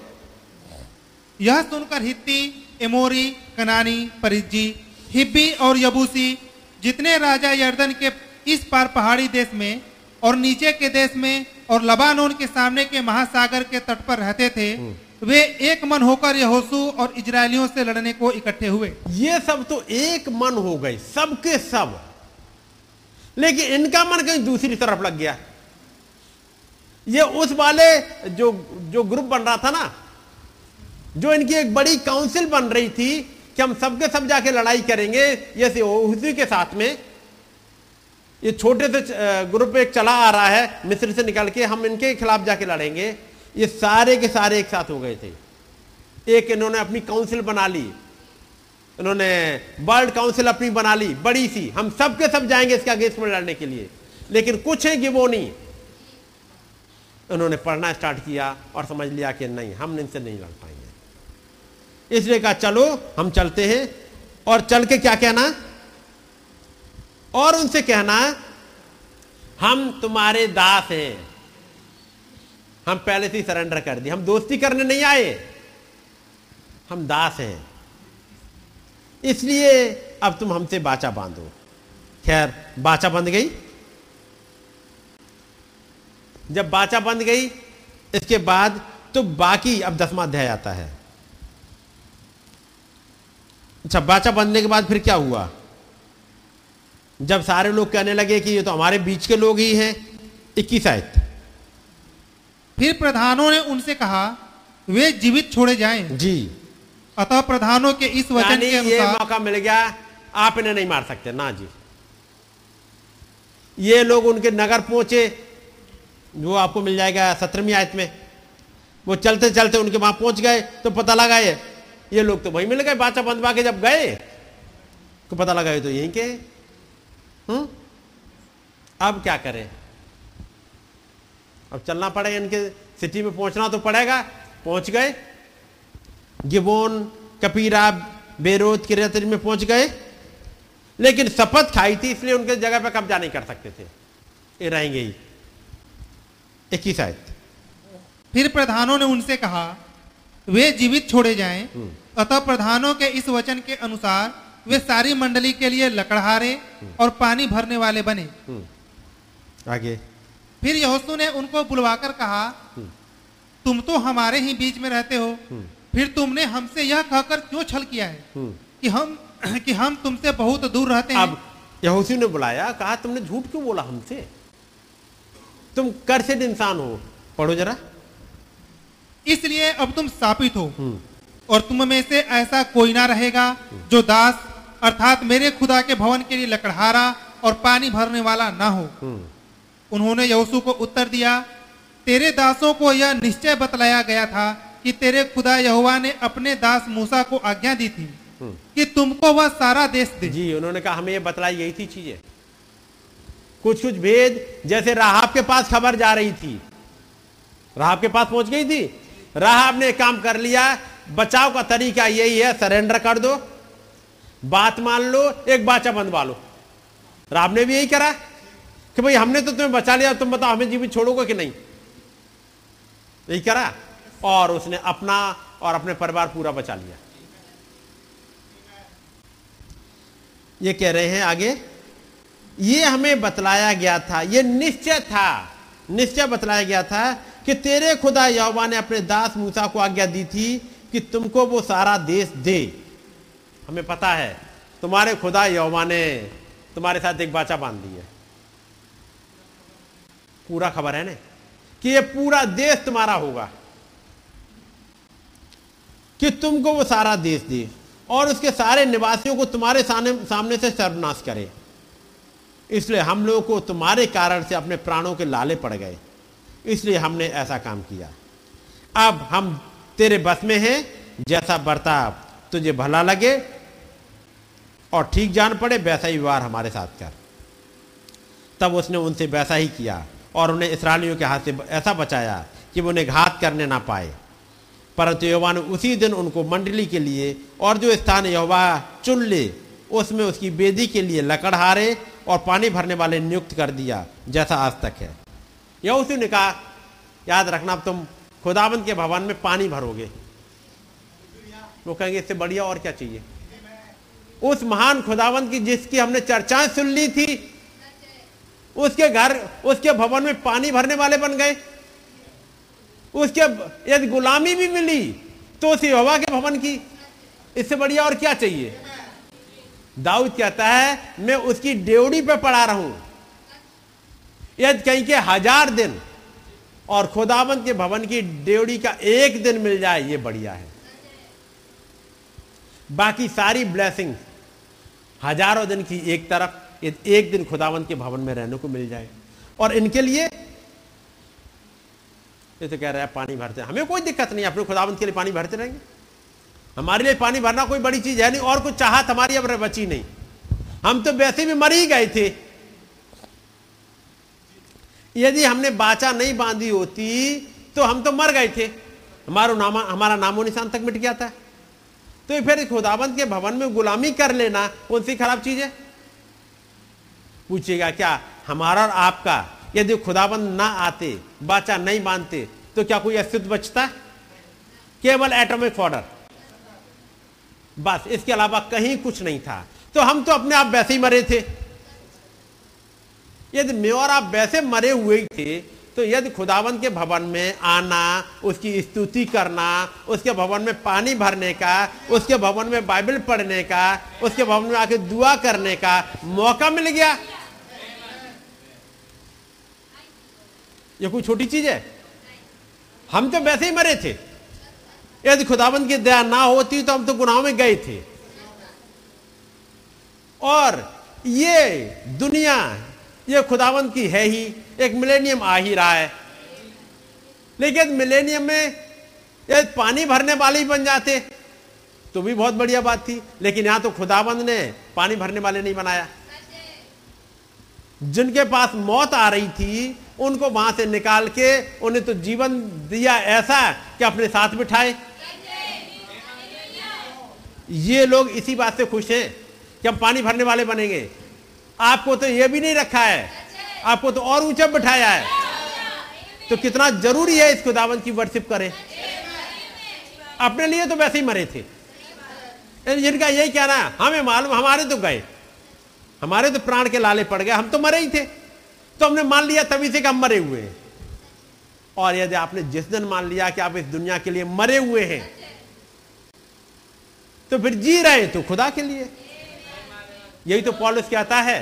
यह सुनकर हित्ती एमोरी कनानी परिजी हिब्बी और यबूसी जितने राजा यर्दन के इस पार पहाड़ी देश में और नीचे के देश में और लबानोन के सामने के महासागर के तट पर रहते थे वे एक मन होकर यहोसू और इजरायलियों से लड़ने को इकट्ठे हुए। ये सब तो एक मन हो गए सबके सब। लेकिन इनका मन कहीं दूसरी तरफ़ लग गया। ये उस वाले जो जो ग्रुप बन रहा था ना, जो इनकी एक बड़ी काउंसिल बन रही थी कि हम सबके सब जाके लड़ाई करेंगे, ये उसी के साथ में ये छोटे से ग्रुप एक चला आ रहा है, मिस्र से निकल के हम इनके खिलाफ जाके लड़ेंगे। ये सारे के सारे एक साथ हो गए थे। एक इन्होंने अपनी काउंसिल बना ली। इन्होंने वर्ल्ड काउंसिल अपनी बना ली, बड़ी सी। हम सब के सब जाएँगे इसके अगेंस्ट में लड़ने के लिए। लेकिन कुछ है गिबोनी उन्होंने पढ़ना स्टार्ट किया और समझ लिया कि नहीं, हम इनसे नहीं लड़ पाएँगे। इसलिए कहा, चलो, हम चलते हैं। और चल के क्या कहना? और उनसे कहना, हम तुम्हारे दास हैं। हम पहले से ही सरेंडर कर दिए। हम दोस्ती करने नहीं आए। हम दास हैं। इसलिए अब तुम हमसे बाचा बांधो। खैर, बाचा बंध गई। जब बाचा बंद गई इसके बाद तो बाकी अब दसवा अध्याय आता है। अच्छा बाचा बंधने के बाद फिर क्या हुआ? जब सारे लोग कहने लगे कि ये तो हमारे बीच के लोग ही हैं इक्कीस आयत। फिर प्रधानों ने उनसे कहा वे जीवित छोड़े जाएँ। जी। अतः प्रधानों के इस वचन के ये मौका मिल गया आप इन्हें नहीं मार सकते ना जी। ये लोग उनके नगर पहुँचे वो आपको मिल जाएगा सत्रहवीं आयत में। वो चलते चलते उनके वहाँ पहुँच गए तो पता लगा ये ये लोग तो वहीं मिल गए बाचा बंधवा के जब गए। तो पता लगा ये तो यहीं के। हैं। हम्म? अब क्या करें? अब चलना पड़ेगा इनके सिटी में, पहुँचना तो पड़ेगा। पहुँच गए। गिबोन, कपीरा, बेरोत किरतरी में पहुँच गए। लेकिन शपथ खाई थी, इसलिए उनके जगह पर कब्जा नहीं कर सकते थे। ये रहेंगे ही। इक्कीस आयत। फिर प्रधानों ने उनसे कहा वे जीवित छोड़े जाएँ अतः प्रधानों के इस वचन के अनुसार वे सारी मंडली के लिए लकड़हारे और पानी भरने वाले बने। आगे। फिर यहोशू ने उनको बुलवाकर कहा तुम तो हमारे ही बीच में रहते हो। फिर तुमने हमसे यह कहकर क्यों छल किया है? हम्म। कि हम कि हम तुमसे बहुत दूर रहते हैं। अब यहोशू ने बुलाया कहा तुमने झूठ क्यों बोला हमसे? तुम कर्सिड इंसान हो। पढ़ो जरा। इसलिए अब तुम स्थापित हो। और तुम में से ऐसा कोई ना रहेगा जो दास अर्थात मेरे खुदा के भवन के लिए लकड़हारा और पानी भरने वाला ना हो। उन्होंने यहोशू को उत्तर दिया तेरे दासों को यह निश्चय बतलाया गया था कि तेरे खुदा यहोवा ने अपने दास मूसा को आज्ञा दी थी कि तुमको वह सारा देश दे। जी उन्होंने कहा हमें ये बतलाई गई थी चीज़ें। कुछ कुछ भेद, जैसे राहब के पास खबर जा रही थी। राहब के पास पहुँच गई थी? राहब ने काम कर लिया, बचाव का तरीका यही है सरेंडर कर दो, बात मान लो, एक बाचा बंधवा लो। राहब ने भी यही करा कि भाई, हमने तो तुम्हें बचा लिया, तुम बताओ, हमें जीवित छोड़ोगे कि नहीं? यही करा, और उसने अपना और अपने परिवार पूरा बचा लिया। ये कह रहे हैं आगे ये हमें बतलाया गया था, ये निश्चय था, निश्चय बतलाया गया था कि तेरे खुदा यहोवा ने अपने दास मूसा को आज्ञा दी थी कि तुमको वो सारा देश दे। हमें पता है, तुम्हारे खुदा यहोवा ने तुम्हारे साथ एक बाचा बाँध दी है। पूरा खबर है ना? कि ये पूरा देश तुम्हारा होगा, कि तुमको वो सारा देश दे और उसके सारे निवासियों को तुम्हारे सामने से सर्वनाश करे। इसलिए हम लोगों को तुम्हारे कारण से अपने प्राणों के लाले पड़ गए। इसलिए हमने ऐसा काम किया। अब हम तेरे बस में हैं, जैसा बर्ताव तुझे भला लगे और ठीक जान पड़े, वैसा ही व्यवहार हमारे साथ कर। तब उसने उनसे वैसा ही किया और उन्हें इसराइलियों के हाथ से ऐसा बचाया कि वो उन्हें घात करने ना पाए। परंतु यहोवा ने उसी दिन उनको मंडली के लिए और जो स्थान यहोवा चुन ले, उसमें उसकी बेदी के लिए लकड़हारे और पानी भरने वाले नियुक्त कर दिया, जैसा आज तक है। यह उसी ने कहा, याद रखना, अब तुम खुदाबंद के भवन में पानी भरोगे। वो कहेंगे, इससे बढ़िया और क्या चाहिए? उस महान खुदाबंद की जिसकी हमने चर्चाएँ सुन ली थी, उसके घर, उसके भवन में पानी भरने वाले बन गए। उसके, यदि गुलामी भी मिली तो उस यहोवा के भवन की, इससे बढ़िया और क्या चाहिए? दाऊद कहता है, मैं उसकी डेवड़ी पे पड़ा रहूँ। यदि कहीं के हज़ार दिन, और खुदाबंद के भवन की डेवड़ी का एक दिन मिल जाए, ये बढ़िया है। बाकी सारी ब्लेसिंग हज़ारों दिन की एक तरफ़, एक दिन खुदावंत के भवन में रहने को मिल जाए। और इनके लिए, ये तो कह रहा है, पानी भरते हमें कोई दिक्कत नहीं अपने खुदावंत के लिए पानी भरते रहेंगे। हमारे लिए पानी भरना कोई बड़ी चीज़ है नहीं, और कुछ चाहत हमारी अब बची नहीं। हम तो वैसे भी मर ही गए थे। यदि हमने बाचा नहीं बांधी होती तो हम तो मर गए थे। हमारा नाम, हमारा नामो निशान तक मिट गया था। तो फिर खुदाबंद के भवन में गुलामी कर लेना कौन सी खराब चीज़ है? पूछेगा क्या, हमारा और आपका, यदि खुदाबंद ना आते, बाचा नहीं बांधते तो क्या कोई अस्तित्व बचता? केवल एटॉमिक ऑर्डर। बस, इसके अलावा कहीं कुछ नहीं था। तो हम तो अपने आप वैसे ही मरे थे। यदि मैं और आप वैसे मरे हुए ही थे तो यदि खुदावन के भवन में आना, उसकी स्तुति करना, उसके भवन में पानी भरने का, उसके भवन में बाइबल पढ़ने का, उसके भवन में आके दुआ करने का मौका मिल गया। ये कोई छोटी चीज़ है? हम तो वैसे ही मरे थे। यदि खुदाबंद की दया ना होती तो हम तो गुनाहों में गए थे। और ये दुनिया, ये खुदाबंद की है ही, एक मिलेनियम आ ही रहा है। लेकिन मिलेनियम में ये पानी भरने वाले ही बन जाते। तो भी बहुत बढ़िया बात थी, लेकिन यहाँ तो खुदाबंद ने पानी भरने वाले नहीं बनाया। जिनके पास मौत आ रही थी, उनको वहाँ से निकाल के उन्हें तो जीवन दिया ऐसा कि अपने साथ बिठाए। ये लोग इसी बात से खुश हैं कि हम पानी भरने वाले बनेंगे। आपको तो ये भी नहीं रखा है। आपको तो और ऊँचा बिठाया है। तो कितना ज़रूरी है इस खुदावन की वर्शिप करें। अपने लिए तो वैसे ही मरे थे। जिनका यही कहना है हमें मालूम, हमारे तो गए। हमारे तो प्राण के लाले पड़ गए। हम तो मरे ही थे। तो हमने मान लिया, तभी से कि हम मरे हुए हैं। और यदि आपने जिस दिन मान लिया कि आप इस दुनिया के लिए मरे हुए हैं तो फिर जी रहे तो खुदा के लिए। यही तो पॉलिस कहता है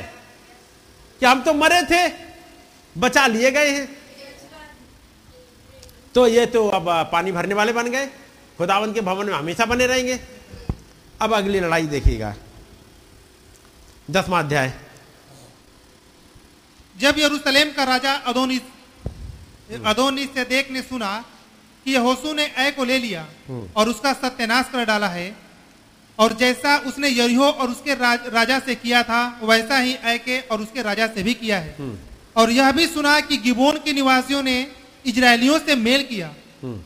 कि हम तो मरे थे बचा लिए गए हैं। तो ये तो अब पानी भरने वाले बन गए। खुदावन के भवन में हमेशा बने रहेंगे। अब अगली लड़ाई देखिएगा। दसवां अध्याय। जब यरूशलेम का राजा अदोनिस अदोनिस से देख ने सुना कि यहोशू ने ऐ को ले लिया और उसका सत्यानाश कर डाला है और जैसा उसने यरीहो और उसके राज, राजा से किया था वैसा ही ऐ के और उसके राजा से भी किया है। और यह भी सुना कि गिबोन के निवासियों ने इजरायलियों से मेल किया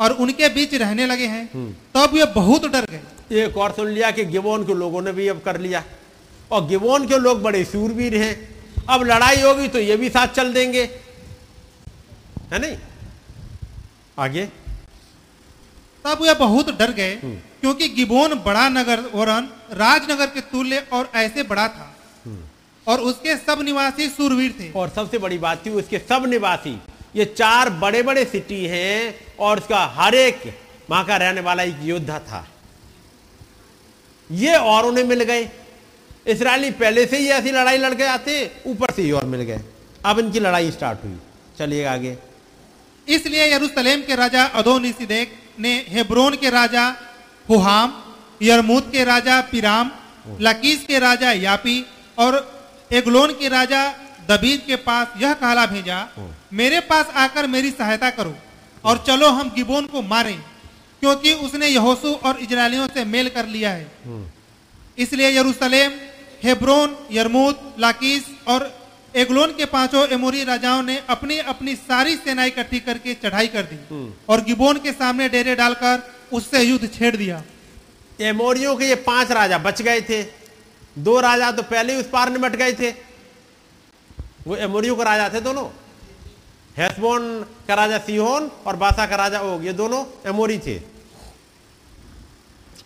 और उनके बीच रहने लगे हैं। तब वे बहुत डर गए। एक और सुन लिया कि गिबोन के लोगों ने भी अब कर लिया। और गिबोन के लोग बड़े सूरवीर हैं। अब लड़ाई होगी तो ये भी साथ चल देंगे। है नहीं? आगे। तब वे बहुत डर गए क्योंकि गिबोन बड़ा नगर वरन राजनगर के तुल्य और ऐसे बड़ा था। और उसके सब निवासी सूरवीर थे। और सबसे बड़ी बात थी उसके सब निवासी ये चार बड़े बड़े सिटी हैं और उसका हर एक वहाँ का रहने वाला एक योद्धा था। ये और उन्हें मिल गए। इसराइली पहले से ही ऐसी लड़ाई लड़ के आते ऊपर से ही और मिल गए। अब इनकी लड़ाई स्टार्ट हुई। चलिए आगे। इसलिए यरूशलेम के राजा अदोनिसिदेक ने हेब्रोन के राजा हुहाम यरमूत के राजा पिराम लकीस के राजा यापी और एगलोन के राजा दबीर के पास यह कहला भेजा मेरे पास आकर मेरी सहायता करो और चलो हम गिबोन को मारें क्योंकि उसने यहोसू और इजरायलियों से मेल कर लिया है। इसलिए यरूशलेम हेब्रोन यरमूत लाकीस और एगलोन के पाँचों एमोरी राजाओं ने अपनी अपनी सारी सेना इकट्ठी करके चढ़ाई कर दी। और गिबोन के सामने डेरे डालकर उससे युद्ध छेड़ दिया। एमोरियों के ये पाँच राजा बच गए थे। दो राजा तो पहले ही उस पार निमट गए थे। वो एमोरियो के राजा थे दोनों। हेसबोन का राजा सिहोन और बासा का राजा ओग ये दोनों एमोरी थे।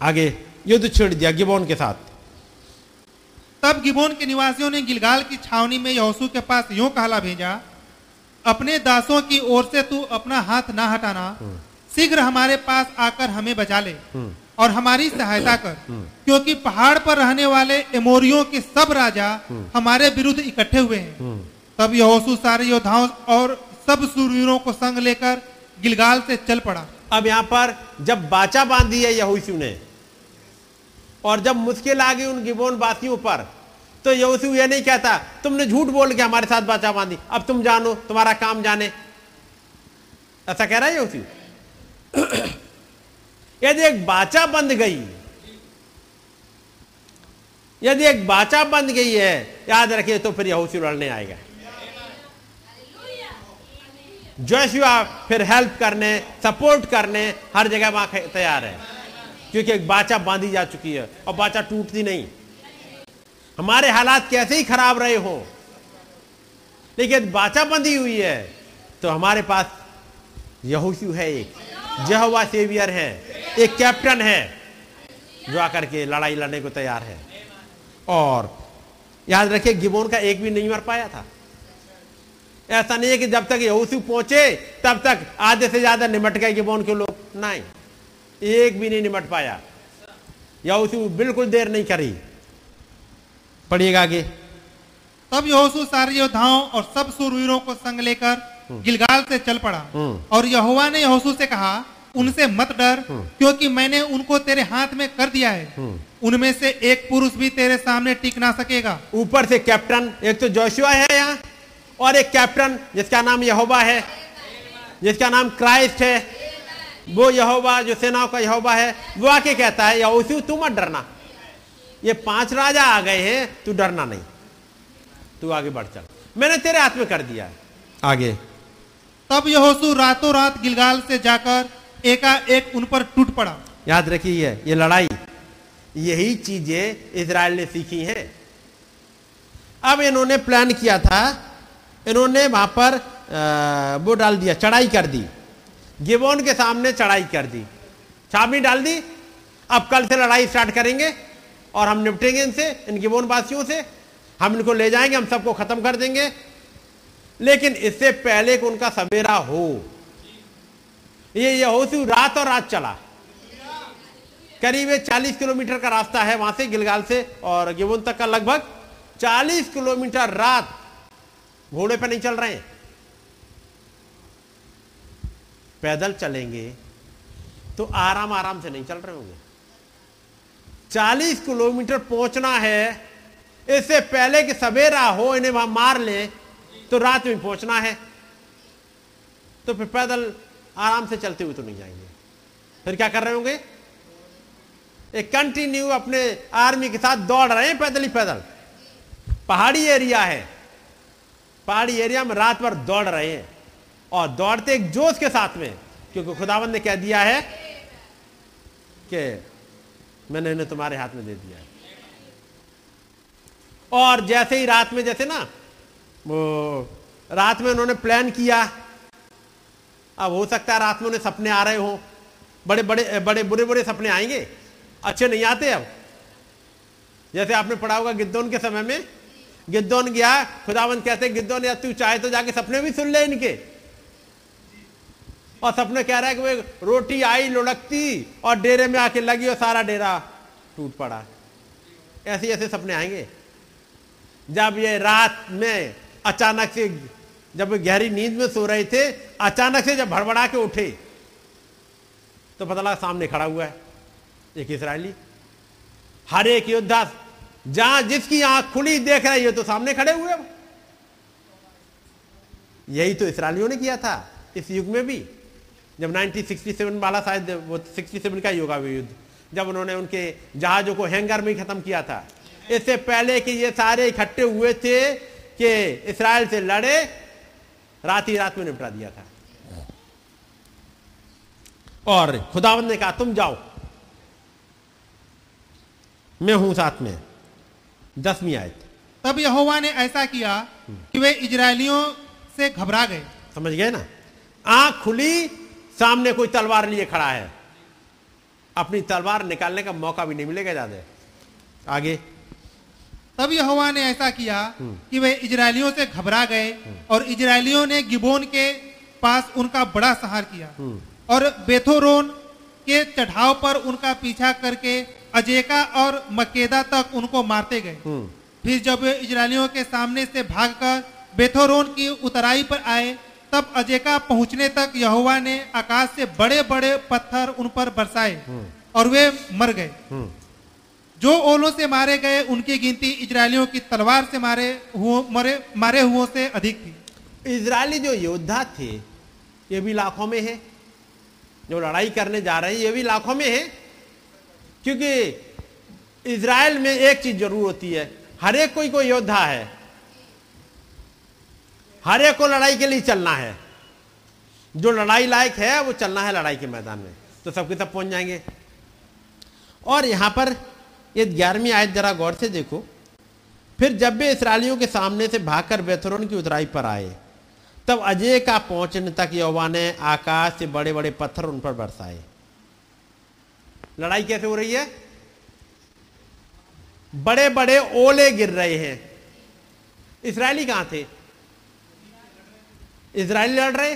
आगे युद्ध छेड़ दिया गिबोन के साथ। तब गिबोन के निवासियों ने गिलगाल की छावनी में यहोशू के पास यूँ कहला भेजा अपने दासों की ओर से तू अपना हाथ ना हटाना। शीघ्र हमारे पास आकर हमें बचा ले और हमारी सहायता कर क्योंकि पहाड़ पर रहने वाले एमोरियों के सब राजा हमारे विरुद्ध इकट्ठे हुए हैं। तब यहोशू सारे योद्धाओं और सब सूरवीरों को संग लेकर गिलगाल से चल पड़ा। अब यहाँ पर जब बाचा बांधी है यहोशू ने और जब मुश्किल आ गई उन गिबोन वासियों पर तो यहोशू ये नहीं कहता, तुमने झूठ बोल के हमारे साथ बाचा बांधी, अब तुम जानो, तुम्हारा काम जाने। ऐसा कह रहा है यहोशू। यदि एक बाचा बंद गई, यदि एक बाचा बंद गई है, याद रखिए तो फिर यहोशू लड़ने आएगा। जोशुआ फिर हेल्प करने, सपोर्ट करने, हर जगह वहाँ तैयार है। क्योंकि एक बाचा बांधी जा चुकी है और बाचा टूटती नहीं। हमारे हालात कैसे ही खराब रहे हो। लेकिन बाचा बंधी हुई है तो हमारे पास यहोशू है एक जहवा सेवियर है, एक कैप्टन है, जो आकर के लड़ाई लड़ने को तैयार है। और याद रखिए, गिबोन का एक भी नहीं मर पाया था। ऐसा नहीं है कि जब तक यहोशू पहुँचे, तब तक आधे से ज़्यादा निमट गए गिबोन के लोग। नहीं। एक भी नहीं निमट पाया। यहोशू बिल्कुल देर नहीं करी। पढ़िएगा आगे। तब यहोशू सारे योद्धाओं और सब सूरवीरों को संग लेकर गिलगाल से चल पड़ा। और यहोवा ने यहोशू से कहा उनसे मत डर क्योंकि मैंने उनको तेरे हाथ में कर दिया है। उनमें से एक पुरुष भी तेरे सामने टिक ना सकेगा। ऊपर से कैप्टन एक तो जोशुआ है यहाँ और एक कैप्टन जिसका नाम यहोवा है जिसका नाम क्राइस्ट है। वो यहोवा जो सेनाओं का यहोवा है वो आके कहता है यहोशू तू मत डरना। ये पाँच राजा आ गए हैं तू डरना नहीं। तू आगे बढ़ चल। मैंने तेरे हाथ में कर दिया है। आगे। तब यहोशू रातों रात गिलगाल से जाकर एकाएक उन पर टूट पड़ा। याद रखिए ये लड़ाई यही चीज़ें इसराइल ने सीखी हैं। अब इन्होंने प्लान किया था इन्होंने वहाँ पर अ, वो डाल दिया चढ़ाई कर दी। गिबोन के सामने चढ़ाई कर दी। छावनी डाल दी। अब कल से लड़ाई स्टार्ट करेंगे और हम निपटेंगे इनसे, इन गिबोन वासियों से। हम इनको ले जाएँगे, हम सबको खत्म कर देंगे। लेकिन इससे पहले कि उनका सवेरा हो, ये यहोशू रात और रात चला। करीब चालीस किलोमीटर का रास्ता है वहाँ से गिलगाल से और गिबोन तक का लगभग चालीस किलोमीटर रात घोड़े पे नहीं चल रहे हैं। पैदल चलेंगे तो आराम आराम से नहीं चल रहे होंगे। चालीस किलोमीटर पहुँचना है, इससे पहले कि सवेरा हो, इन्हें वहाँ मार ले तो रात में पहुँचना है। तो फिर पैदल आराम से चलते हुए तो नहीं जाएँगे। फिर क्या कर रहे होंगे? एक कंटिन्यू अपने आर्मी के साथ दौड़ रहे हैं, पैदल ही पैदल। पहाड़ी एरिया है। पहाड़ी एरिया में रात भर दौड़ रहे हैं। और दौड़ते एक जोश के साथ में, क्योंकि खुदावन ने कह दिया है कि मैंने इन्हें तुम्हारे हाथ में दे दिया है। और जैसे ही रात में, जैसे ना, वो रात में उन्होंने प्लान किया, अब हो सकता है रात में उन्हें सपने आ रहे हो। बड़े बड़े बड़े, बुरे बुरे सपने आएँगे, अच्छे नहीं आते अब। जैसे आपने पढ़ा होगा गिद्दौन के समय में, गिद्दौन गया खुदावंत कहते गिद्दौन, या तू चाहे तो जाके सपने भी सुन ले इनके। और सपने कह रहा है कि वो रोटी आई, लुढ़कती और डेरे में आके लगी और सारा डेरा टूट पड़ा। ऐसे ऐसे सपने आएँगे। जब ये रात में अचानक से जब गहरी नींद में सो रहे थे, अचानक से जब भड़बड़ा के उठे तो पता लगा सामने खड़ा हुआ है, एक इसराइली। हर एक योद्धा जहाँ जिसकी आँख खुली देख रही है तो सामने खड़े हुए यही तो इसराइलियों ने किया था, इस युग में भी। जब 1967 वाला शायद वो 67 का युग युद्ध जब उन्होंने उनके जहाजों को हैंगर में खत्म किया था। इससे पहले कि ये सारे इकट्ठे हुए थे कि इसराइल से लड़े रात ही रात में निपटा दिया था। और खुदावंद ने कहा तुम जाओ। मैं हूँ साथ में। दसवीं आयत। तब यहोवा ने ऐसा किया कि वे इजरायलियों से घबरा गए। समझ गए ना? आँख खुली सामने कोई तलवार लिए खड़ा है। अपनी तलवार निकालने का मौका भी नहीं मिलेगा ज़्यादा आगे। तब यहोवा ने ऐसा किया कि वे इजरायलियों से घबरा गए और इजरायलियों ने गिबोन के पास उनका बड़ा सहार किया। और बेथोरोन के चढ़ाव पर उनका पीछा करके अजेका और मकेदा तक उनको मारते गए। फिर जब वे इजरायलियों के सामने से भागकर बेथोरोन की उतराई पर आए तब अजेका पहुँचने तक यहुआ ने आकाश से बड़े बड़े पत्थर उन पर बरसाए और वे मर गए। जो ओलों से मारे गए उनकी गिनती इजरायलियों की तलवार से मारे हुओं मरे मारे हुओं से अधिक थी। इजरायली जो योद्धा थे ये भी लाखों में है। जो लड़ाई करने जा रहे हैं ये भी लाखों में है। क्योंकि इसराइल में एक चीज़ ज़रूर होती है हर एक कोई कोई योद्धा है। हर एक को लड़ाई के लिए चलना है। जो लड़ाई लायक है, वो चलना है लड़ाई के मैदान में। तो सबके सब पहुँच जाएँगे। और यहाँ पर ये ग्यारहवीं आयत जरा गौर से देखो। फिर जब वे इसराइलियों के सामने से भागकर बेथरोन की उतराई पर आए, तब अजय का पहुँचने तक यौवा ने आकाश से बड़े बड़े पत्थर उन पर बरसाए। लड़ाई कैसे हो रही है? बड़े बड़े ओले गिर रहे हैं। इसराइली कहाँ थे? इसराइली लड़ रहे।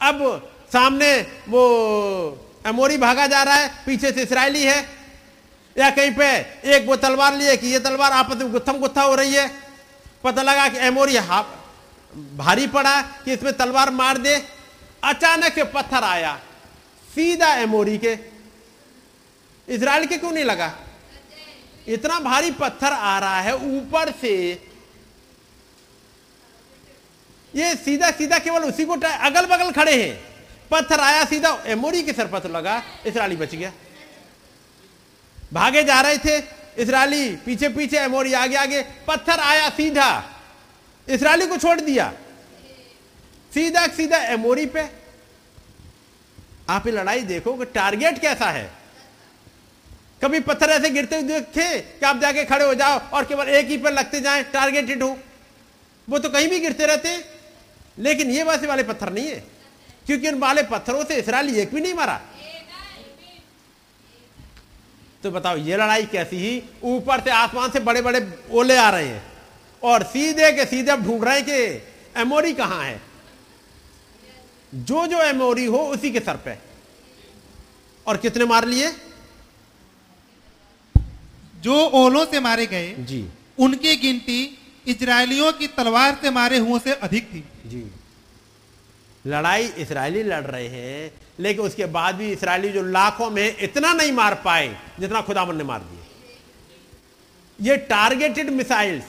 अब सामने वो अमोरी भागा जा रहा है, पीछे से इसराइली है। या कहीं पे एक वो तलवार लिए कि ये तलवार आपस में गुत्थम गुत्था हो रही है। पता लगा कि एमोरी हा, भारी पड़ा कि इसमें तलवार मार दे। अचानक से पत्थर आया, सीधा एमोरी के। इसराइल के क्यों नहीं लगा? इतना भारी पत्थर आ रहा है ऊपर से ये सीधा सीधा केवल उसी को अगल बगल खड़े हैं। पत्थर आया सीधा एमोरी के सर पत्थर लगा इसराइली बच गया। भागे जा रहे थे इसराइली पीछे पीछे एमोरी आगे आगे, पत्थर आया सीधा। इसराइली को छोड़ दिया। सीधा सीधा एमोरी पे। आप ये लड़ाई देखो कि टारगेट कैसा है। कभी पत्थर ऐसे गिरते हुए देखे कि आप जाके खड़े हो जाओ और केवल एक ही पर लगते जाएँ, टारगेटेड हो। वो तो कहीं भी गिरते रहते। हैं लेकिन ये वैसे वाले पत्थर नहीं है। क्योंकि उन वाले पत्थरों से इसराइली एक भी नहीं मारा। तो बताओ ये लड़ाई कैसी ही ऊपर से आसमान से बड़े बड़े ओले आ रहे हैं। और सीधे के सीधे अब ढूंढ रहे हैं कि एमोरी कहाँ है। जो जो एमोरी हो उसी के सर पे। और कितने मार लिए? जो ओलों से मारे गए जी। उनकी गिनती इजरायलियों की तलवार से मारे हुओं से अधिक थी। जी। लड़ाई इसराइली लड़ रहे हैं, लेकिन उसके बाद भी इसराइली जो लाखों में इतना नहीं मार पाए जितना खुदावन ने मार दिए। ये टारगेटेड मिसाइल्स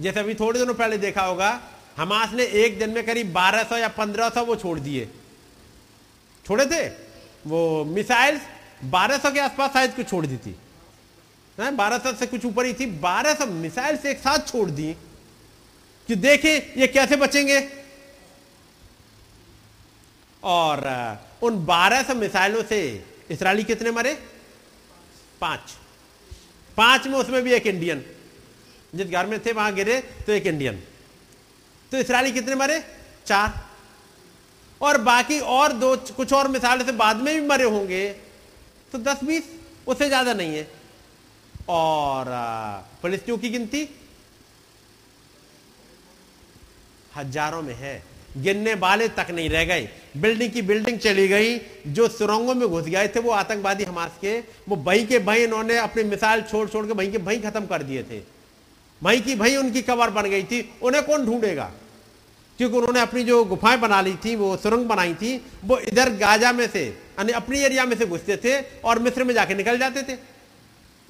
जैसे अभी थोड़े दिनों पहले देखा होगा, हमास ने एक दिन में करीब 1200 या 1500 वो छोड़ दिए। छोड़े थे? वो मिसाइल्स 1200 के आसपास शायद कुछ छोड़ दी थी। बारह सौ से कुछ ऊपर ही थी। बारह सौ मिसाइल से एक साथ छोड़ दी कि देखें ये कैसे बचेंगे? और उन बारह सौ मिसाइलों से इसराइली कितने मरे? पाँच। पाँच में उसमें भी एक इंडियन। जिस घर में थे, वहाँ गिरे तो एक इंडियन। तो इसराइली कितने मरे? चार। और बाकी और दो, कुछ और मिसाइलों से बाद में भी मरे होंगे तो दस बीस, उससे ज़्यादा नहीं है। और फलिस्तियों की गिनती हज़ारों में है। गिनने वाले तक नहीं रह गए। बिल्डिंग की बिल्डिंग चली गई, जो सुरंगों में घुस गए थे, वो आतंकवादी हमास के, वो वहीं के वहीं इन्होंने अपनी मिसाइल छोड़ छोड़ के वहीं के वहीं खत्म कर दिए थे। वहीं की वहीं उनकी कबर बन गई थी, उन्हें कौन ढूंढेगा? क्योंकि उन्होंने अपनी जो गुफाएँ बना ली थी, वो सुरंग बनाई थी, वो इधर गाजा में से, यानी अपनी एरिया में से घुसते थे और मिस्र में जाके निकल जाते थे।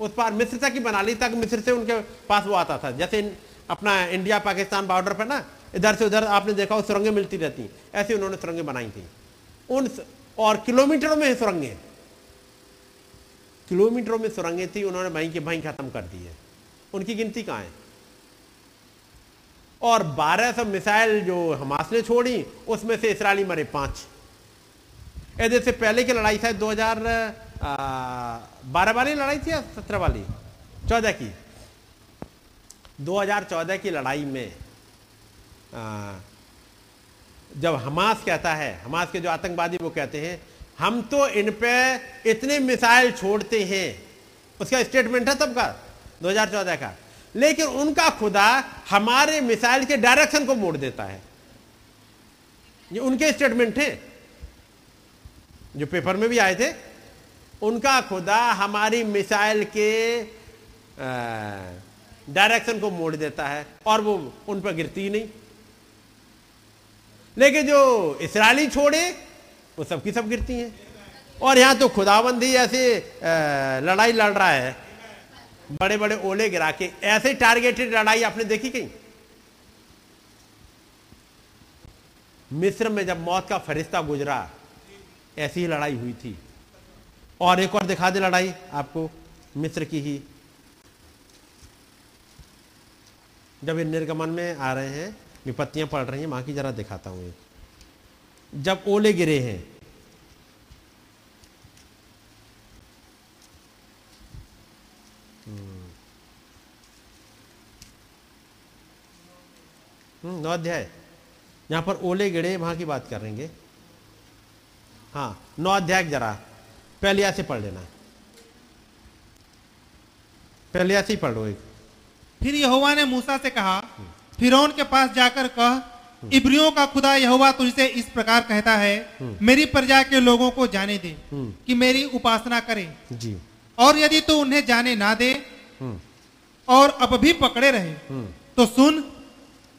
उस पार मिस्र तक ही बना ली तक मिस्र से उनके पास वो आता था। जैसे अपना इंडिया पाकिस्तान बॉर्डर पर ना, इधर से उधर आपने देखा हो सुरंगें मिलती रहती ऐसे उन्होंने सुरंगें बनाई थी। उन और किलोमीटरों में सुरंगें। किलोमीटरों में सुरंगें थी, उन्होंने वहीं के वहीं खत्म कर दी है उनकी गिनती कहाँ है? और 1200 मिसाइल जो हमास ने छोड़ी, उसमें से इसराइली मरे पाँच। ऐसे से पहले की लड़ाई शायद 2012 वाली लड़ाई थी या 17 वाली 14 की 2014 की लड़ाई में आ, जब हमास कहता है हमास के जो आतंकवादी वो कहते हैं हम तो इन पे इतने मिसाइल छोड़ते हैं। उसका स्टेटमेंट है तब का 2014 का। लेकिन उनका खुदा हमारे मिसाइल के डायरेक्शन को मोड़ देता है। ये उनके स्टेटमेंट थे जो पेपर में भी आए थे उनका खुदा हमारी मिसाइल के डायरेक्शन को मोड़ देता है और वो उन पर गिरती ही नहीं। लेकिन जो इसराइली छोड़े, वो सबकी सब गिरती हैं। और यहाँ तो खुदाबंदी ऐसे लड़ाई लड़ रहा है। बड़े बड़े ओले गिरा के, ऐसे टारगेटेड लड़ाई आपने देखी कहीं? मिस्र में जब मौत का फरिश्ता गुजरा, ऐसी ही लड़ाई हुई थी। और एक और दिखा दे लड़ाई आपको मिस्र की ही। जब ये निर्गमन में आ रहे हैं विपत्तियाँ पड़ रही हैं वहाँ की जरा दिखाता हूँ जब ओले गिरे हैं हम्म, नौ अध्याय। यहाँ पर ओले गिरे वहाँ की बात करेंगे हाँ नौ अध्याय जरा। पहलिया से पढ़ लेना। पहलिया से ही पढ़ लो एक। फिर यहोवा ने मूसा से कहा फिरौन के पास जाकर कह इब्रियों का खुदा यहोवा तुझसे इस प्रकार कहता है मेरी प्रजा के लोगों को जाने दे हम्म। कि मेरी उपासना करें। जी। और यदि तू उन्हें जाने ना दे हम्म। और अब भी पकड़े रहे हम्म। तो सुन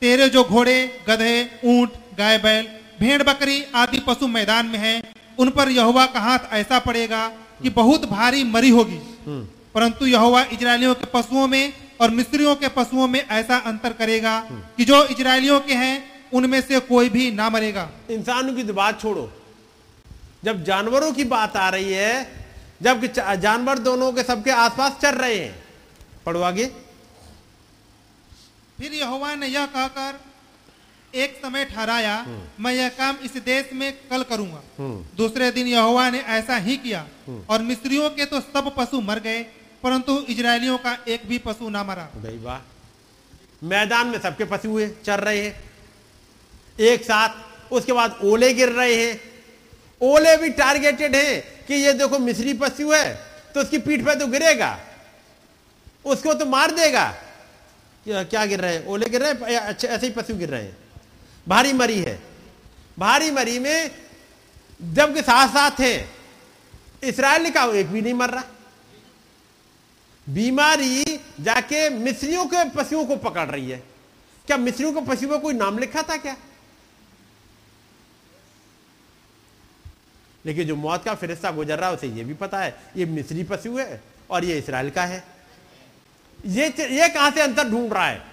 तेरे जो घोड़े गधे ऊँट गाय बैल भेड़ बकरी आदि पशु मैदान में हैं उन पर यहोवा का हाथ ऐसा पड़ेगा कि बहुत भारी मरी होगी। हम्म। परंतु यहोवा इजरायलियों के पशुओं में और मिस्रियों के पशुओं में ऐसा अंतर करेगा कि जो इजरायलियों के हैं उनमें से कोई भी ना मरेगा। इंसानों की तो बात छोड़ो। जब जानवरों की बात आ रही है जब जानवर दोनों के सबके आसपास चल रहे हैं। पढ़ो आगे। फिर यहोवा ने यह कहकर एक समय ठहराया मैं यह काम इस देश में कल करूँगा। दूसरे दिन यहोवा ने ऐसा ही किया। और मिस्रियों के तो सब पशु मर गए परंतु इजरायलियों का एक भी पशु ना मरा। भाई वाह। मैदान में सबके पशु हुए चल रहे हैं। एक साथ उसके बाद ओले गिर रहे हैं। ओले भी टारगेटेड हैं कि ये देखो मिस्री पशु है तो उसकी पीठ पे तो गिरेगा। उसको तो मार देगा। क्या गिर रहे हैं? ओले गिर रहे हैं ऐसे ही पशु गिर रहे हैं? भारी मरी है। भारी मरी में जबकि साथ साथ है, इसराइल का एक भी नहीं मर रहा। बीमारी जाके मिस्रियों के पशुओं को पकड़ रही है। क्या मिस्रियों के पशुओं कोई नाम लिखा था क्या? लेकिन जो मौत का फिरिश्ता गुजर रहा है, उसे यह भी पता है, ये मिस्री पशु है और ये इसराइल का है। ये ये कहाँ से अंतर ढूंढ रहा है?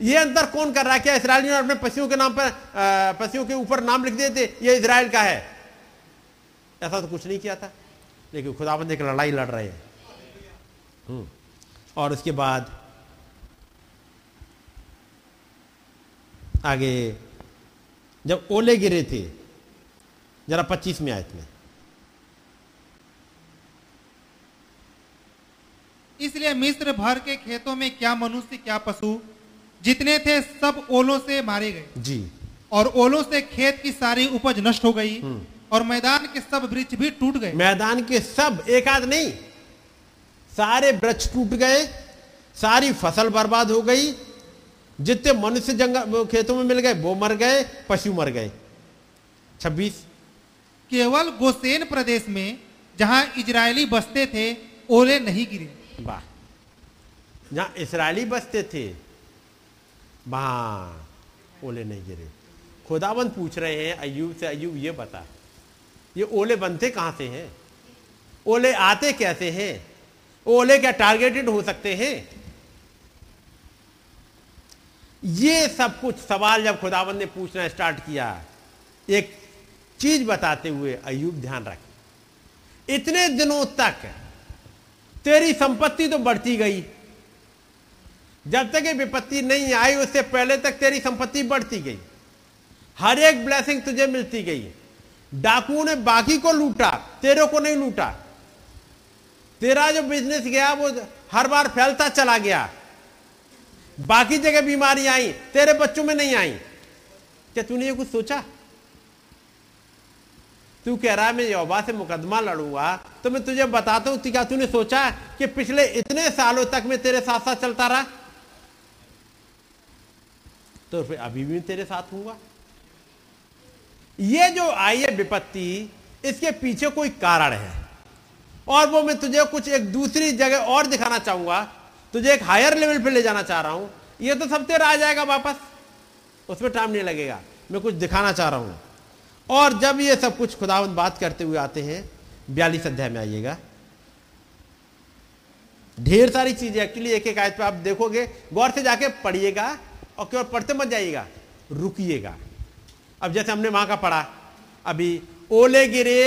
ये अंतर कौन कर रहा है? क्या इसराइल ने अपने पशुओं के नाम पर पशुओं के ऊपर नाम लिख थे? ये इसराइल का है। ऐसा तो कुछ नहीं किया था। लेकिन खुदाबंद एक लड़ाई लड़ रहे हैं। हम्म। और उसके बाद आगे, जब ओले गिरे थे, जरा पच्चीस में आयत में इसलिए मिस्र भर के खेतों में क्या मनुष्य, क्या पशु जितने थे सब ओलों से मारे गए। जी। और ओलों से खेत की सारी उपज नष्ट हो गई हम्म। और मैदान के सब वृक्ष भी टूट गए। मैदान के सब एक आध नहीं सारे वृक्ष टूट गए सारी फ़सल बर्बाद हो गई जितने मनुष्य जंगल खेतों में मिल गए वो मर गए पशु मर गए। छब्बीस। केवल गोसेन प्रदेश में जहाँ इजरायली बसते थे ओले नहीं गिरे। वाह। जहाँ इसराइली बसते थे वहाँ ओले नहीं गिरे। खुदाबंद पूछ रहे हैं अयूब से अयूब ये बता, ये ओले बनते कहाँ से हैं? ओले आते कैसे हैं? ओले क्या टारगेटेड हो सकते हैं? ये सब कुछ सवाल जब खुदाबंद ने पूछना स्टार्ट किया, एक चीज़ बताते हुए अयूब ध्यान रख। इतने दिनों तक तेरी संपत्ति तो बढ़ती गई जब तक ये विपत्ति नहीं आई, उससे पहले तक तेरी संपत्ति बढ़ती गई। हर एक ब्लेसिंग तुझे मिलती गई डाकुओं ने बाकी को लूटा, तेरे को नहीं लूटा। तेरा जो बिज़नेस गया, वो हर बार फैलता चला गया। बाकी जगह बीमारी आई, तेरे बच्चों में नहीं आई। क्या तूने ये कुछ सोचा? तू कह रहा है, मैं यौबा से मुकदमा लड़ूँगा। तो मैं तुझे बताता हूँ क्या तूने सोचा कि पिछले इतने सालों तक मैं तेरे साथ साथ चलता रहा? तो फिर अभी भी तेरे साथ हूँगा ये जो आई है विपत्ति, इसके पीछे कोई कारण है। और वो मैं तुझे कुछ एक दूसरी जगह और दिखाना चाहूँगा। तुझे एक हायर लेवल पे ले जाना चाह रहा हूँ। ये तो सब तेरा आ जाएगा वापस। उसमें टाइम नहीं लगेगा। मैं कुछ दिखाना चाह रहा हूँ। और जब ये सब कुछ खुदावंद बात करते हुए आते हैं, बयालीस अध्याय में आइएगा। ढेर सारी चीज़ें एक्चुअली एक एक आयत पे आप देखोगे। गौर से जाके पढ़िएगा। और केवल पढ़ते मत जाइएगा रुकिएगा। अब जैसे हमने वहाँ का पढ़ा अभी ओले गिरे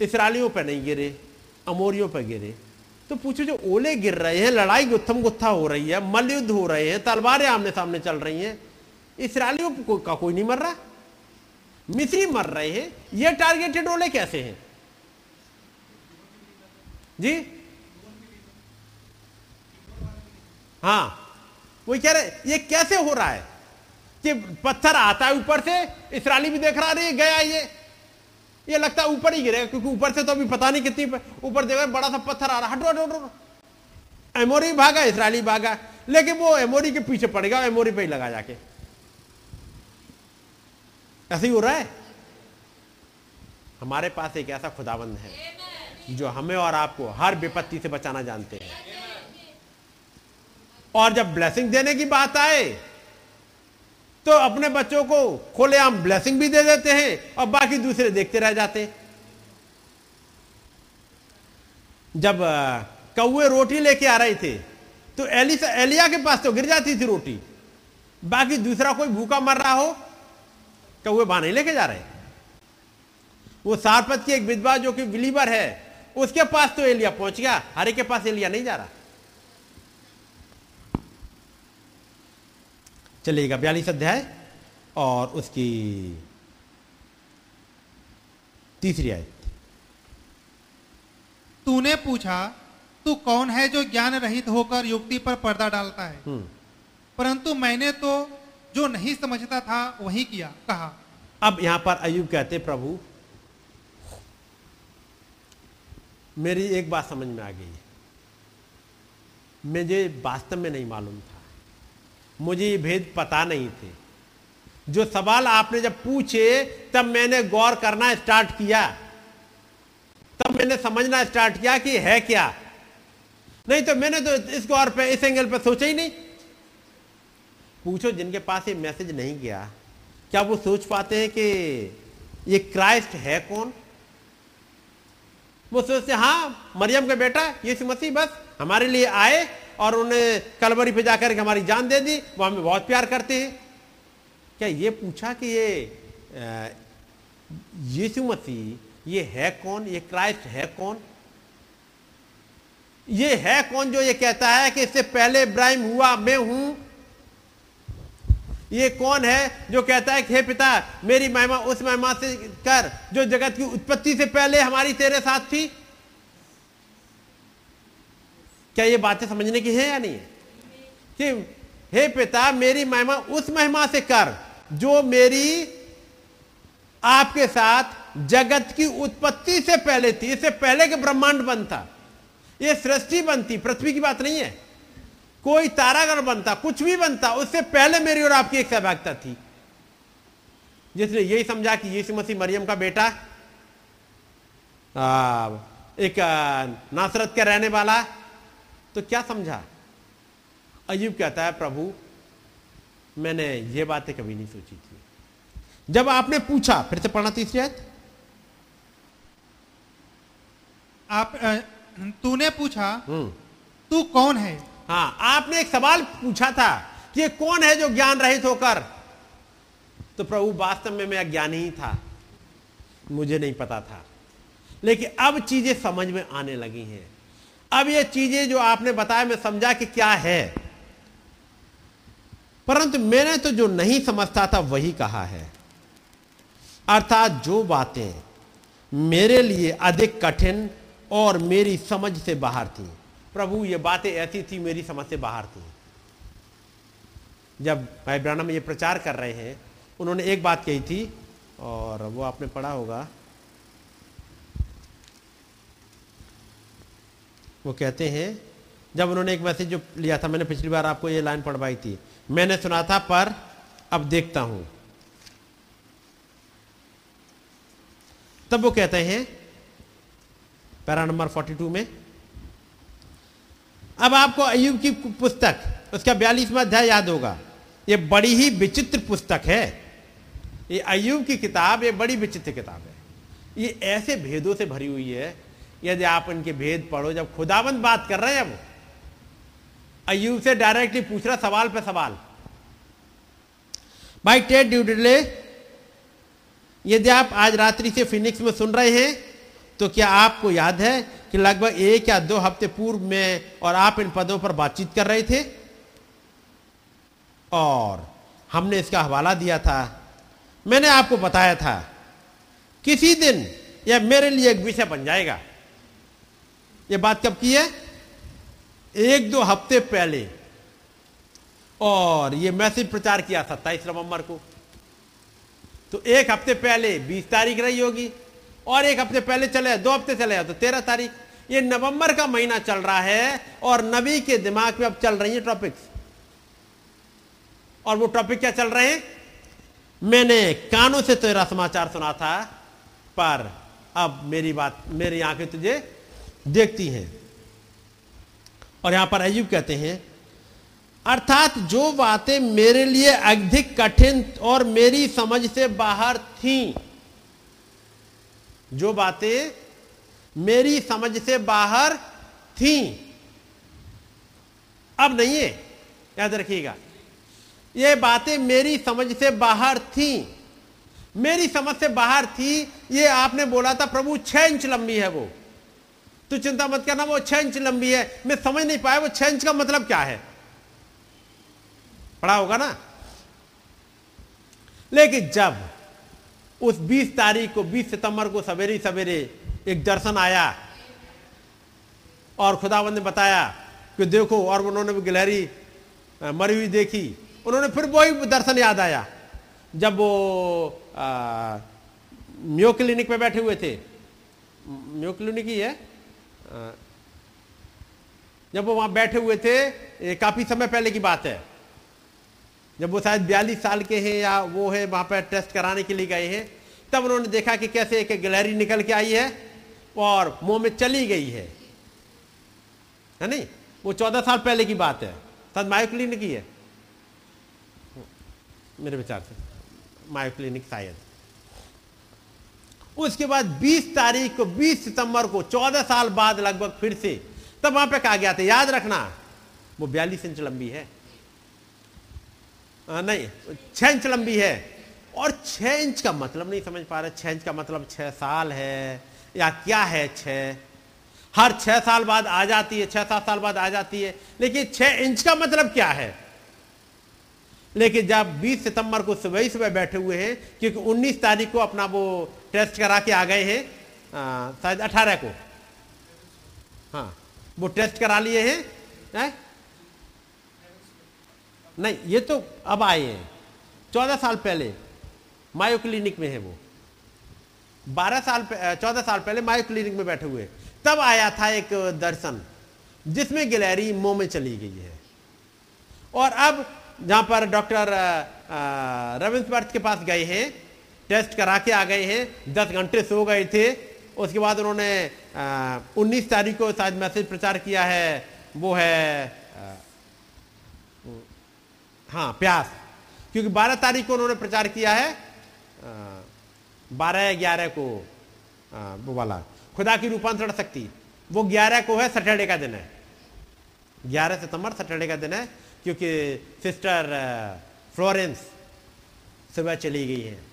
इसराइलियों पर नहीं गिरे अमोरियों पर गिरे। तो पूछो जो ओले गिर रहे हैं लड़ाई गुत्थम गुत्था हो रही है मलयुद्ध हो रहे हैं तलवारें आमने सामने चल रही हैं इसराइलियों को, का कोई नहीं मर रहा? मिस्री मर रहे हैं ये टारगेटेड ओले कैसे हैं? जी? हाँ। वही कह रहे, ये कैसे हो रहा है? कि पत्थर आता है ऊपर से, इसराइली भी देख रहा है गया ये। ये लगता है ऊपर ही गिरेगा क्योंकि ऊपर से तो अभी पता नहीं कितनी ऊपर देखा, बड़ा सा पत्थर आ रहा हटो हटो हटो एमोरी भागा, इसराइली भागा। लेकिन वो एमोरी के पीछे पड़ेगा एमोरी पे ही लगा जाके। ऐसे ही हो रहा है? हमारे पास एक ऐसा खुदाबंद है, जो हमें और आपको हर विपत्ति से बचाना जानते हैं। और जब ब्लेसिंग देने की बात आए तो अपने बच्चों को खोलेआम ब्लेसिंग भी दे देते हैं और बाकी दूसरे देखते रह जाते जब कौए रोटी लेके आ रहे थे तो एली एलिया के पास तो गिर जाती थी रोटी। बाकी दूसरा कोई भूखा मर रहा हो कौए वहाँ नहीं लेके जा रहे वो सारपत की एक विधवा जो कि बिलीवर है, उसके पास तो एलिया पहुँच गया, हरे के पास एलिया नहीं जा रहा। चलिएगा बयालीस अध्याय और उसकी तीसरी आयत। तूने पूछा तू कौन है जो ज्ञान रहित होकर युक्ति पर पर्दा डालता है? हम्म। परंतु मैंने तो जो नहीं समझता था वही किया। कहा अब यहाँ पर अयुब कहते प्रभु मेरी एक बात समझ में आ गई मुझे वास्तव में नहीं मालूम था। मुझे ये भेद पता नहीं थे। जो सवाल आपने जब पूछे, तब मैंने गौर करना स्टार्ट किया। तब मैंने समझना स्टार्ट किया कि है क्या। नहीं तो मैंने तो इस गौर पे, इस एंगल पे सोचा ही नहीं। पूछो, जिनके पास ये मैसेज नहीं गया, क्या वो सोच पाते हैं कि ये क्राइस्ट है कौन? वो सोचते हाँ मरियम का बेटा, यीशु मसीह, बस, हमारे लिए आए और उन्हें कलवरी पे जाकर के हमारी जान दे दी, वो हमें बहुत प्यार करते हैं। क्या ये पूछा कि ये यीशु मसीह, ये है कौन? ये क्राइस्ट है कौन? ये है कौन जो ये कहता है कि इससे पहले इब्राहिम हुआ, मैं हूँ? ये कौन है जो कहता है कि, हे पिता, मेरी महिमा, उस महिमा से कर जो जगत की उत्पत्ति से पहले हमारी तेरे साथ थी? क्या ये बातें समझने की है या नहीं? है कि हे पिता मेरी महिमा उस महिमा से कर जो मेरी आपके साथ जगत की उत्पत्ति से पहले थी। इससे पहले के ब्रह्मांड बनता ये सृष्टि बनती पृथ्वी की बात नहीं है। कोई तारागण बनता कुछ भी बनता उससे पहले मेरी और आपकी एक सहभागिता थी। जिसने यही समझा कि यीशु मसीह मरियम का बेटा आ, एक नासरत का रहने वाला तो क्या समझा? अयुब कहता है प्रभु मैंने ये बातें कभी नहीं सोची थी। जब आपने पूछा फिर से पढ़ना तीसरी आयत। आप तूने पूछा हम्म। तू कौन है? हाँ आपने एक सवाल पूछा था कि ये कौन है जो ज्ञान रहित होकर? तो प्रभु वास्तव में मैं अज्ञानी ही था। मुझे नहीं पता था। लेकिन अब चीज़ें समझ में आने लगी हैं। अब ये चीज़ें जो आपने बताया, मैं समझा कि क्या है। परंतु मैंने तो जो नहीं समझता था, वही कहा है। अर्थात जो बातें मेरे लिए अधिक कठिन और मेरी समझ से बाहर थी। प्रभु, ये बातें ऐसी थी, मेरी समझ से बाहर थी। जब भाई ब्रानम ये प्रचार कर रहे हैं, उन्होंने एक बात कही थी, और वो आपने पढ़ा होगा वो कहते हैं, जब उन्होंने एक मैसेज जो लिया था, मैंने पिछली बार आपको ये लाइन पढ़वाई थी, मैंने सुना था, पर अब देखता हूँ। तब वो कहते हैं, पैरा नंबर 42 में, अब आपको अयुब की पुस्तक, उसका बयालीसवा अध्याय याद होगा, ये बड़ी ही विचित्र पुस्तक है। ये अयुब की किताब, ये बड़ी विचित्र किताब है। ये ऐसे भेदों से भरी हुई है यदि आप इनके भेद पढ़ो, जब खुदाबंद बात कर रहे हैं अब अयुब से डायरेक्टली पूछ रहा, सवाल पे सवाल। भाई, टेड ड्यूडले, यदि आप आज रात्रि से फिनिक्स में सुन रहे हैं तो क्या आपको याद है कि लगभग एक या दो हफ़्ते पूर्व में और आप इन पदों पर बातचीत कर रहे थे? और हमने इसका हवाला दिया था। मैंने आपको बताया था, किसी दिन यह मेरे लिए एक विषय बन जाएगा। यह बात कब की है? एक दो हफ़्ते पहले। और यह मैसेज प्रचार किया सत्ताईस नवंबर को। तो एक हफ़्ते पहले, बीस तारीख रही होगी। और एक हफ़्ते पहले चले, दो हफ़्ते चले तो तेरह तारीख। ये नवंबर का महीना चल रहा है और नबी के दिमाग में अब चल रही है टॉपिक्स और वो टॉपिक क्या चल रहे हैं? मैंने कानों से तेरा समाचार सुना था, पर अब मेरी बात, मेरी आँखें तुझे देखती हैं। और यहाँ पर अयुब कहते हैं, अर्थात जो बातें मेरे लिए अधिक कठिन और मेरी समझ से बाहर थीं, जो बातें मेरी समझ से बाहर थीं। अब नहीं है, याद रखिएगा, ये बातें मेरी समझ से बाहर थी। मेरी समझ से बाहर थी, ये आपने बोला था, प्रभु, छह इंच लंबी है वो। तो चिंता मत करना वो छह इंच लंबी है। मैं समझ नहीं पाया वो छह इंच का मतलब क्या है? पढ़ा होगा ना? लेकिन जब उस 20 तारीख को 20 सितंबर को सवेरे सवेरे एक दर्शन आया और खुदावंद ने बताया कि देखो और उन्होंने भी गिलहरी मरी हुई देखी। उन्होंने फिर वही दर्शन याद आया जब वो आ, म्यो क्लिनिक में बैठे हुए थे। म्यो क्लिनिक ही है? जब वो वहाँ बैठे हुए थे काफ़ी समय पहले की बात है। जब वो शायद बयालीस साल के हैं या वो है, वहाँ पर टेस्ट कराने के लिए गए हैं, तब उन्होंने देखा कि कैसे एक गलहरी निकल के आई है और मुँह में चली गई है। है नहीं? वो चौदह साल पहले की बात है। शायद मायो क्लिनिक ही है। मेरे विचार से। मायो क्लिनिक शायद। उसके बाद 20 तारीख को 20 सितंबर को 14 साल बाद लगभग फिर से तब वहाँ पे कहा गया था याद रखना वो बयालीस इंच लंबी है। आ, नहीं छह इंच लंबी है। और छह इंच का मतलब नहीं समझ पा रहे छह इंच का मतलब छह साल है या क्या है छह? हर छह साल बाद आ जाती है छह सात साल बाद आ जाती है। लेकिन छह इंच का मतलब क्या है? लेकिन जब 20 सितंबर को सुबह ही सुबह बैठे हुए हैं क्योंकि 19 तारीख को अपना वो टेस्ट करा के आ गए हैं शायद 18 को। हाँ वो टेस्ट करा लिए हैं, है? नहीं, ये तो अब आए हैं। चौदह साल पहले, मायो क्लिनिक में है वो। बारह साल चौदह साल पहले मायो क्लिनिक में बैठे हुए। तब आया था एक दर्शन, जिसमें गिलहरी मुँह में चली गई है। और अब जहाँ पर डॉक्टर रविंद्रवर्थ के पास गए हैं टेस्ट करा के आ गए हैं। दस घंटे सो गए थे। उसके बाद उन्होंने उन्नीस तारीख को शायद मैसेज प्रचार किया है। वो है हाँ प्यास। क्योंकि बारह तारीख को उन्होंने प्रचार किया है। बारह ग्यारह को वो वाला। खुदा की रूपांतरण शक्ति। वो ग्यारह को है, सैटरडे का दिन है। ग्यारह सितंबर, सैटरडे का दिन है, क्योंकि सिस्टर फ्लोरेंस सुबह चली गई है।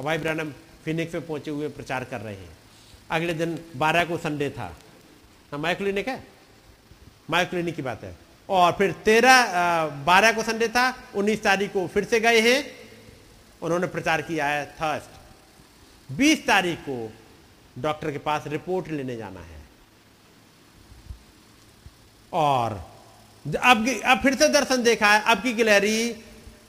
अब भाई ब्रैनम फिनिक्स में पहुँचे हुए प्रचार कर रहे हैं। अगले दिन बारह को संडे था। हाँ मायो क्लिनिक है? मायो क्लिनिक की बात है। और फिर तेरह बारह को संडे था, उन्नीस तारीख को फिर से गए हैं। उन्होंने प्रचार किया है थर्स्ट। बीस तारीख को डॉक्टर के पास रिपोर्ट लेने जाना है। और अब अब फिर से दर्शन देखा है। अब की गिलहरी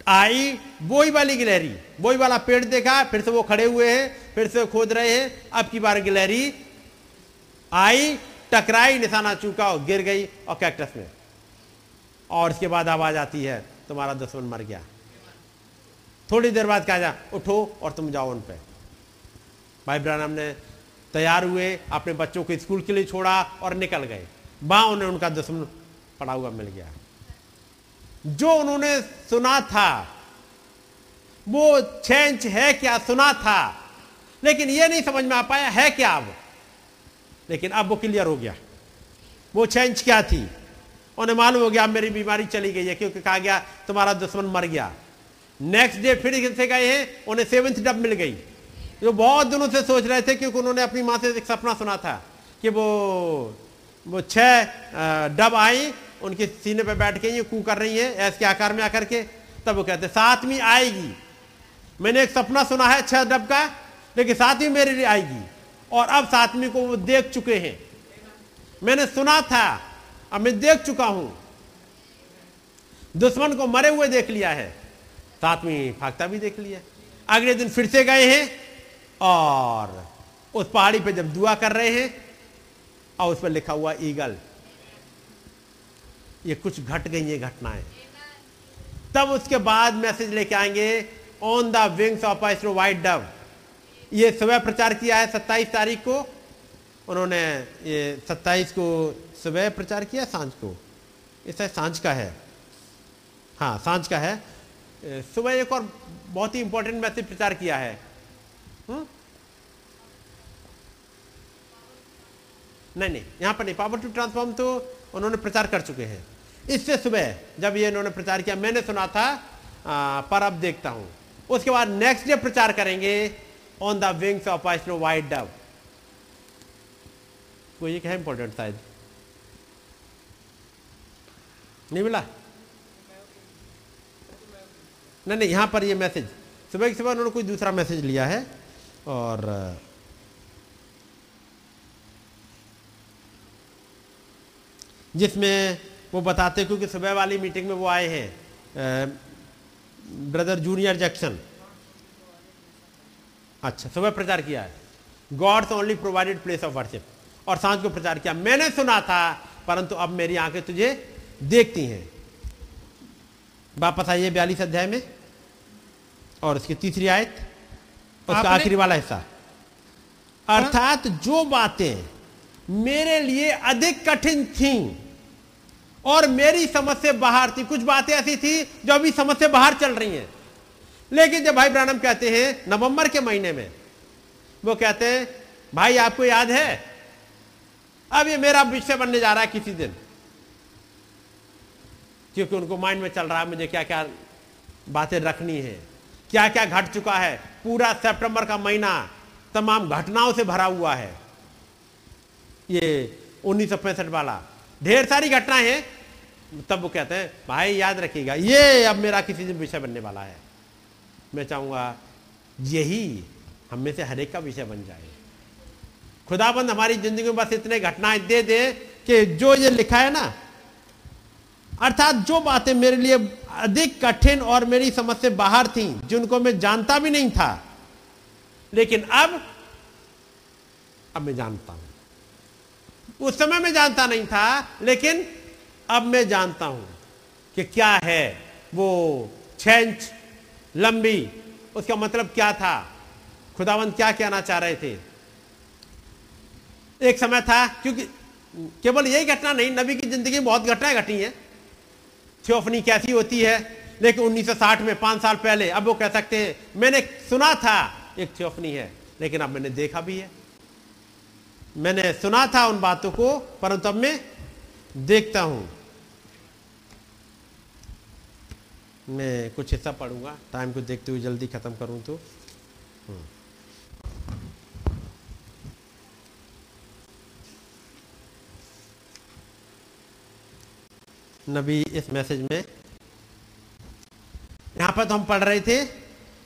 आई वही वाली गिलहरी। वही वाला पेड़ देखा, फिर से वो खड़े हुए हैं, फिर से खोद रहे हैं। अब की बार गिलहरी आई, टकराई, निशाना चूका और गिर गई और कैक्टस में। और उसके बाद आवाज़ आती है, तुम्हारा दुश्मन मर गया। थोड़ी देर बाद कहा जा, उठो और तुम जाओ उन पे। भाई ब्रानम ने तैयार हुए, अपने बच्चों को स्कूल के लिए छोड़ा और निकल गए। वहाँ उन्हें उनका दुश्मन पड़ा हुआ मिल गया। जो उन्होंने सुना था, वो छह इंच है क्या? सुना था। लेकिन ये नहीं समझ में आ पाया, है क्या अब? लेकिन अब वो क्लियर हो गया। वो छह इंच क्या थी? उन्हें मालूम हो गया, अब मेरी बीमारी चली गई है, क्योंकि कहा गया, तुम्हारा दुश्मन मर गया। नेक्स्ट डे फिर से गए हैं, उन्हें सेवेंथ डब मिल गई। जो बहुत दिनों से सोच रहे थे, क्योंकि उन्होंने अपनी माँ से एक सपना सुना था कि वो वो छह डब आई उनके सीने पे बैठ के ये कू कर रही है, ऐस के आकार में आकर के। तब वो कहते सातवीं आएगी। मैंने एक सपना सुना है छह डब का, लेकिन सातवीं मेरे लिए आएगी। और अब सातवीं को वो देख चुके हैं। मैंने सुना था, अब मैं देख चुका हूँ। दुश्मन को मरे हुए देख लिया है। सातवीं फाकता भी देख लिया। अगले दिन फिर से गए हैं, और उस पहाड़ी पे जब दुआ कर रहे हैं, और उस पर लिखा हुआ ईगल ये कुछ घट गई, ये घटनाएँ। तब उसके बाद मैसेज लेके आएँगे ऑन द विंग्स ऑफ़ आइस्ट्रो वाइट डव ये सुबह प्रचार किया है 27 तारीख को। उन्होंने ये 27 को सुबह प्रचार किया, साँझ को। इसे साँझ का है। हाँ साँझ का है। सुबह एक और बहुत ही इंपॉर्टेंट मैसेज प्रचार किया है। हुँ? नहीं नहीं, यहाँ पर नहीं। पावर टू ट्रांसफॉर्म तो उन्होंने प्रचार कर चुके हैं। इससे सुबह जब ये इन्होंने प्रचार किया मैंने सुना था आ, पर अब देखता हूँ। उसके बाद नेक्स्ट डे प्रचार करेंगे on the wings of snow white dove कोई एक है इंपॉर्टेंट शायद। नहीं मिला? नहीं नहीं यहाँ पर ये मैसेज सुबह की सुबह उन्होंने कोई दूसरा मैसेज लिया है और जिसमें वो बताते क्योंकि सुबह वाली मीटिंग में वो आए हैं ब्रदर जूनियर जैक्सन अच्छा सुबह प्रचार किया है। God's only provided place of worship और साँझ को प्रचार किया। मैंने सुना था परंतु अब मेरी आँखें तुझे देखती हैं। वापस आइए बयालीस अध्याय में। और उसकी तीसरी आयत उसका आखिरी वाला हिस्सा। अर्थात जो बातें मेरे लिए अधिक कठिन थीं और मेरी समझ से बाहर थी। कुछ बातें ऐसी थी जो अभी समझ से बाहर चल रही हैं। लेकिन जब भाई ब्रानम कहते हैं नवंबर के महीने में, वो कहते हैं, भाई, आपको याद है? अब ये मेरा विषय बनने जा रहा है किसी दिन। क्योंकि उनको माइंड में चल रहा है, मुझे क्या क्या बातें रखनी है। क्या क्या घट चुका है? पूरा सितंबर का महीना तमाम घटनाओं से भरा हुआ है। ये उन्नीस सौ पैंसठ वाला ढेर सारी घटनाएँ हैं। तब वो कहते हैं, भाई, याद रखिएगा, ये अब मेरा किसी दिन विषय बनने वाला है। मैं चाहूँगा, यही हम में से हरेक का विषय बन जाए। खुदाबंद, हमारी ज़िंदगी में बस इतने घटनाएँ दे दे कि जो ये लिखा है ना, अर्थात जो बातें मेरे लिए अधिक कठिन और मेरी समझ से बाहर थी, जिनको मैं जानता भी नहीं था, लेकिन अब अब मैं जानता हूँ। उस समय मैं जानता नहीं था, लेकिन अब मैं जानता हूँ कि क्या है वो छह इंच लंबी। उसका मतलब क्या था? खुदावंत क्या कहना चाह रहे थे? एक समय था, क्योंकि केवल यही घटना नहीं, नबी की ज़िंदगी में बहुत घटनाएँ घटी हैं। थियोफनी कैसी होती है, लेकिन 1960 में, पाँच साल पहले, अब वो कह सकते हैं, मैंने सुना था एक थियोफनी है, लेकिन अब मैंने देखा भी है। मैंने सुना था उन बातों को, परंतु अब मैं देखता हूँ मैं कुछ हिस्सा पढ़ूँगा टाइम को देखते हुए जल्दी खत्म करूँ तो हम्म। नबी, इस मैसेज में, यहाँ पर तो हम पढ़ रहे थे,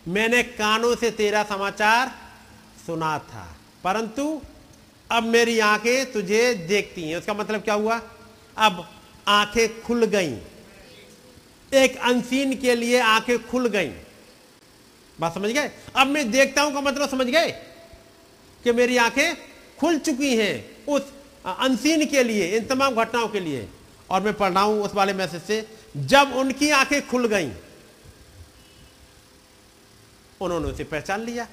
मैंने कानों से तेरा समाचार सुना था, परंतु अब मेरी आँखें तुझे देखती हैं। उसका मतलब क्या हुआ? अब आँखें खुल गईं। एक अनसीन के लिए आँखें खुल गईं। बात समझ गए? अब मैं देखता हूँ का मतलब समझ गए? कि मेरी आँखें खुल चुकी हैं उस अनसीन के लिए, इन तमाम घटनाओं के लिए। और मैं पढ़ रहा हूँ उस वाले मैसेज से, जब उनकी आँखें खुल गईं, उन्होंने उसे पहचान लिया।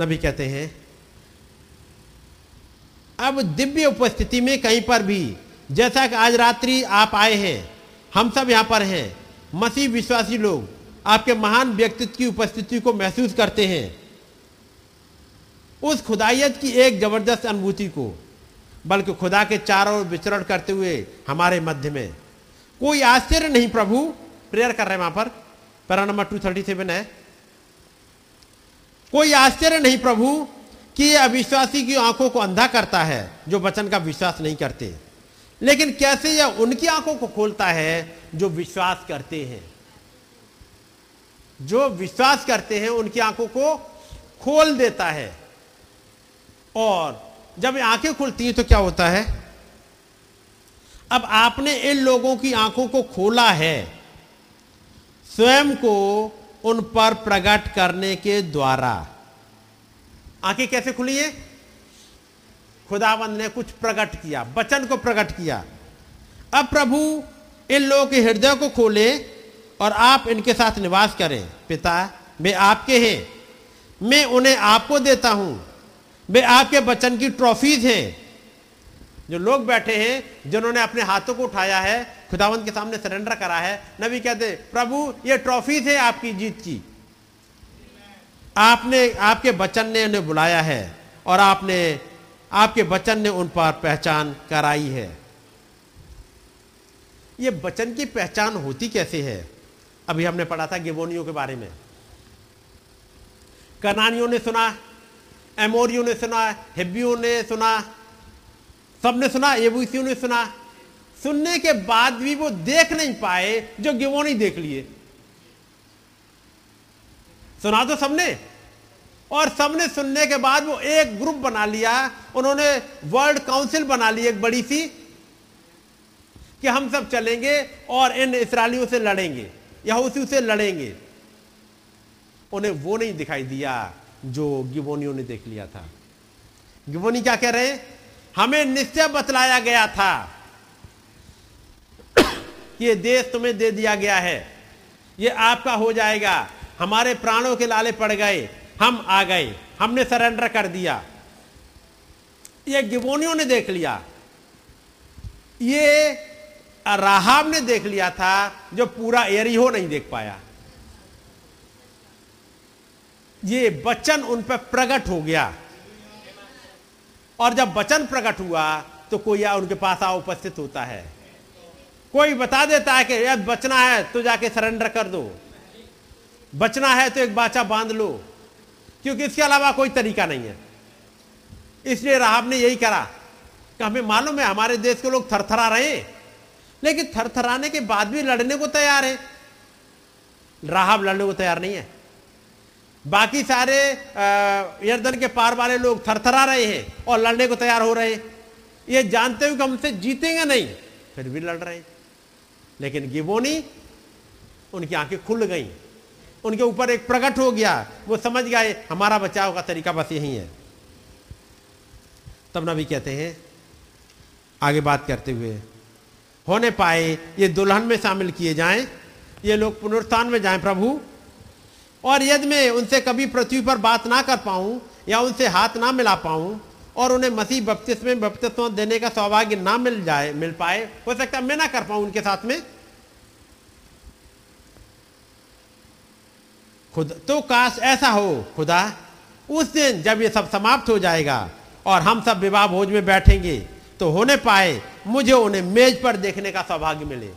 नबी कहते हैं, अब दिव्य उपस्थिति में कहीं पर भी, जैसा कि आज रात्रि आप आए हैं, हम सब यहाँ पर हैं, मसीह विश्वासी लोग, आपके महान व्यक्तित्व की उपस्थिति को महसूस करते हैं। उस खुदाइत की एक ज़बरदस्त अनुभूति को, बल्कि खुदा के चारों ओर विचरण करते हुए हमारे मध्य में, कोई आश्चर्य नहीं प्रभु, प्रेयर कर रहे हैं वहाँ पर। Para number two thirty seven है। कोई आश्चर्य नहीं प्रभु कि यह अविश्वासी की आँखों को अंधा करता है, जो वचन का विश्वास नहीं करते। लेकिन कैसे यह उनकी आँखों को खोलता है, जो विश्वास करते हैं? जो विश्वास करते हैं, उनकी आँखों को खोल देता है। और जब आँखें खुलती हैं तो क्या होता है? अब आपने इन लोगों की आँखों को खोला है, स्वयं को उन पर प्रकट करने के द्वारा। आँखें कैसे खुली है? खुदावंद ने कुछ प्रकट किया, वचन को प्रकट किया। अब प्रभु, इन लोगों के हृदय को खोले और आप इनके साथ निवास करें। पिता वे आपके हैं। मैं उन्हें आपको देता हूँ। वे आपके बचन की ट्रॉफीज हैं। जो लोग बैठे हैं, जिन्होंने अपने हाथों को उठाया है खुदावंत के सामने सरेंडर करा है। नबी कहते, प्रभु, ये ट्रॉफी थे आपकी जीत की। आपने, आपके बचन ने उन्हें बुलाया है और आपने, आपके बचन ने उन पर पहचान कराई है। ये बचन की पहचान होती कैसे है? अभी हमने पढ़ा था गिबोनियों के बारे में। कनानियों ने सुना, एमोरियों ने सुना, हिब्बियों ने सुना सबने सुना, एबूसियों ने सुना। सुनने के बाद भी वो देख नहीं पाए जो गिवोनी देख लिए। सुना तो सबने? और सबने सुनने के बाद वो एक ग्रुप बना लिया। उन्होंने वर्ल्ड काउंसिल बना ली एक बड़ी सी कि हम सब चलेंगे और इन इसराइलियों से लड़ेंगे या उसी से लड़ेंगे। उन्हें वो नहीं दिखाई दिया जो गिबोनियों ने देख लिया था। गिबोनी क्या कह रहे हैं? हमें निश्चय बतलाया गया था कि ये देश तुम्हें दे दिया गया है। ये आपका हो जाएगा। हमारे प्राणों के लाले पड़ गए। हम आ गए। हमने सरेंडर कर दिया। ये गिबोनियों ने देख लिया। ये राहाब ने देख लिया था जो पूरा एरियो नहीं देख पाया। ये वचन उन पर प्रकट हो गया। और जब वचन प्रकट हुआ तो कोई उनके पास आ उपस्थित होता है। कोई बता देता है कि, यार, बचना है तो जाके सरेंडर कर दो। बचना है तो एक बाचा बाँध लो। क्योंकि इसके अलावा कोई तरीका नहीं है। इसलिए राहब ने यही करा कि हमें मालूम है, हमारे देश के लोग थरथरा रहे हैं। लेकिन थरथराने के बाद भी लड़ने को तैयार है। राहब लड़ने को तैयार नहीं है। बाकी सारे यर्दन के पार वाले लोग थरथरा रहे हैं और लड़ने को तैयार हो रहे हैं। ये जानते हुए कि हमसे जीतेंगे नहीं, फिर भी लड़ रहे हैं। लेकिन गिबोनी, उनकी आँखें खुल गई। उनके ऊपर एक प्रकट हो गया। वो समझ गए, हमारा बचाव का तरीका बस यही है। तब नबी कहते हैं, आगे बात करते हुए, होने पाए, ये दुल्हन में शामिल किए जाएँ, ये लोग पुनरुत्थान में जाएँ प्रभु, और यदि मैं उनसे कभी पृथ्वी पर बात ना कर पाऊँ, या उनसे हाथ ना मिला पाऊँ, और उन्हें मसीह बपतिस्म में बपतिस्म देने का सौभाग्य ना मिल जाए, मिल पाए, हो सकता है मैं ना कर पाऊँ उनके साथ में खुद तो काश ऐसा हो, खुदा, उस दिन जब ये सब समाप्त हो जाएगा और हम सब विवाह भोज में बैठेंगे तो होने पाए, मुझे उन्हें मेज पर देखने का सौभाग्य मिले।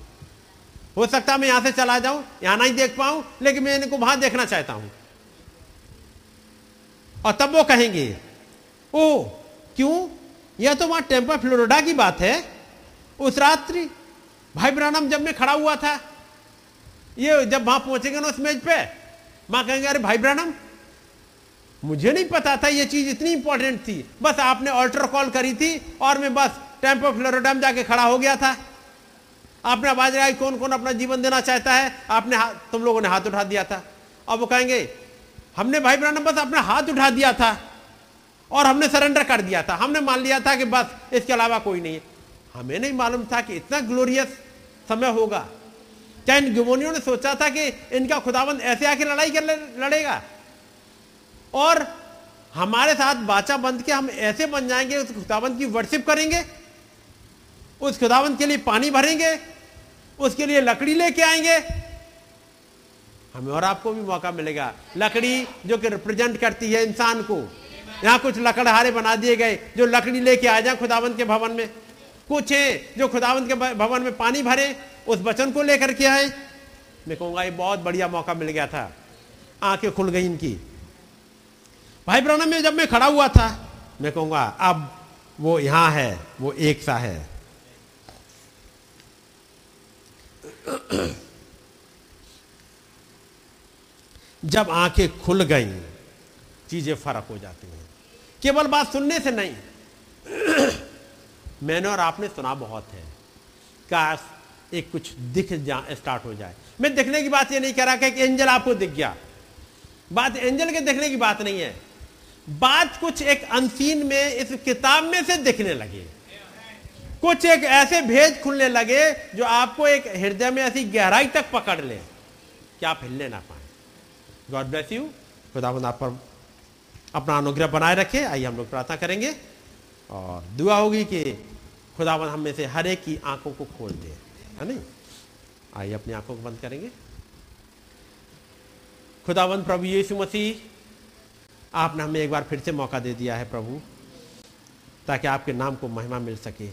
हो सकता मैं यहाँ से चला जाऊँ, यहाँ नहीं देख पाऊँ, लेकिन मैं इनको वहाँ देखना चाहता हूँ। और तब वो कहेंगे, ओ, क्यों? यह तो वहाँ टेम्पा फ्लोरिडा की बात है। उस रात्रि, भाई ब्रानम जब मैं खड़ा हुआ था, ये जब वहाँ पहुँचेंगे ना उस मेज पे माँ कहेंगे, अरे भाई ब्रानम मुझे नहीं पता था ये चीज़ इतनी इंपॉर्टेंट थी। बस आपने ऑल्टर कॉल करी थी और मैं बस टेंपो फ्लोरिडा में जाके खड़ा हो गया था। आपने आवाज़ लगाई कौन कौन अपना जीवन देना चाहता है? आपने तुम लोगों ने हाथ उठा दिया था। अब वो कहेंगे, हमने भाई ब्रानम बस अपना हाथ उठा दिया था और हमने सरेंडर कर दिया था। हमने मान लिया था कि बस इसके अलावा कोई नहीं है। हमें नहीं मालूम था कि इतना ग्लोरियस समय होगा। क्या इन गुमोनियों ने सोचा था कि इनका खुदाबंद ऐसे आके लड़ाई कर लड़ेगा। और हमारे साथ बाचा बंद के हम ऐसे बन जाएँगे, उस खुदाबंद की वर्शिप करेंगे, उस खुदाबंद के लिए पानी भरेंगे, उसके लिए लकड़ी लेके आएँगे। हमें और आपको भी मौका मिलेगा। लकड़ी जो कि रिप्रेजेंट करती है इंसान को। यहाँ कुछ लकड़हारे बना दिए गए, जो लकड़ी लेके आ जाए खुदावंत के भवन में। कुछ है जो खुदावंत के भवन में पानी भरे, उस वचन को लेकर के आए। मैं कहूँगा ये बहुत बढ़िया मौका मिल गया था। आँखें खुल गई इनकी। भाई ब्रहण में जब मैं खड़ा हुआ था, मैं कहूँगा, अब वो यहाँ है, वो एक सा है। जब आँखें खुल गई, चीज़ें फ़र्क हो जाती हैं। केवल बात सुनने से नहीं। मैंने और आपने सुना बहुत है काश एक कुछ दिख जा, स्टार्ट हो जाए। मैं देखने की बात ये नहीं कह रहा कि एंजल आपको दिख गया। बात एंजल के देखने की बात नहीं है। बात कुछ एक अनसीन में, इस किताब में से दिखने लगे। कुछ एक ऐसे भेद खुलने लगे जो आपको एक हृदय में ऐसी गहराई तक पकड़ ले। कि आप हिलने ना पाए। God bless you. खुदाबंद आप पर अपना अनुग्रह बनाए रखे। आइए हम लोग प्रार्थना करेंगे। और दुआ होगी कि खुदावन हम में से हर एक की आँखों को खोल दे। है नहीं? आइए अपनी आँखों को बंद करेंगे। खुदावंत प्रभु यीशु मसीह, आपने हमें एक बार फिर से मौका दे दिया है प्रभु, ताकि आपके नाम को महिमा मिल सके।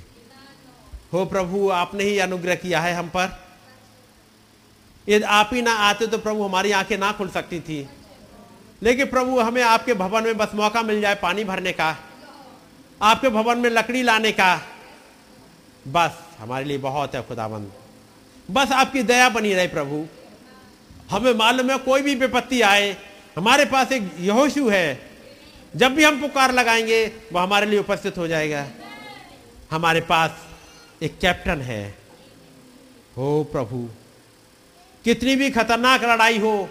हो प्रभु, आपने ही अनुग्रह किया है हम पर। यदि आप ही ना आते तो प्रभु हमारी आँखें ना खुल सकती थी। लेकिन प्रभु, हमें आपके भवन में बस मौका मिल जाए पानी भरने का। आपके भवन में लकड़ी लाने का। बस, हमारे लिए बहुत है खुदाबंद बस आपकी दया बनी रहे, प्रभु। हमें मालूम है, कोई भी विपत्ति आए, हमारे पास एक यहोशू है। जब भी हम पुकार लगाएँगे, वो हमारे लिए उपस्थित हो जाएगा। हमारे पास एक कैप्टन है। हो, प्रभु। कितनी भी खतरनाक लड़ाई हो,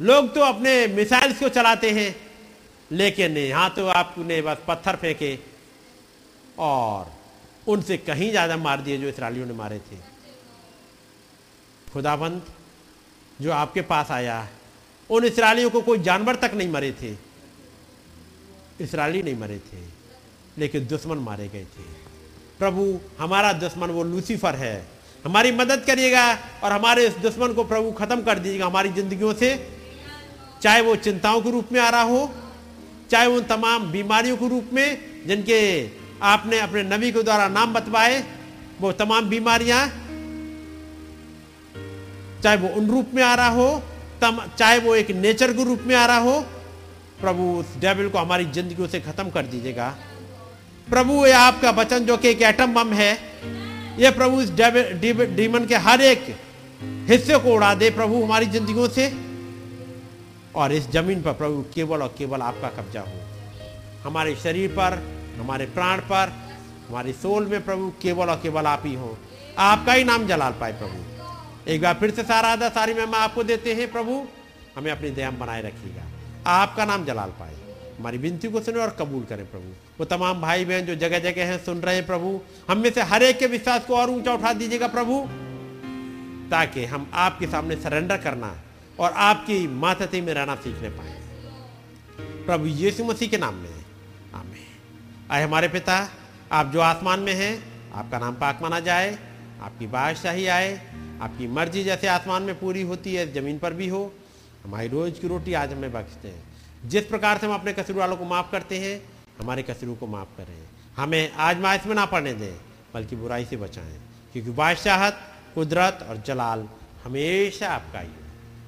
लोग तो अपने मिसाइल्स को चलाते हैं। लेकिन यहाँ तो आपने बस पत्थर फेंके और उनसे कहीं ज़्यादा मार दिए जो इसराइलियों ने मारे थे। खुदाबंद, जो आपके पास आया, उन इसराइलियों को कोई जानवर तक नहीं मरे थे। इसराइली नहीं मरे थे, लेकिन दुश्मन मारे गए थे। प्रभु, हमारा दुश्मन वो लूसीफर है। हमारी मदद करिएगा और हमारे इस दुश्मन को प्रभु खत्म कर दीजिएगा हमारी जिंदगियों से, चाहे वो चिंताओं के रूप में आ रहा हो चाहे उन तमाम बीमारियों के रूप में जिनके आपने अपने नबी के द्वारा नाम बतवाए, वो तमाम बीमारियाँ, चाहे वो उन रूप में आ रहा हो, तम, चाहे वो एक नेचर के रूप में आ रहा हो, प्रभु उस डेविल को हमारी ज़िंदगी से खत्म कर दीजिएगा। प्रभु, ये आपका वचन जो कि एक एटम बम है, ये प्रभु इस डीमन के हर एक हिस्से को उड़ा दे प्रभु हमारी जिंदगियों से। और इस ज़मीन पर प्रभु केवल और केवल आपका कब्जा हो। हमारे शरीर पर, हमारे प्राण पर, हमारी सोल में प्रभु केवल और केवल आप ही हो। आपका ही नाम जलाल पाए प्रभु। एक बार फिर से सारा आधा सारी महिमा आपको देते हैं प्रभु। हमें अपनी दया बनाए रखिएगा। आपका नाम जलाल पाए। हमारी विनती को सुने और कबूल करें प्रभु। वो तमाम भाई बहन जो जगह जगह हैं, सुन रहे हैं प्रभु। हम में से हर एक के विश्वास को और ऊँचा उठा दीजिएगा प्रभु। ताकि हम आपके सामने सरेंडर करना और आपकी मातहती में रहना सीखने पाए। प्रभु यीशु मसीह के नाम में। आमेन। आए हमारे पिता, आप जो आसमान में हैं, आपका नाम पाक माना जाए, आपकी बादशाही आए, आपकी मर्ज़ी जैसे आसमान में पूरी होती है, ज़मीन पर भी हो, हमारी रोज की रोटी आज हमें बख्शते हैं। जिस प्रकार से हम अपने कसूर वालों को माफ़ करते हैं, हमारे कसूरों को माफ़ करें। हमें आज माइस में ना पड़ने दें, बल्कि बुराई से बचाएँ, क्योंकि बादशाहत, कुदरत और जलाल हमेशा आपका है।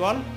12